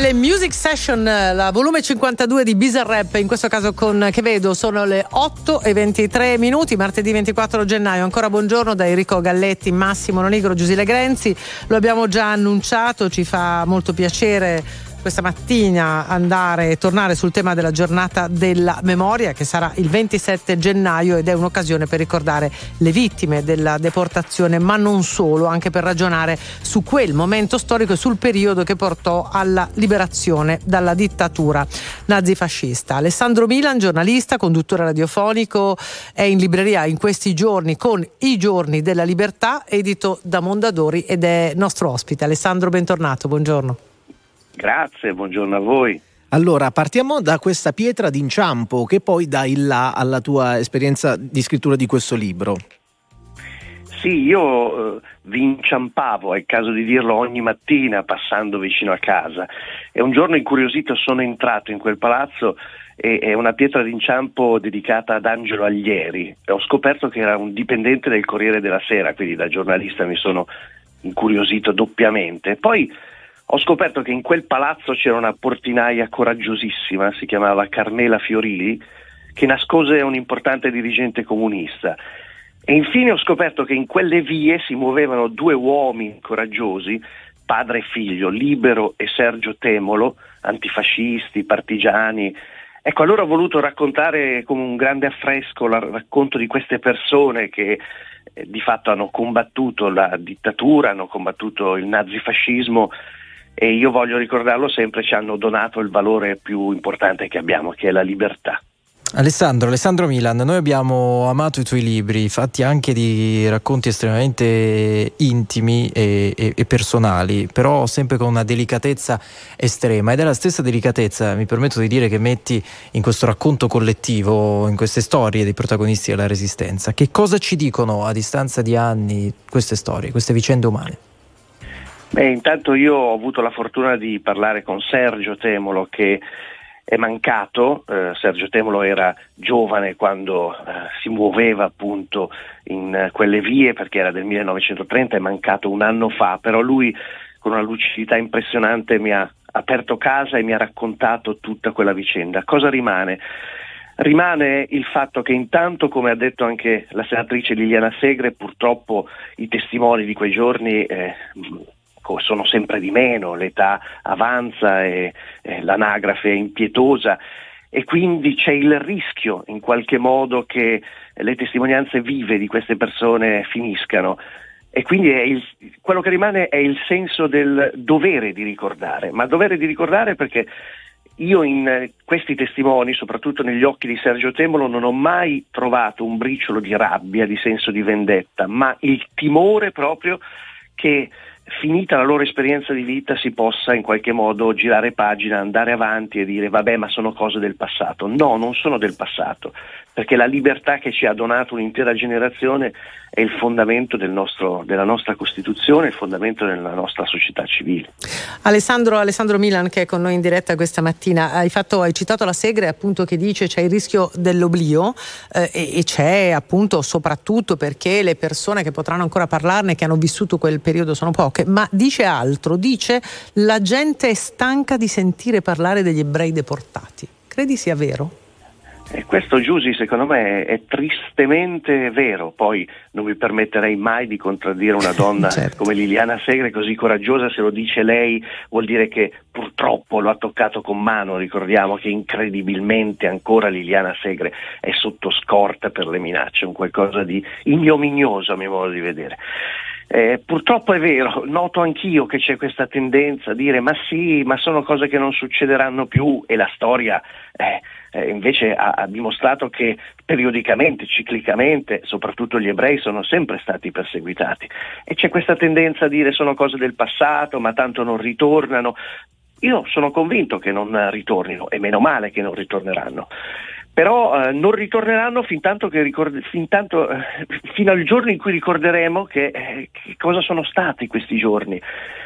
delle music session, eh, la volume 52 di Bizarre Rap, in questo caso con che vedo sono le 8 e 23 minuti, martedì 24 gennaio. Ancora buongiorno da Enrico Galletti, Massimo Nonigro, Giusile Grenzi. Lo abbiamo già annunciato, ci fa molto piacere questa mattina andare e tornare sul tema della giornata della memoria che sarà il 27 gennaio ed è un'occasione per ricordare le vittime della deportazione, ma non solo, anche per ragionare su quel momento storico e sul periodo che portò alla liberazione dalla dittatura nazifascista. Alessandro Milan, giornalista, conduttore radiofonico, è in libreria in questi giorni con I giorni della libertà, edito da Mondadori ed è nostro ospite. Alessandro, bentornato, buongiorno. Grazie, buongiorno a voi. Allora, partiamo da questa pietra d'inciampo che poi dà il là alla tua esperienza di scrittura di questo libro. Sì, io eh, vi inciampavo, è il caso di dirlo, ogni mattina passando vicino a casa e un giorno incuriosito sono entrato in quel palazzo e è una pietra d'inciampo dedicata ad Angelo Aglieri e ho scoperto che era un dipendente del Corriere della Sera, quindi da giornalista mi sono incuriosito doppiamente. Poi ho scoperto che in quel palazzo c'era una portinaia coraggiosissima, si chiamava Carmela Fiorili, che nascose un importante dirigente comunista. E infine ho scoperto che in quelle vie si muovevano due uomini coraggiosi, padre e figlio, Libero e Sergio Temolo, antifascisti, partigiani. Ecco, allora ho voluto raccontare come un grande affresco il racconto di queste persone che eh, di fatto hanno combattuto la dittatura, hanno combattuto il nazifascismo e io voglio ricordarlo sempre, ci hanno donato il valore più importante che abbiamo, che è la libertà. Alessandro, Alessandro Milan, noi abbiamo amato i tuoi libri, fatti anche di racconti estremamente intimi e, e, e, personali, però sempre con una delicatezza estrema ed è la stessa delicatezza, mi permetto di dire, che metti in questo racconto collettivo, in queste storie dei protagonisti della Resistenza. Che cosa ci dicono a distanza di anni queste storie, queste vicende umane? Beh, intanto io ho avuto la fortuna di parlare con Sergio Temolo che è mancato, eh, Sergio Temolo era giovane quando eh, si muoveva appunto in eh, quelle vie perché era del 1930, è mancato un anno fa, però lui con una lucidità impressionante mi ha aperto casa e mi ha raccontato tutta quella vicenda. Cosa rimane? Rimane il fatto che intanto, come ha detto anche la senatrice Liliana Segre, purtroppo i testimoni di quei giorni eh, sono sempre di meno, l'età avanza e, e l'anagrafe è impietosa. E quindi c'è il rischio in qualche modo che le testimonianze vive di queste persone finiscano. E quindi il, quello che rimane è il senso del dovere di ricordare, ma dovere di ricordare perché io in questi testimoni, soprattutto negli occhi di Sergio Temolo, non ho mai trovato un briciolo di rabbia, di senso di vendetta, ma il timore proprio che finita la loro esperienza di vita si possa in qualche modo girare pagina, andare avanti e dire vabbè ma sono cose del passato. No, non sono del passato, perché la libertà che ci ha donato un'intera generazione è il fondamento del nostro, della nostra Costituzione, il fondamento della nostra società civile. Alessandro, Alessandro Milan che è con noi in diretta questa mattina, hai, fatto, hai citato la Segre appunto che dice c'è il rischio dell'oblio eh, e, e c'è appunto soprattutto perché le persone che potranno ancora parlarne, che hanno vissuto quel periodo sono poche, ma dice altro, dice la gente è stanca di sentire parlare degli ebrei deportati. Credi sia vero? E questo Giusy secondo me è tristemente vero, poi non mi permetterei mai di contraddire una donna certo. come Liliana Segre, così coraggiosa, se lo dice lei vuol dire che purtroppo lo ha toccato con mano, ricordiamo che incredibilmente ancora Liliana Segre è sotto scorta per le minacce, un qualcosa di ignominioso a mio modo di vedere. Eh, purtroppo è vero, noto anch'io che c'è questa tendenza a dire ma sì, ma sono cose che non succederanno più e la storia eh, eh, invece ha, ha, dimostrato che periodicamente, ciclicamente, soprattutto gli ebrei sono sempre stati perseguitati. E c'è questa tendenza a dire sono cose del passato, ma tanto non ritornano. Io sono convinto che non ritornino e meno male che non ritorneranno. Però eh, non ritorneranno fin tanto che ricord- fin tanto, eh, fino al giorno in cui ricorderemo che, eh, che cosa sono stati questi giorni,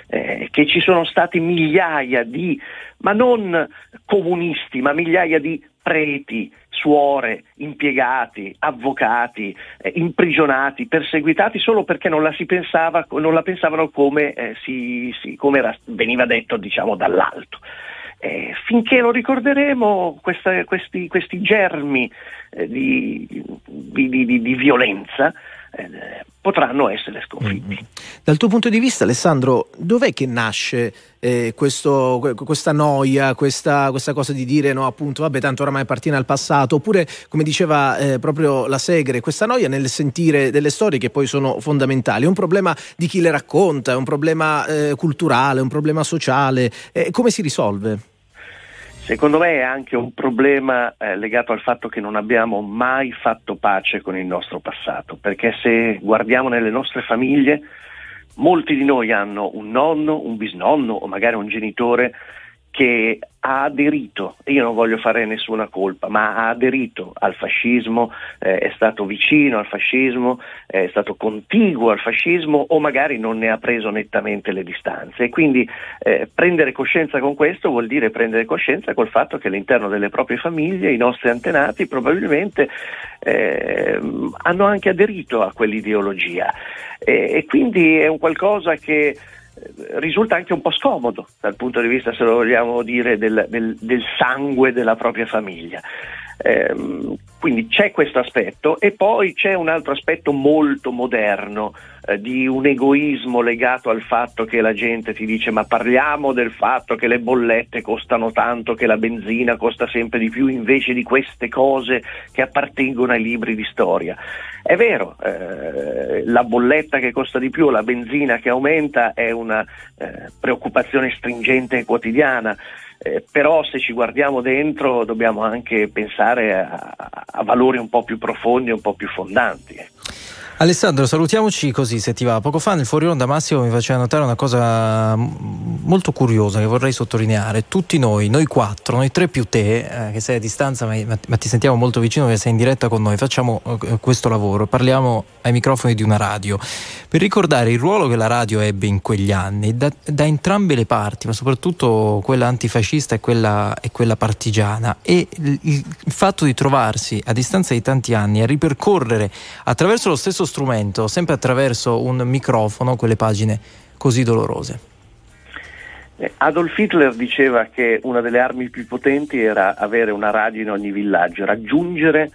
eh, che ci sono stati migliaia di, ma non comunisti, ma migliaia di preti, suore, impiegati, avvocati, eh, imprigionati, perseguitati solo perché non la, si pensava, non la pensavano come, eh, si, si, come era, veniva detto diciamo, dall'alto. Eh, finché lo ricorderemo, questa, questi, questi, germi eh, di, di, di, di, violenza eh, potranno essere sconfitti. Mm-hmm. Dal tuo punto di vista, Alessandro, dov'è che nasce eh, questo, questa noia, questa, questa, cosa di dire no, appunto, vabbè, tanto oramai appartiene al passato, oppure, come diceva eh, proprio la Segre, questa noia nel sentire delle storie che poi sono fondamentali. È un problema di chi le racconta, è un problema eh, culturale, è un problema sociale. come si risolve? Secondo me è anche un problema eh, legato al fatto che non abbiamo mai fatto pace con il nostro passato, perché se guardiamo nelle nostre famiglie, molti di noi hanno un nonno, un bisnonno o magari un genitore che ha aderito, io non voglio fare nessuna colpa, ma ha aderito al fascismo, eh, è stato vicino al fascismo, è stato contiguo al fascismo o magari non ne ha preso nettamente le distanze. E quindi eh, prendere coscienza con questo vuol dire prendere coscienza col fatto che all'interno delle proprie famiglie i nostri antenati probabilmente eh, hanno anche aderito a quell'ideologia. e quindi è un qualcosa che risulta anche un po' scomodo dal punto di vista, se lo vogliamo dire, del, del, del sangue della propria famiglia. Eh, quindi c'è questo aspetto e poi c'è un altro aspetto molto moderno eh, di un egoismo legato al fatto che la gente ti dice ma parliamo del fatto che le bollette costano tanto, che la benzina costa sempre di più invece di queste cose che appartengono ai libri di storia. È vero, eh, la bolletta che costa di più, la benzina che aumenta è una eh, preoccupazione stringente e quotidiana. Eh, però se ci guardiamo dentro dobbiamo anche pensare a, a valori un po' più profondi un po' più fondanti. Alessandro, salutiamoci così se ti va. Poco fa nel fuori onda Massimo mi faceva notare una cosa molto curiosa che vorrei sottolineare. Tutti noi, noi quattro, noi tre più te, eh, che sei a distanza ma, ma, ti sentiamo molto vicino perché sei in diretta con noi, facciamo eh, questo lavoro, parliamo ai microfoni di una radio per ricordare il ruolo che la radio ebbe in quegli anni da, da entrambe le parti, ma soprattutto quella antifascista e quella, e quella partigiana e il, il fatto di trovarsi a distanza di tanti anni a ripercorrere attraverso lo stesso strumento, sempre attraverso un microfono, quelle pagine così dolorose. Eh, Adolf Hitler diceva che una delle armi più potenti era avere una radio in ogni villaggio, raggiungere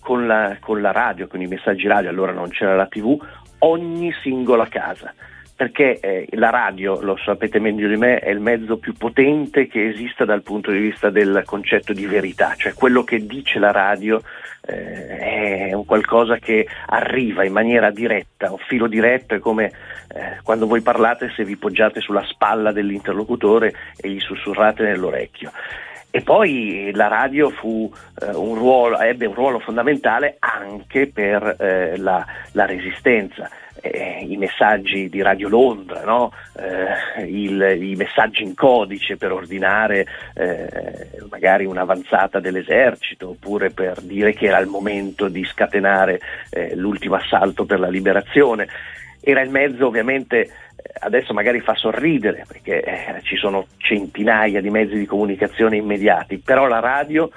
con la, con la radio, con i messaggi radio, allora non c'era la tv, ogni singola casa perché eh, la radio, lo sapete meglio di me, è il mezzo più potente che esista dal punto di vista del concetto di verità, cioè quello che dice la radio è un qualcosa che arriva in maniera diretta, un filo diretto, è come eh, quando voi parlate se vi poggiate sulla spalla dell'interlocutore e gli sussurrate nell'orecchio. E poi la radio fu, eh, un ruolo, ebbe un ruolo fondamentale anche per eh, la, la, resistenza. Eh, i messaggi di Radio Londra, no? eh, il, i messaggi in codice per ordinare eh, magari un'avanzata dell'esercito oppure per dire che era il momento di scatenare eh, l'ultimo assalto per la liberazione. Era il mezzo ovviamente eh, adesso magari fa sorridere perché eh, ci sono centinaia di mezzi di comunicazione immediati, però la radio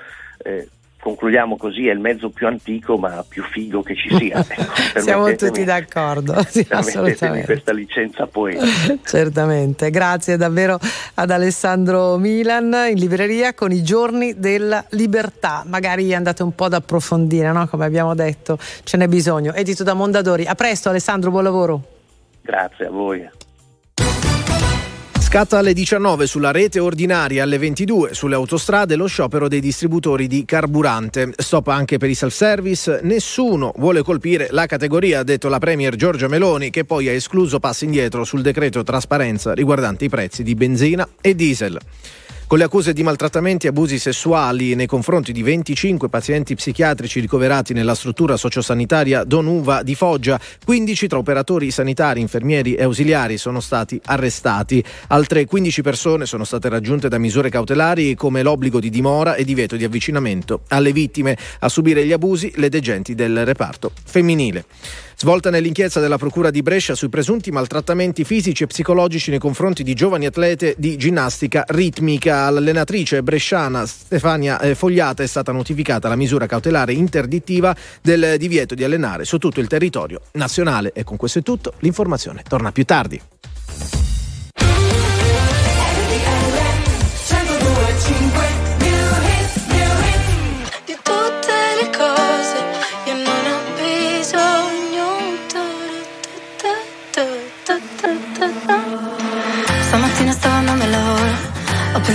concludiamo così, è il mezzo più antico ma più figo che ci sia. Ecco, Siamo tutti d'accordo, sì, assolutamente. questa licenza poetica. Certamente, grazie davvero ad Alessandro Milan in libreria con i giorni della libertà. Magari andate un po' ad approfondire, no? come abbiamo detto, ce n'è bisogno. Edito da Mondadori. A presto Alessandro, buon lavoro. Grazie a voi. Scatta alle 19 sulla rete ordinaria alle 22 sulle autostrade lo sciopero dei distributori di carburante. Stop anche per i self-service. Nessuno vuole colpire la categoria, ha detto la Premier Giorgia Meloni, che poi ha escluso passi indietro sul decreto trasparenza riguardante i prezzi di benzina e diesel. Con le accuse di maltrattamenti e abusi sessuali nei confronti di 25 pazienti psichiatrici ricoverati nella struttura sociosanitaria Don Uva di Foggia, 15 tra operatori sanitari, infermieri e ausiliari sono stati arrestati. Altre 15 persone sono state raggiunte da misure cautelari come l'obbligo di dimora e divieto di avvicinamento alle vittime. A subire gli abusi le degenti del reparto femminile. Svolta nell'inchiesta della Procura di Brescia sui presunti maltrattamenti fisici e psicologici nei confronti di giovani atlete di ginnastica ritmica. All'allenatrice bresciana Stefania eh, Fogliata è stata notificata la misura cautelare interdittiva del divieto di allenare su tutto il territorio nazionale. E con questo è tutto. L'informazione torna più tardi.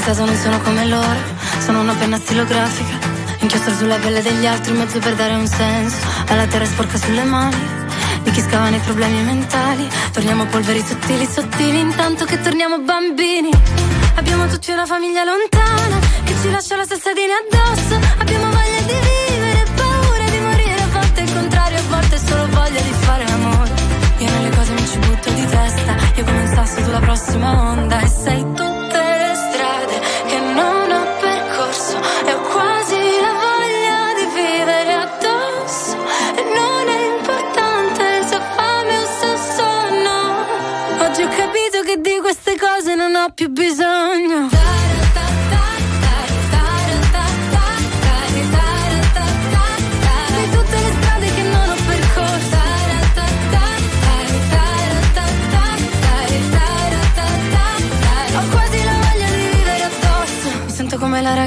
Pensato non sono come loro, sono una penna stilografica, inchiostro sulla pelle degli altri, un mezzo per dare un senso alla terra sporca sulle mani. Di chi scava nei problemi mentali, torniamo polveri sottili, sottili, intanto che torniamo bambini. Abbiamo tutti una famiglia lontana che ci lascia la salsadina addosso. Abbiamo voglia di vivere, paura di morire, a volte il contrario, a volte solo voglia di fare amore. Io nelle cose mi ci butto di testa, io come un sasso sulla prossima onda e sei tutte che di queste cose non ho più bisogno. Di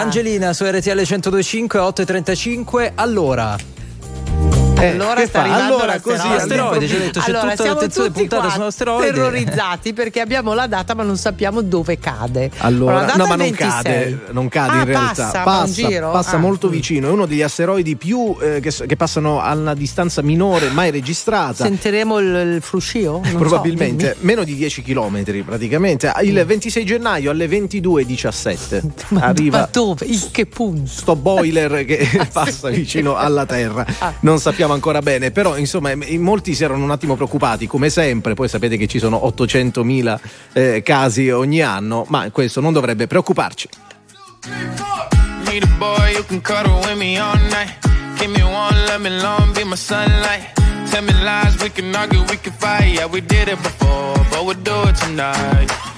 Angelina. su RTL 1025 8.35. Allora, allora che sta fa? arrivando Allora, così, asteroide, ci ho detto, c'è allora, tutta l'attenzione puntata sull'asteroide. terrorizzati perché abbiamo la data ma non sappiamo dove cade. Allora, data no, ma non 26. cade, non cade Ah, in realtà. passa, giro? passa Ah. molto vicino. È uno degli asteroidi più eh, che, che passano a una distanza minore mai registrata. Sentiremo il, il fruscio? Non so, Probabilmente dimmi. meno di 10 km praticamente. Il 26 gennaio alle 22.17 arriva Ma dove? In che punto? sto boiler che passa vicino alla Terra. Non sappiamo stiamo ancora bene, però insomma in molti si erano un attimo preoccupati, come sempre, poi sapete che ci sono 800.000 eh, casi ogni anno, ma questo non dovrebbe preoccuparci. Tell me lies, we can argue, we can fight. Yeah, we did it before, but we'll do it tonight.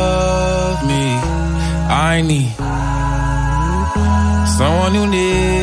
I need someone who needs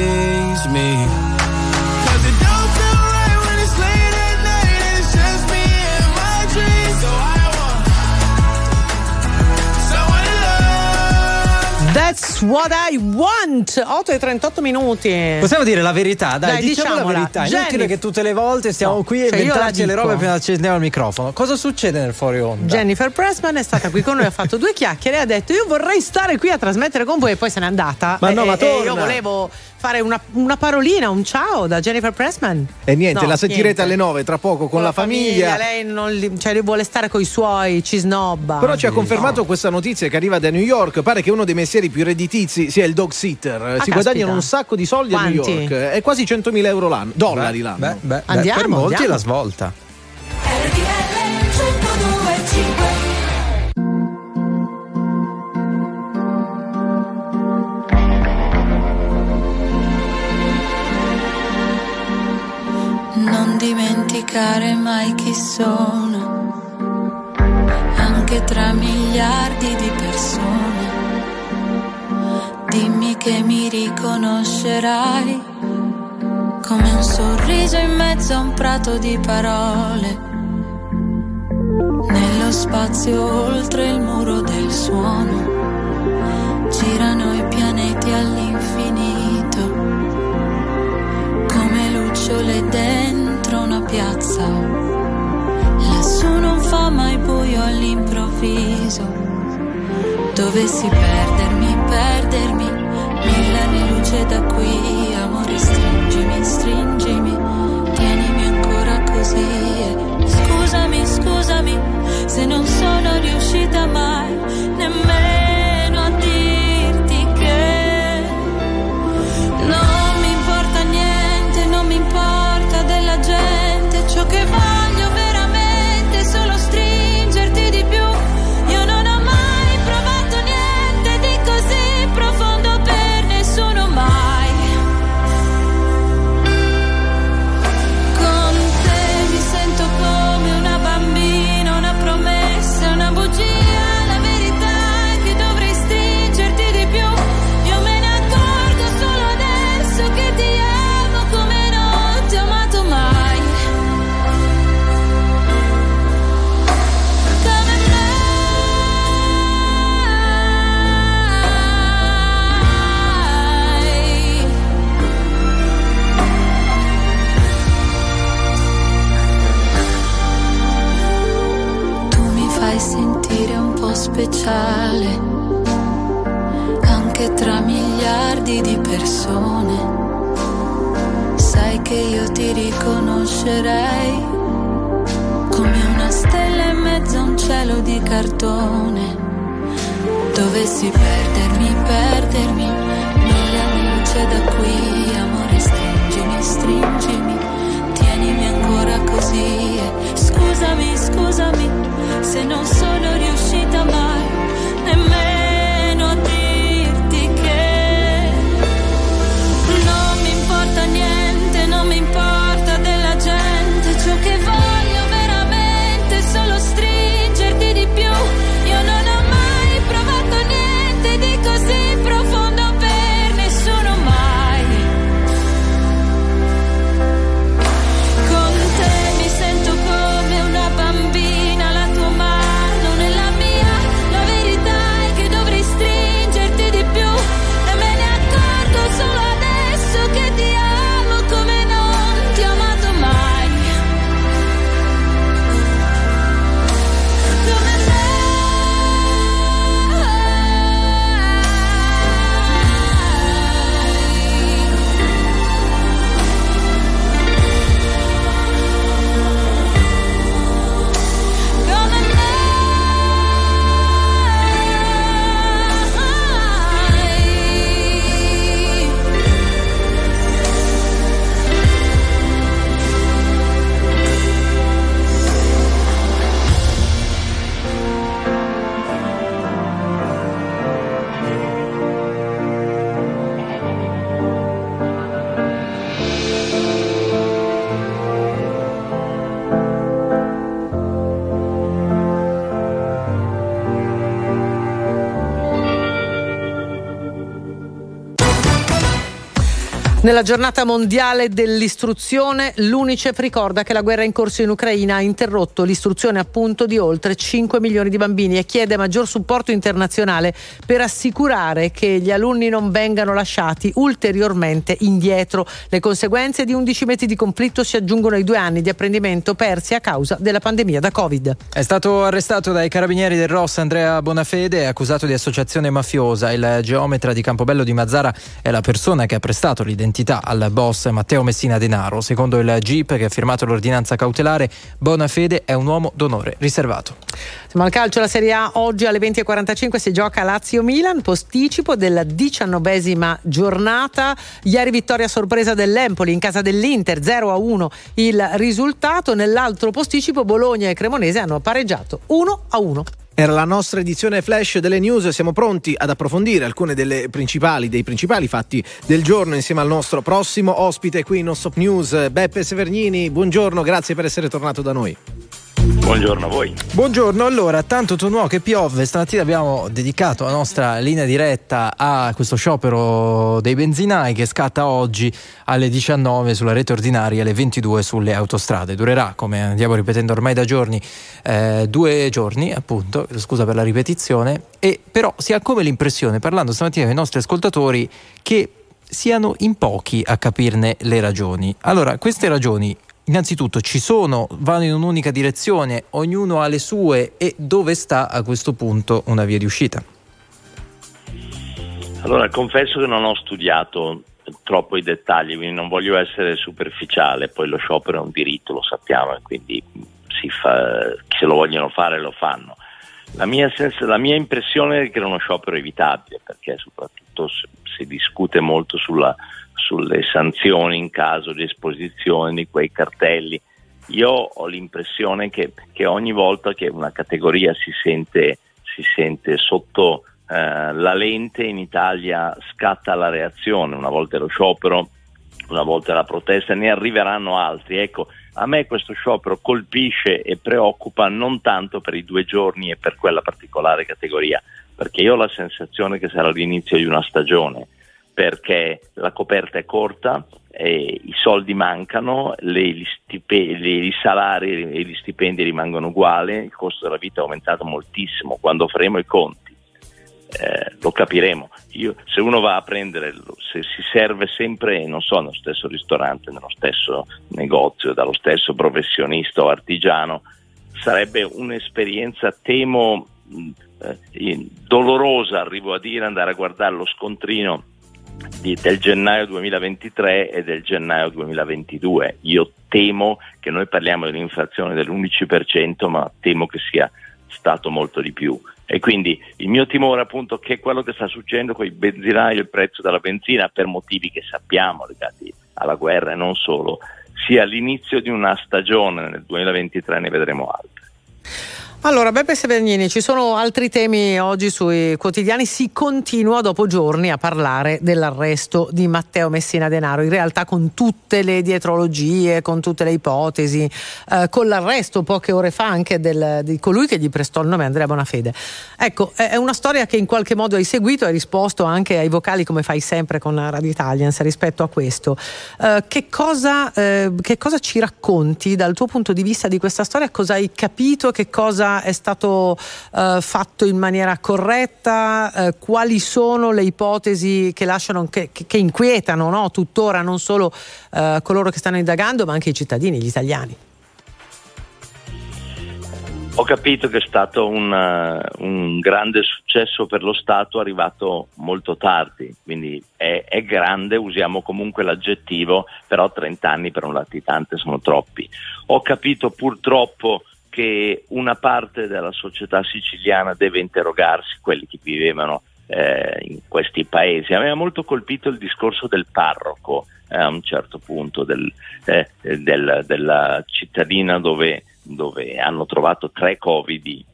That's what I want. 8 e 38 minuti. Possiamo dire la verità, dai, Dai, diciamo la verità. Inutile Jennifer- che tutte le volte stiamo No, qui a cioè inventarci le robe appena accendiamo il microfono. Cosa succede nel fuori onda? Jennifer Pressman è stata qui con noi, ha fatto due chiacchiere e ha detto io vorrei stare qui a trasmettere con voi e poi se n'è andata. Ma E- no, ma e- e torna. io volevo fare una, una parolina, un ciao da Jennifer Pressman. E niente, No, la sentirete niente. alle 9 tra poco con, la famiglia. Lei non li- cioè, lui vuole stare con i suoi, ci snobba. Però ci ha confermato questa notizia che arriva da New York. Pare che uno dei mestieri più redditizi sia il dog sitter. si caspita. guadagnano un sacco di soldi a New Quanti? York. È quasi 100.000 euro l'anno. Dollari Beh, l'anno. beh, beh, Andiamo, per molti andiamo. è la svolta. Non dimenticare mai chi sono, anche tra miliardi di persone. Dimmi che mi riconoscerai come un sorriso in mezzo a un prato di parole. Nello spazio oltre il muro del suono girano i pianeti all'infinito come lucciole dentro una piazza. Lassù non fa mai buio all'improvviso. Dovessi perdermi, perdermi, mille anni luce da qui, amore stringimi, stringimi, tienimi ancora così. Scusami, scusami, se non sono riuscita mai nemmeno speciale, anche tra miliardi di persone. Sai che io ti riconoscerei come una stella in mezzo a un cielo di cartone. Dovessi perdermi, perdermi, mille luce da qui, amore stringimi, stringimi, così. Scusami, scusami, se non sono riuscita mai nemmeno Nella giornata mondiale dell'istruzione, l'UNICEF ricorda che la guerra in corso in Ucraina ha interrotto l'istruzione appunto di oltre 5 milioni di bambini e chiede maggior supporto internazionale per assicurare che gli alunni non vengano lasciati ulteriormente indietro. Le conseguenze di 11 mesi di conflitto si aggiungono ai due anni di apprendimento persi a causa della pandemia da Covid. È stato arrestato dai carabinieri del Ross Andrea Bonafede, accusato di associazione mafiosa. Il geometra di Campobello di Mazzara è la persona che ha prestato l'identità al boss Matteo Messina Denaro. Secondo il GIP che ha firmato l'ordinanza cautelare, Bonafede è un uomo d'onore riservato. Siamo al calcio, la Serie A oggi alle 20.45 si gioca Lazio-Milan, posticipo della diciannovesima giornata. Ieri vittoria sorpresa dell'Empoli in casa dell'Inter, 0-1 il risultato. Nell'altro posticipo Bologna e Cremonese hanno pareggiato 1-1. Era la nostra edizione flash delle news, siamo pronti ad approfondire alcune delle principali, dei principali fatti del giorno insieme al nostro prossimo ospite qui in Non Stop News, Beppe Severnini. Buongiorno, grazie per essere tornato da noi. Buongiorno a voi. Buongiorno, allora, tanto tonò che piove, stamattina abbiamo dedicato la nostra linea diretta a questo sciopero dei benzinai che scatta oggi alle 19 sulla rete ordinaria e alle 22 sulle autostrade. Durerà, come andiamo ripetendo ormai da giorni, eh, due giorni, appunto, scusa per la ripetizione, e però si ha come l'impressione, parlando stamattina con i nostri ascoltatori, che siano in pochi a capirne le ragioni. Allora, queste ragioni innanzitutto ci sono, vanno in un'unica direzione, ognuno ha le sue e dove sta a questo punto una via di uscita? Allora, confesso che non ho studiato troppo i dettagli, quindi non voglio essere superficiale, poi lo sciopero è un diritto, lo sappiamo, e quindi fa, se lo vogliono fare lo fanno. La mia, sens- la mia impressione è che era uno sciopero evitabile, perché soprattutto si discute molto sulla, sulle sanzioni in caso di esposizione di quei cartelli. Io ho l'impressione che, che ogni volta che una categoria si sente, si sente sotto eh, la lente in Italia scatta la reazione, una volta lo sciopero, una volta la protesta, ne arriveranno altri. Ecco, a me questo sciopero colpisce e preoccupa non tanto per i due giorni e per quella particolare categoria, perché io ho la sensazione che sarà l'inizio di una stagione, perché la coperta è corta, eh, i soldi mancano, le, gli stipe- le- i salari e gli stipendi rimangono uguali, il costo della vita è aumentato moltissimo, quando faremo i conti eh, lo capiremo. Io, se uno va a prendere, se si serve sempre, non so, nello stesso ristorante, nello stesso negozio, dallo stesso professionista o artigiano, sarebbe un'esperienza, temo, mh, eh, dolorosa, arrivo a dire, andare a guardare lo scontrino di, del gennaio 2023 e del gennaio 2022. Io temo che noi parliamo di un'inflazione dell'11%, ma temo che sia stato molto di più. E quindi il mio timore appunto che quello che sta succedendo con i benzinai e il prezzo della benzina per motivi che sappiamo legati alla guerra e non solo, sia l'inizio di una stagione nel 2023 ne vedremo altre. Allora, Beppe Severnini, ci sono altri temi oggi sui quotidiani. Si continua dopo giorni a parlare dell'arresto di Matteo Messina Denaro, in realtà con tutte le dietrologie, con tutte le ipotesi, eh, con l'arresto poche ore fa anche del, di colui che gli prestò il nome, Andrea Bonafede. Ecco, è una storia che in qualche modo hai seguito, hai risposto anche ai vocali come fai sempre con Radio Italians rispetto a questo. Eh, che, cosa, eh, che cosa ci racconti dal tuo punto di vista di questa storia? Cosa hai capito? Che cosa è stato eh, fatto in maniera corretta, eh, quali sono le ipotesi che, lasciano, che, che inquietano no? tuttora non solo eh, coloro che stanno indagando ma anche i cittadini, gli italiani. Ho capito che è stato un, uh, un, grande successo per lo Stato arrivato molto tardi, quindi è, è, grande, usiamo comunque l'aggettivo, però 30 anni per un latitante sono troppi. Ho capito purtroppo che una parte della società siciliana deve interrogarsi, quelli che vivevano eh, in questi paesi. Aveva molto colpito il discorso del parroco eh, a un certo punto, del, eh, del, della cittadina dove, dove, hanno trovato tre covid di,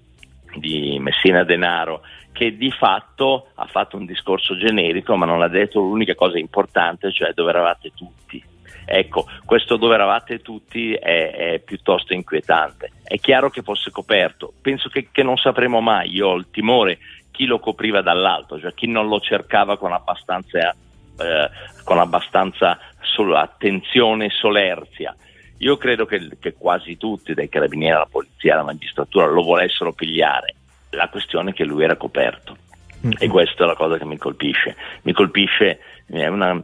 di Messina Denaro che di fatto ha fatto un discorso generico ma non ha detto l'unica cosa importante, cioè dove eravate tutti Ecco, questo dove eravate tutti è, è, piuttosto inquietante. È chiaro che fosse coperto, penso che, che, non sapremo mai, io ho il timore chi lo copriva dall'alto, cioè chi non lo cercava con abbastanza, eh, con abbastanza sol- attenzione e solerzia. Io credo che, che quasi tutti, dai carabinieri alla polizia alla magistratura, lo volessero pigliare. La questione è che lui era coperto. Mm-hmm. E questa è la cosa che mi colpisce. Mi colpisce una,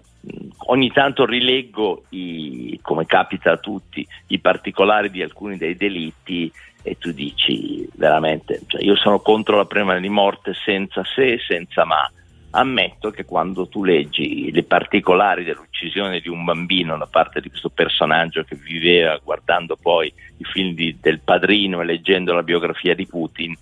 ogni tanto rileggo, i, come capita a tutti, i particolari di alcuni dei delitti e tu dici veramente, cioè io sono contro la pena di morte senza se e senza ma. Ammetto che quando tu leggi le particolari dell'uccisione di un bambino da parte di questo personaggio che viveva guardando poi i film di, del padrino e leggendo la biografia di Putin,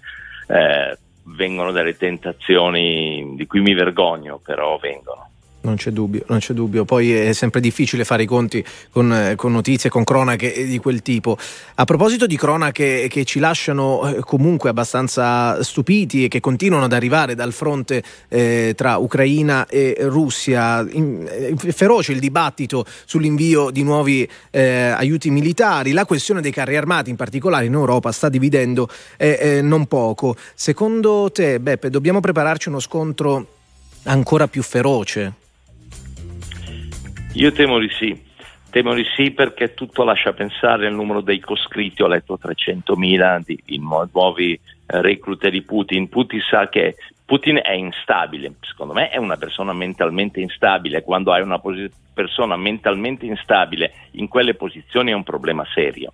eh, vengono delle tentazioni di cui mi vergogno, però vengono. Non c'è dubbio, non c'è dubbio. Poi è sempre difficile fare i conti con, eh, con, notizie, con cronache di quel tipo. A proposito di cronache che ci lasciano eh, comunque abbastanza stupiti e che continuano ad arrivare dal fronte eh, tra Ucraina e Russia, è eh, feroce il dibattito sull'invio di nuovi eh, aiuti militari. La questione dei carri armati, in particolare in Europa, sta dividendo eh, non poco. Secondo te, Beppe, dobbiamo prepararci uno scontro ancora più feroce? Io temo di sì. Temo di sì perché tutto lascia pensare al numero dei coscritti, ho letto 300.000 di, di nuovi eh, reclute di Putin. Putin sa che Putin è instabile, secondo me è una persona mentalmente instabile, quando hai una posi- persona mentalmente instabile in quelle posizioni è un problema serio,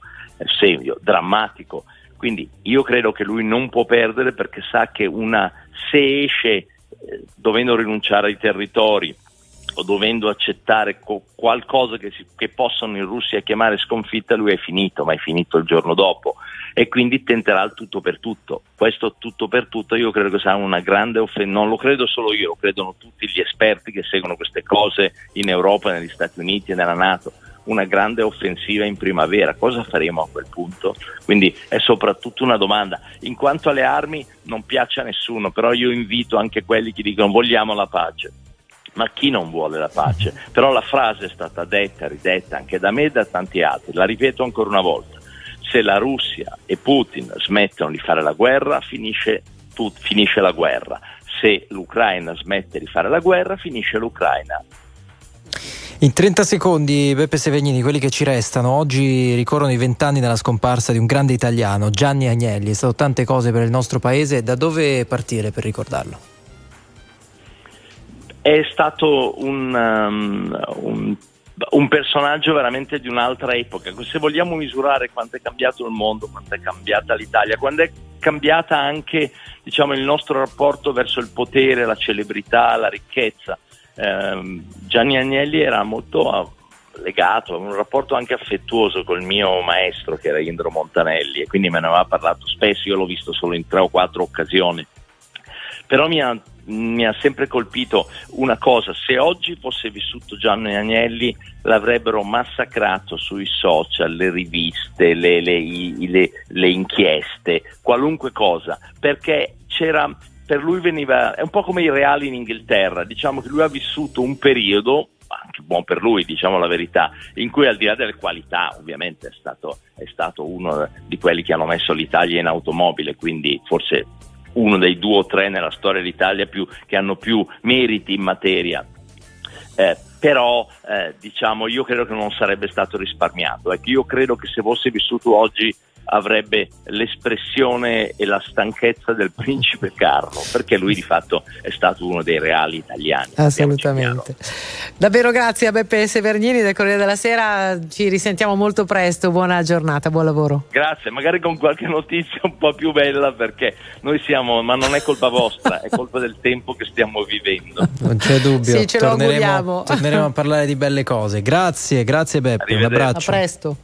serio, drammatico. Quindi io credo che lui non può perdere perché sa che una, se esce eh, dovendo rinunciare ai territori, o dovendo accettare co- qualcosa che, si, che, possono in Russia chiamare sconfitta, lui è finito, ma è finito il giorno dopo e quindi tenterà il tutto per tutto. Questo tutto per tutto io credo che sarà una grande offensiva, non lo credo solo io, lo credono tutti gli esperti che seguono queste cose in Europa, negli Stati Uniti e nella Nato una grande offensiva in primavera. Cosa faremo a quel punto? Quindi è soprattutto una domanda. In quanto alle armi non piace a nessuno, però io invito anche quelli che dicono vogliamo la pace ma chi non vuole la pace? Però la frase è stata detta, ridetta anche da me e da tanti altri, la ripeto ancora una volta, se la Russia e Putin smettono di fare la guerra, finisce, tut, finisce la guerra, se l'Ucraina smette di fare la guerra, finisce l'Ucraina. In 30 secondi, Beppe Sevegnini, quelli che ci restano, oggi ricorrono i vent'anni dalla scomparsa di un grande italiano, Gianni Agnelli, è stato tante cose per il nostro paese, da dove partire per ricordarlo? È stato un, um, un, un, personaggio veramente di un'altra epoca. Se vogliamo misurare quanto è cambiato il mondo, quanto è cambiata l'Italia, quando è cambiata anche diciamo, il nostro rapporto verso il potere, la celebrità, la ricchezza. Ehm, Gianni Agnelli era molto legato, aveva un rapporto anche affettuoso col mio maestro che era Indro Montanelli e quindi me ne aveva parlato spesso, io l'ho visto solo in tre o quattro occasioni. Però mi ha, mi ha sempre colpito una cosa, se oggi fosse vissuto Gianni Agnelli l'avrebbero massacrato sui social, le riviste, le, le- le- le inchieste, qualunque cosa, perché c'era per lui veniva, è un po' come i reali in Inghilterra, diciamo che lui ha vissuto un periodo, anche buon per lui, diciamo la verità, in cui al di là delle qualità, ovviamente è stato, è stato uno di quelli che hanno messo l'Italia in automobile, quindi forse uno dei due o tre nella storia d'Italia più, che hanno più meriti in materia. Eh, però eh, diciamo io credo che non sarebbe stato risparmiato ecco, io credo che se fosse vissuto oggi avrebbe l'espressione e la stanchezza del principe Carlo perché lui di fatto è stato uno dei reali italiani Assolutamente. Davvero grazie a Beppe Severnini del Corriere della Sera, ci risentiamo molto presto, buona giornata, buon lavoro. grazie magari con qualche notizia un po' più bella perché noi siamo ma non è colpa vostra è colpa del tempo che stiamo vivendo Non c'è dubbio. Sì, ce lo auguriamo. torneremo, torneremo a parlare di belle cose. Grazie, grazie Beppe. Un A abbraccio. presto.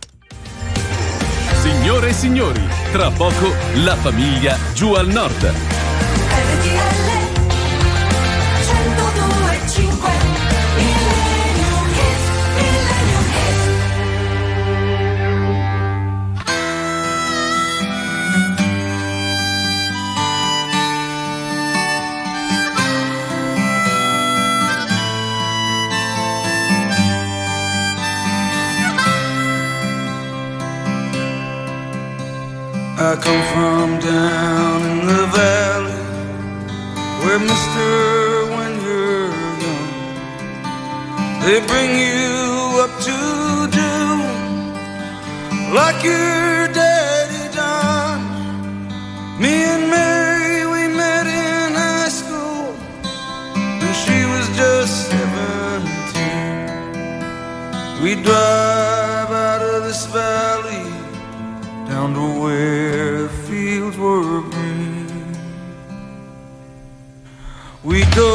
Signore e signori, tra poco la famiglia giù al nord. I come from down in the valley where Mister, when you're young, they bring you up to do like your daddy done. Me and Mary, we met in high school, and she was just seventeen. We drive out of this valley down to where We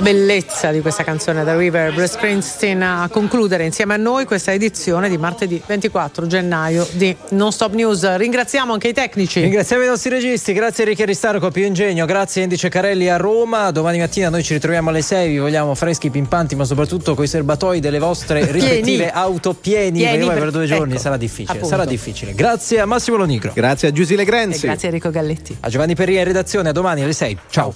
La bellezza di questa canzone da River Bruce Springsteen a concludere insieme a noi questa edizione di martedì 24 gennaio di Non Stop News. Ringraziamo anche i tecnici. Ringraziamo i nostri registi, grazie a Ricchi Ristaro, Più Ingegno, grazie a Indice Carelli a Roma. Domani mattina noi ci ritroviamo alle 6, vi vogliamo freschi, pimpanti, ma soprattutto con i serbatoi delle vostre Pieni. rispettive auto pieni, Pieni per- per due giorni ecco, sarà difficile. appunto. Sarà difficile. Grazie a Massimo Lonigro. Grazie a Giusile E grazie a Enrico Galletti. A Giovanni Perria in redazione, a domani alle 6. Ciao.